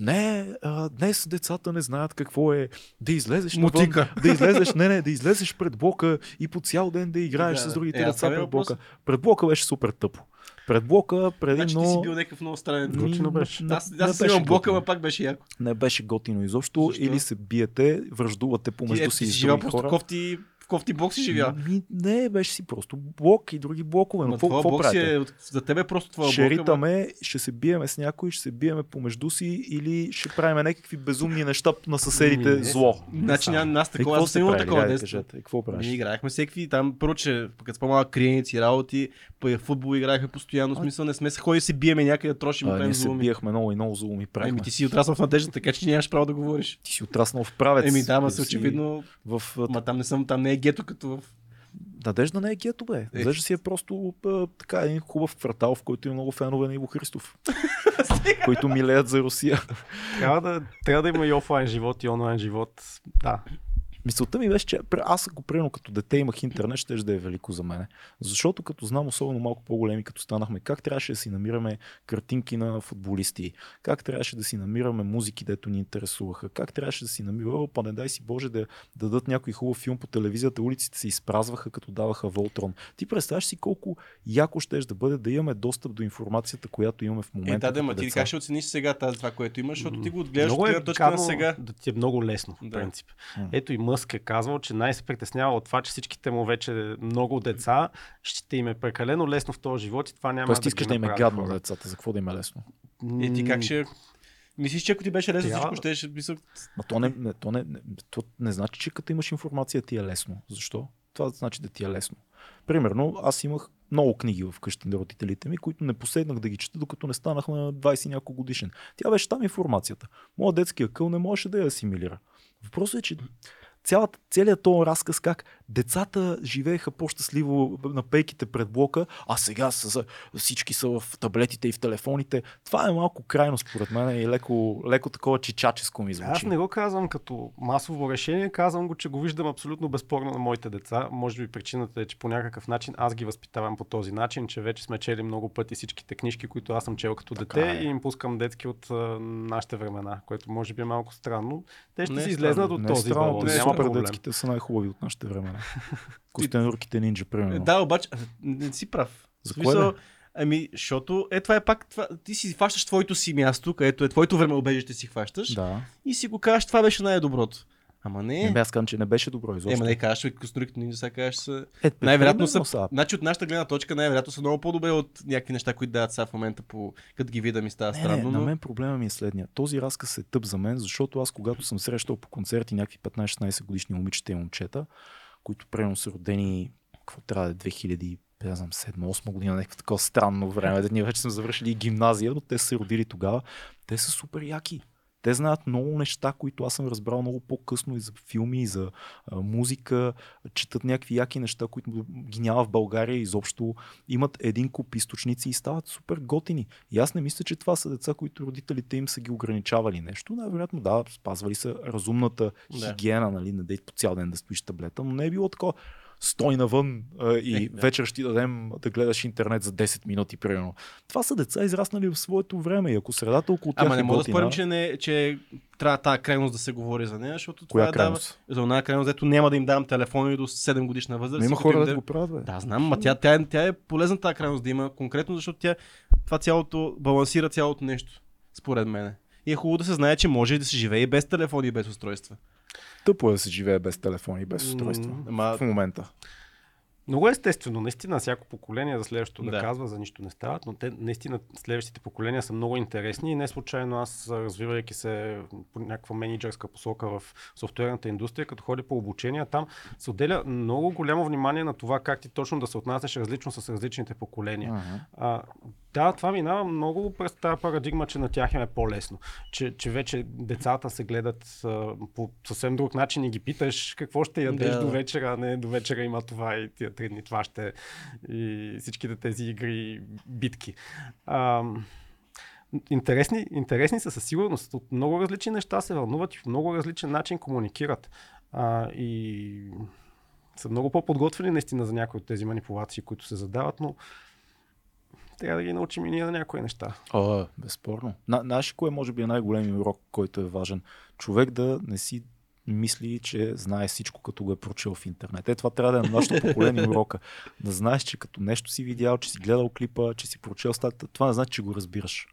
не, а, днес децата не знаят какво е да излезеш навън, <laughs> да излезеш, не, не, да излезеш пред блока и по цял ден да играеш да, с другите е, деца пред блока. Пред блока беше супер тъпо. Пред блока, преди значи много... ти си бил някакъв много странен. Готино беше. Не, аз, аз имам блока, но пак беше яко. Не беше готино изобщо. Защо? Или се биете, връждувате помежду си. Ти си живял просто кофти кофти блок си живя. Ми, не, беше си просто блок и други блокове. Но какво, какво правите? Е, за тебе просто това ще. Ритаме, ще се биеме с някой, ще се биеме помежду си или ще правим някакви безумни неща на съседите не, зло. Значи няма нас такова, аз имам такова. Дайте, кажете, какво правиш? Ние играехме всеки там, първо, че като с по-малък криеници, работи, по футбол играехме постоянно, в смисъл не сме се ходи се биеме някъде трошим. А, ние се биехме много и много зломи правихме. Еми ти си отраснал в надежда, така че нямаш право да говориш. Ти си отраснал в правец. Еми да, ма се очевидно. В... Ма там не съм, там не е гето като в Надежда не е гето, бе. Надежда си е просто а, така един хубав квартал, в който има много фенове на Иво Христов, <laughs> които милеят за Русия. Трябва да, трябва да има и офлайн живот и онлайн живот. Да. Мисълта ми беше, че аз ако примерно като дете имах интернет, ще да е велико за мене. Защото като знам, особено малко по-големи, като станахме, как трябваше да си намираме картинки на футболисти, как трябваше да си намираме музики, дето ни интересуваха, как трябваше да си намираме, па не дай си Боже да, да дадат някой хубав филм по телевизията, улиците се изпразваха, като даваха Волтрон. Ти представяш си колко яко ще да бъде да имаме достъп до информацията, която имаме в момента. Е, да, да, ма ти как ще оцениш сега тази това, което имаш, защото ти го отгледаш Много от е точка на сега. да ти е много лесно, в Да. принцип. М. Ето и Мъск е казвал, че най- се притеснява от това, че всичките му вече много деца ще им е прекалено лесно в този живот и това няма Тоест, да искаш ги да им е гадно на хора. децата, за какво да им е лесно? Е, ти как ще... Мислиш, че ако ти беше лесно, Трябва- всичко ще ще мисъл... Ма то не, не, то не, не, то не значи, че като имаш информация ти е лесно. Защо? Това значи да ти е лесно. Примерно, аз имах много книги в къщи на родителите ми, които не поседнах да ги чета, докато не станах на 20 и няколко годишен. Тя беше там информацията. Моят детски акъл не можеше да я асимилира. Въпросът е, че цялата, целият този разказ как децата живееха по-щастливо на пейките пред блока, а сега са, всички са в таблетите и в телефоните. Това е малко крайно според мен и леко, леко такова чичаческо ми звучи. Аз не го казвам като масово решение, казвам го, че го виждам абсолютно безспорно на моите деца. Може би причината е, че по някакъв начин аз ги възпитавам по този начин, че вече сме чели много пъти всичките книжки, които аз съм чел като Така дете е. и им пускам детски от а, нашите времена, което може би е малко странно. Те ще Не е си излезнат от Не е този балон. Няма супер проблем. детските са най-хубави от нашите времена. <laughs> Костенурките нинджа, примерно. Да, обаче, не си прав. За кое смисъл? Ами, защото е това е пак, това, ти си хващаш твоето си място, където е твоето време убежище си хващаш Да. и си го кажеш, това беше най-доброто. Ама не. Не бе, аз казвам, че не беше добро изобщо. Ема не кажеш, бе, косториките ни сега кажеш са... Е, Най-вероятно са, са. значи от нашата гледна точка, най-вероятно са много по-добре от някакви неща, които дават сега в момента, по... като ги видя ми става Не, странно. не, на но... мен проблема ми е следния. Този разказ е тъп за мен, защото аз когато съм срещал по концерти някакви 15-16 годишни момичета и момчета, които примерно са родени, какво трябва да е, 2000, не знам, 7-8 година, някакво такова странно време, да ние вече сме завършили гимназия, но те са се родили тогава. Те са супер яки. Те знаят много неща, които аз съм разбрал много по-късно и за филми, и за а, музика, четат някакви яки неща, които ги няма в България изобщо. Имат един куп източници и стават супер готини. И аз не мисля, че това са деца, които родителите им са ги ограничавали нещо. Най-вероятно да, спазвали са разумната хигиена, нали, не дей по цял ден да стоиш таблета, но не е било такова. Стой навън а, и Е, да. вечер ще ти дадем да гледаш интернет за 10 минути, примерно. Това са деца, израснали в своето време и ако средата около тях Ама не е мога да спорим, че, не, че трябва тази крайност да се говори за нея, защото Коя това дава... крайност? За една крайност, дето няма да им давам телефони до 7 годишна възраст. Но има хора да да- го правят, бе. Да, знам, ма тя, тя, е- тя е полезна тази крайност да има, конкретно защото тя това цялото балансира цялото нещо, според мен. И е хубаво да се знае, че може да се живее и без телефони и без устройства. Тъпо е да се живее без телефон и без устройство. М, Ама В момента. Много естествено, наистина, всяко поколение за следващото да. Да. казва, за нищо не стават, но те наистина следващите поколения са много интересни и не случайно аз, развивайки се по някаква менеджерска посока в софтуерната индустрия, като ходя по обучение, там се отделя много голямо внимание на това как ти точно да се отнасяш различно с различните поколения. А, да, това минава много през тази парадигма, че на тях им е по-лесно. Че, че вече децата се гледат а, по съвсем друг начин и ги питаш какво ще ядеш Да. до вечера, а не до вечера има това и тия три дни това ще и всичките тези игри и битки. А, интересни, интересни са със сигурност. От много различни неща се вълнуват и по много различен начин комуникират. А, и са много по-подготвени наистина за някои от тези манипулации, които се задават, но трябва да ги научим и ние на някои неща. О, безспорно. На, ли кое може би е най-големият урок, който е важен? Човек да не си мисли, че знае всичко, като го е прочел в интернет. Е, това трябва да е на нашето поколение <laughs> урока. Да знаеш, че като нещо си видял, че си гледал клипа, че си прочел статията, това не значи, че го разбираш.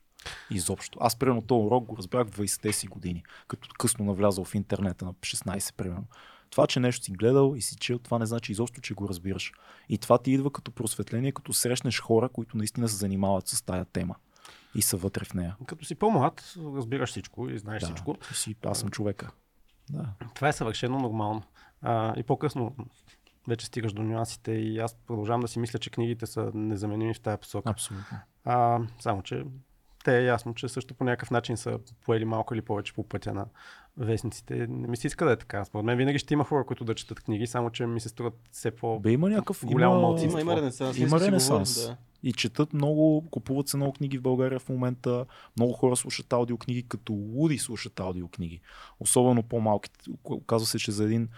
Изобщо. Аз, примерно, този урок го разбрах в 20-те си години, като късно навлязал в интернета на 16, примерно. Това, че нещо си гледал и си чел, това не значи изобщо, че го разбираш. И това ти идва като просветление, като срещнеш хора, които наистина се занимават с тая тема и са вътре в нея. Като си по-млад, разбираш всичко и знаеш Да, всичко. си, аз съм човека. Да. Това е съвършено нормално. А, и по-късно вече стигаш до нюансите и аз продължавам да си мисля, че книгите са незаменими в тази посока. Абсолютно. А, само, че те е ясно, че също по някакъв начин са поели малко или повече по пътя на вестниците. Не ми се иска да е така. Според мен винаги ще има хора, които да четат книги, само че ми се струват все по... Бе, има някакъв... Голямо има, малцинство. Има, има ренесанс. Има ренесанс. говорим, да. И четат много, купуват се много книги в България в момента. Много хора слушат аудиокниги, като луди слушат аудиокниги. Особено по-малките. Оказва се, че за един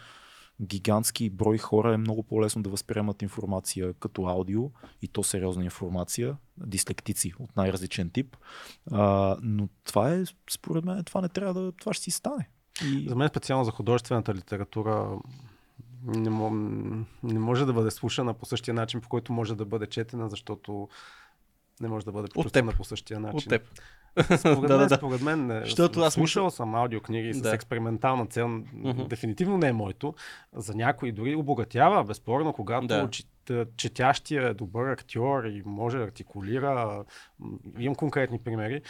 гигантски брой хора е много по-лесно да възприемат информация като аудио и то сериозна информация, дислектици от най-различен тип. А, но това е, според мен, това не трябва да, това ще си стане. И... За мен специално за художествената литература не, мо- не може да бъде слушана по същия начин, по който може да бъде четена, защото не може да бъде почувствана по същия начин. От теб. Според <laughs> Да, мен, да, според мен не. Защото аз слушал съм аудиокниги с Да. експериментална цел. Мгм. Дефинитивно не е моето. За някой дори обогатява, безспорно, когато Да. чет- четящия е добър актьор и може да артикулира. Имам конкретни примери.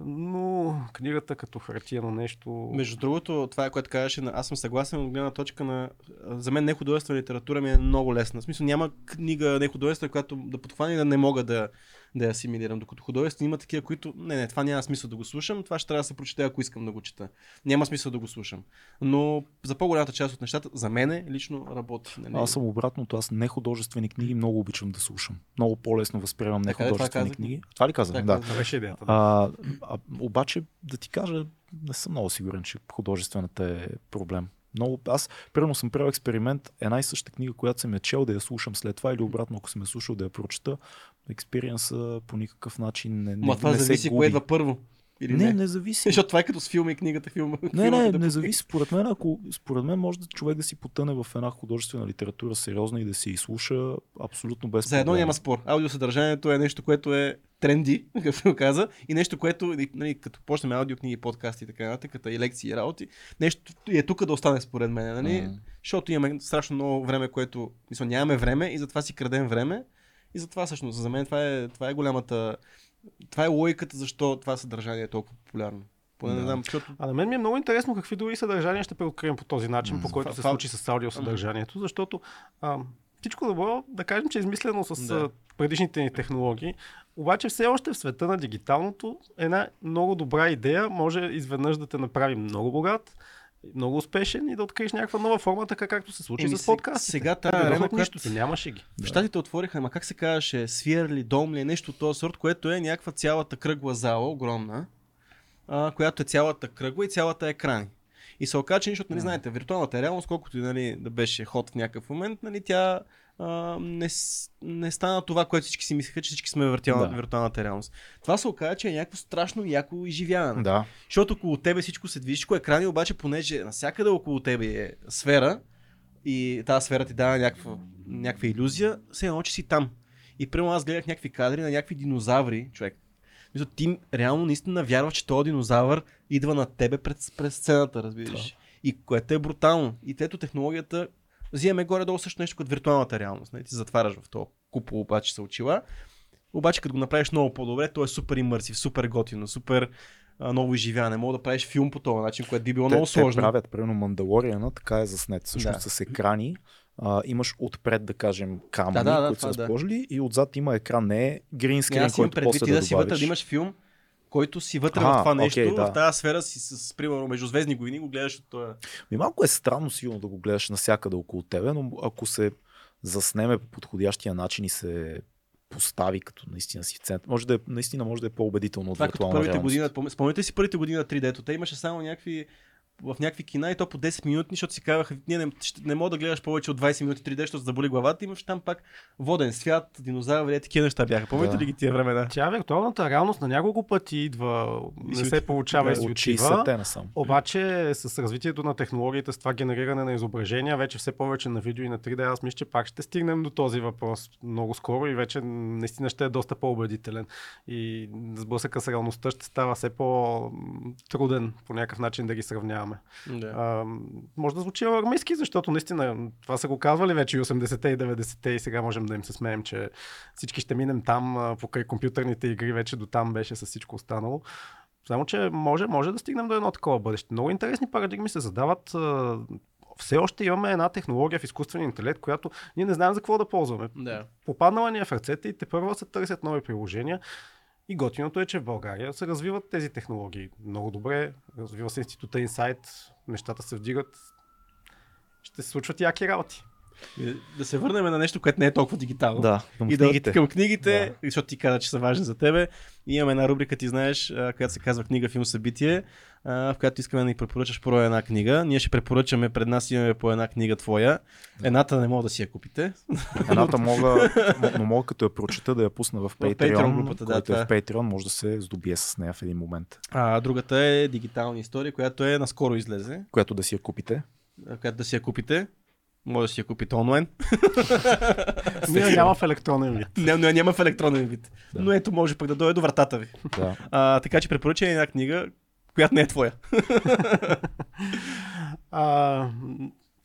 Но книгата като хартиено нещо... Между другото, това е което казваше, на- аз съм съгласен от гледна точка на... За мен нехудожествена литература ми е много лесна. В смисъл няма книга нехудожествена, която да подхване да не мога да, да я асимилирам. Докато художествени има такива, които... Не, не, това няма смисъл да го слушам, това ще трябва да се прочете, ако искам да го чета. Няма смисъл да го слушам. Но за по-голямата част от нещата, за мен лично работи. Нали? Аз съм обратното, аз не художествени книги много обичам да слушам. Много по-лесно възприемам това казах ли? книги. Това ли казах? Да. Това беше идеята. Да. А, а, обаче, да ти кажа, не съм много сигурен, че художествената е проблем. Много, аз, примерно, съм правил експеримент, една и съща книга, която съм я чел, да я слушам след това или обратно, ако съм я слушал, да я прочета. Експириенса по никакъв начин не, не, Ма това не зависи кое идва първо. Или Не, не, не зависи. Защото това е като с филма и книгата филма. Не, не, да не зависи. Според мен, ако, според мен може да човек да си потъне в една художествена литература сериозна и да се изслуша абсолютно без За едно няма спор. Аудиосъдържанието е нещо, което е тренди, <laughs> както каза, и нещо, което, нали, като почнем аудиокниги, подкасти и така нататък, и лекции и работи, нещо е тук да остане според мен, нали? М. Защото имаме страшно много време, което, мисля, нямаме време и затова си крадем време. И затова всъщност, за мен това е, това е голямата, това е логиката, защо това съдържание е толкова популярно. Поне не Да. знам, защото А на мен ми е много интересно какви други съдържания ще преоткрием по този начин, М, по който се случи с аудиосъдържанието, защото а, всичко добро, да кажем, че е измислено с Да. предишните ни технологии, обаче все още в света на дигиталното една много добра идея може изведнъж да те направи много богат, много успешен и да откриеш някаква нова форма, така както се случи Еми, с подкастите. сега тази арена, която- нищо, ти нямаше ги. В Штатите отвориха, ама как се казваше, свир ли, дом ли, нещо от този сорт, което е някаква цялата кръгла зала, огромна, а, която е цялата кръгла и цялата екрани. И се оказа, че нищо, нали, знаете, виртуалната реалност, колкото и нали, да беше ход в някакъв момент, нали, тя а, не, не стана това, което всички си мислеха, че всички сме виртуална, Да. виртуалната реалност. Това се оказа, че е някакво страшно яко изживяване. Да. Защото около тебе всичко се движи, всичко е екрани, обаче понеже навсякъде около тебе е сфера и тази сфера ти дава някаква, някаква иллюзия, се едно, че си там. И примерно аз гледах някакви кадри на някакви динозаври, човек. Мисля, ти реално наистина вярваш, че този динозавър идва на тебе пред, през сцената, разбираш. И което е брутално. И тето технологията взимаме горе-долу също нещо като виртуалната реалност. Нали? Ти затваряш в този купол, обаче са очила. Обаче като го направиш много по-добре, то е супер имърсив, супер готино, супер а, ново изживяване. Мога да правиш филм по този начин, което би било те, много те сложно. правят, примерно Мандалориана, така е заснет. Всъщност Да. с екрани. А, имаш отпред, да кажем, камъни, Да, да, да, които са да. и отзад има екран, не е Не, гринскрин, който предвид после ти да, да си вътре, да имаш филм, който си вътре А, в това нещо, окей, да. в тази сфера си с, примерно между звездни войни го гледаш от това. Ми малко е странно сигурно да го гледаш навсякъде около тебе, но ако се заснеме по подходящия начин и се постави като наистина си в център, може да е, наистина може да е по-убедително от Това е виртуална първите реалност. спомняте си първите години на 3D-то, те имаше само някакви в някакви кина и то по 10 минути, защото си казваха, ние не, не мога да гледаш повече от 20 минути 3D, защото заболи главата, имаш там пак воден свят, динозаври, такива неща бяха. Помните Да. ли ги тия времена? Тя виртуалната реалност на няколко пъти идва, не се от- получава и си От отива. 60-те насам. Обаче с развитието на технологиите, с това генериране на изображения, вече все повече на видео и на 3D, аз мисля, че пак ще стигнем до този въпрос много скоро и вече наистина ще е доста по-убедителен. И сблъсъка с реалността ще става все по-труден по някакъв начин да ги сравняваме. Да. А, може да звучи армейски, защото наистина това са го казвали вече и 80-те и 90-те и сега можем да им се смеем, че всички ще минем там, покрай компютърните игри вече до там беше с всичко останало. Само, че може, може да стигнем до едно такова бъдеще. Много интересни парадигми се задават. Все още имаме една технология в изкуствения интелект, която ние не знаем за какво да ползваме. да. Попаднала ни е в ръцете и те първо се търсят нови приложения. И готиното е, че в България се развиват тези технологии много добре. Развива се института Insight, нещата се вдигат. Ще се случват яки работи. Да се върнем на нещо, което не е толкова дигитално. Да, към и книгите. Да, към книгите, Да. защото ти каза, че са важни за тебе. И имаме една рубрика, ти знаеш, която се казва книга, филм, събитие, в която искаме да ни препоръчаш про една книга. Ние ще препоръчаме, пред нас имаме по една книга твоя. Едната не мога да си я купите. Едната <laughs> мога, но мога като я прочета да я пусна в Patreon, Patreon групата, да, който е в Patreon, може да се здобие с нея в един момент, А другата е дигитална история, която е наскоро излезе, която да си я купите. която да си я купите. Може да си я купите онлайн. <laughs> Ние няма в електронен вид. Не, но я няма в електронен вид. Да. Но ето може пък да дойде до вратата ви. Да. А, така че препоръчай една книга, която не е твоя. <laughs> А,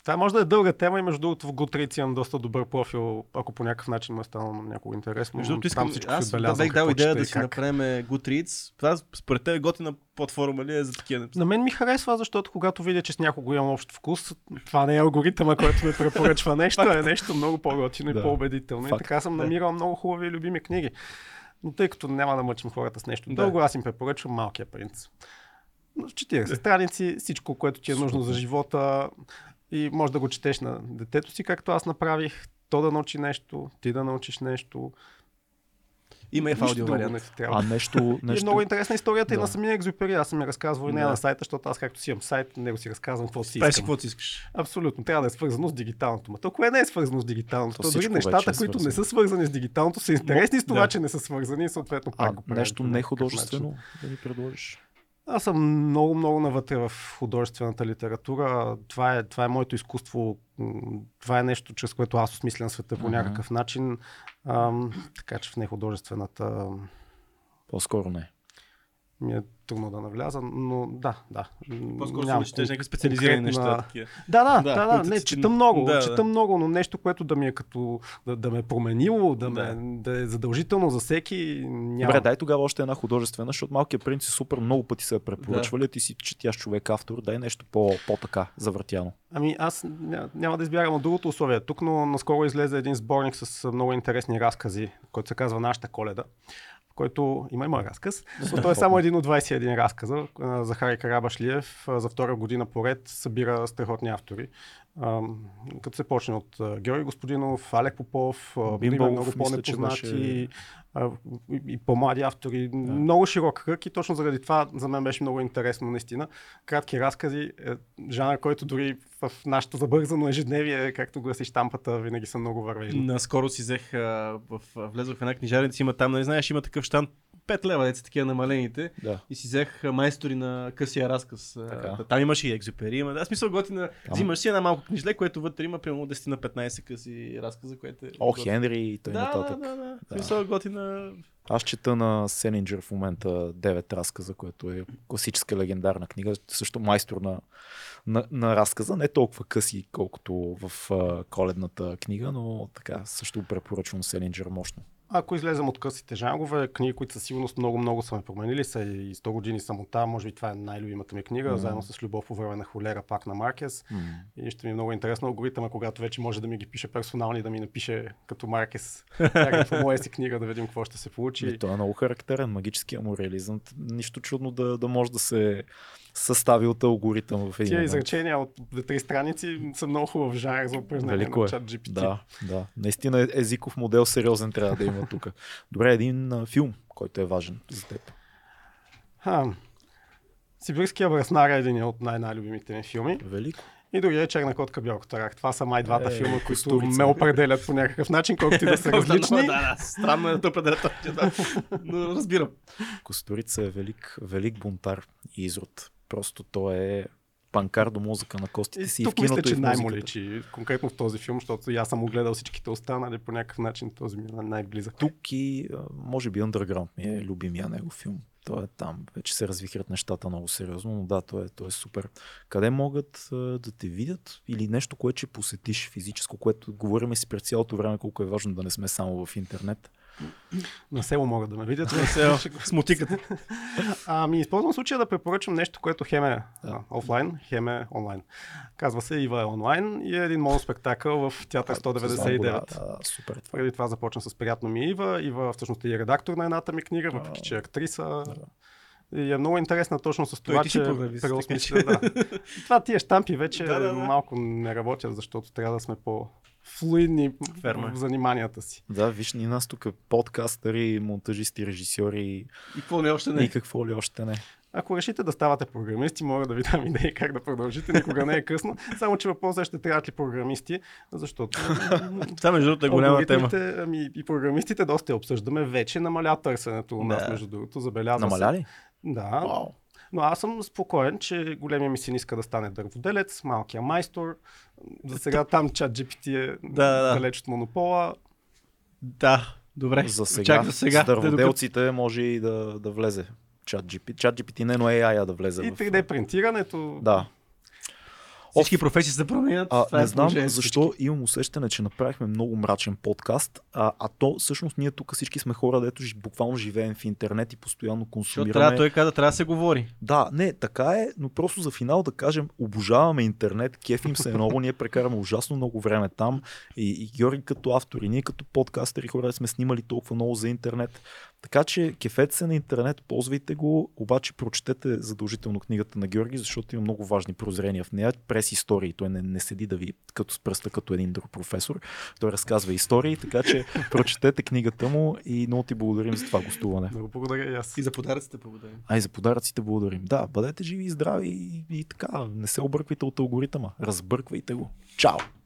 това може да е дълга тема и между другото в Goodreads имам доста добър профил, ако по някакъв начин му е станало на някого интересно. Между другото, искам, всичко аз да бех дал идея да и си направим Goodreads. Това според теб е готина платформа ли е за такива? На мен ми харесва, защото когато видя, че с някого имам общ вкус, това не е алгоритъма, който ми препоръчва <laughs> нещо, а е нещо много по-готино и Да. по-убедително. И Факт. така съм Да. намирал много хубави и любими книги. Но тъй като няма да мъчим хората с нещо Да. дълго, аз им препоръчвам Малкия принц. В 40 страници, всичко, което ти е нужно за живота и може да го четеш на детето си, както аз направих. То да научи нещо, ти да научиш нещо. Има и в аудио вариант. не. А нещо, <laughs> И е нещо, много интересна историята и Да. на самия екзюпери. Аз съм я разказвал и нея Да. на сайта, защото аз както си имам сайт, на него си разказвам какво си искам. каквото си искаш. Абсолютно. Трябва да е свързано с дигиталното. Ма то кое не е свързано с дигиталното? То То дори нещата, е които не са свързани с дигиталното, са интересни с това, Да. че не са свързани и съответно а, пак го правят нещо не художествено да ни предложиш. Аз съм много, много навътре в художествената литература. Това е, това е моето изкуство. Това е нещо, чрез което аз осмислям света по някакъв начин. Ам, така че в нехудожествената По-скоро не. Ми е трудно да навляза, но да, да. По-скоро си четеш някакви специализирани неща. Такива. Да, да, Да, да, да, не, чета много, да, чета да. много, но нещо, което да ми е като, да, да ме е променило, да, Да. Ме, да е задължително за всеки, няма. Добре, дай тогава още една художествена, защото малкият принц е супер, много пъти се е препоръчвали, а ти си четящ човек автор, дай нещо по, по-така, завъртяно. Ами аз ня, няма да избягам от другото условие тук, но наскоро излезе един сборник с много интересни разкази, който се казва Нашата коледа, който има и мой разказ, но <laughs> той е само един от 21 разказа. Захари Карабашлиев за втора година поред събира страхотни автори. А, Като се почне от а, Георги Господинов, Алек Попов, Бимбалов, много по-непознати и, и по-млади автори. Много широк кръг и точно заради това за мен беше много интересно наистина. Кратки разкази, е, жанр, който дори в нашето забързано ежедневие, както гласи штампата, винаги са много вървежни. Наскоро си взех, а, в, влезох в една книжарница, има там, не знаеш, има такъв штант, 5 лева, деца такива намалените. Да. И си взех майстори на късия разказ. Така. Там имаше и екзюпери. Има, да, смисъл готина. Там- Взимаш си една малко книжле, което вътре има примерно 10 на 15 къси разказа, което е. О, готино. Хенри и т.н. Да, да, нататък. да, да. В Смисъл готина. Аз чета на Селинджер в момента 9 разказа, което е класическа легендарна книга, също майстор на, на, на разказа, не толкова къси, колкото в а, коледната книга, но така също препоръчвам Селинджер мощно. Ако излезем от късите жанрове, книги, които със сигурност много-много са ме променили, са и 100 години самота, може би това е най-любимата ми книга, Мгм. заедно с Любов по време на холера, пак на Маркес. М. И ще ми е много интересно алгоритъма, когато вече може да ми ги пише персонални, да ми напише като Маркес <laughs> някаква моя си книга, да видим какво ще се получи. И той е много характерен, магическия му реализъм. Нищо чудно да, да може да се състави от алгоритъм в един Тия изречения от три страници са много хубав жанр за упражнение Велико на е. чат GPT. Да, да. Наистина е- езиков модел сериозен трябва да има тук. <laughs> Добре, един а, филм, който е важен за теб. Ха. Сибирския връзнар е един от най-най-любимите ми филми. Велико. И другия е Черна котка, бял котарак. Това са май двата Е, филма, които Костурица. ме определят по някакъв начин, колкото и да са <laughs> различни. да, да, странно е да определя точно, да. <laughs> Но разбирам. Костурица е велик, велик бунтар и изрод. Просто той е панкар до мозъка на костите си И и в тук мисля, киното и че най-му личи, конкретно в този филм, защото аз съм огледал всичките останали по някакъв начин, този ми е най-близък. Тук и може би Underground ми е любимия негов филм. Той е там. Вече се развихрят нещата много сериозно, но да, той е, той е супер. Къде могат да те видят или нещо, което ще посетиш физическо, което говорим си през цялото време колко е важно да не сме само в интернет. На село могат да ме видят. На <laughs> село, с мотиката. <laughs> Ами, използвам случая да препоръчам нещо, което хем е Да. а, офлайн, хем е онлайн. Казва се Ива е онлайн и е един моноспектакъл в Театър Знам го, 199. Да, да, супер. Преди това започна с приятно ми Ива. Ива всъщност е и редактор на едната ми книга, въпреки че е актриса. И е много интересна точно с това, че преосмисля. Да. <laughs> Това тия штампи вече Да, да, да. малко не работят, защото трябва да сме по флуидни Верно е. в заниманията си. Да, виж, ни нас тук подкастъри, монтажисти, режисьори И какво не още и не. какво ли още не. Ако решите да ставате програмисти, мога да ви дам идеи как да продължите. Никога не е късно. Само, че въпросът е ще трябват ли програмисти, защото Това между другото е голяма тема. Ами, и програмистите доста обсъждаме. Вече намаля търсенето у нас, Да. между другото. Забелязва Намаля се. ли? Да. Вау. Но аз съм спокоен, че големия ми син иска да стане дърводелец, малкия майстор. За сега там чат GPT е Да, да. далеч от монопола. Да, добре. За сега, Чак за сега. с дърводелците може и да, да влезе чат GPT. Чат GPT не, но AI да влезе. И в... 3D принтирането. Да. Всички професии се променят. А, това е не знам положението защо имам усещане, че направихме много мрачен подкаст, а, а то всъщност ние тук всички сме хора, дето буквално живеем в интернет и постоянно Защото консумираме. трябва, той каза, трябва да се говори. Да, не, така е, но просто за финал да кажем, обожаваме интернет, кефим се много, ние прекараме ужасно много време там и, и Георги като автор и ние като подкастери хора сме снимали толкова много за интернет. Така че кефете се на интернет, ползвайте го, обаче прочетете задължително книгата на Георги, защото има много важни прозрения в нея, през истории. Той не, не седи да ви като с пръста като един друг професор. Той разказва истории, така че <laughs> прочетете книгата му и много ти благодарим за това гостуване. Много благодаря и аз. И за подаръците благодарим. А и за подаръците благодарим. Да, бъдете живи и здрави и, и така. Не се обърквайте от алгоритъма. Разбърквайте го. Чао!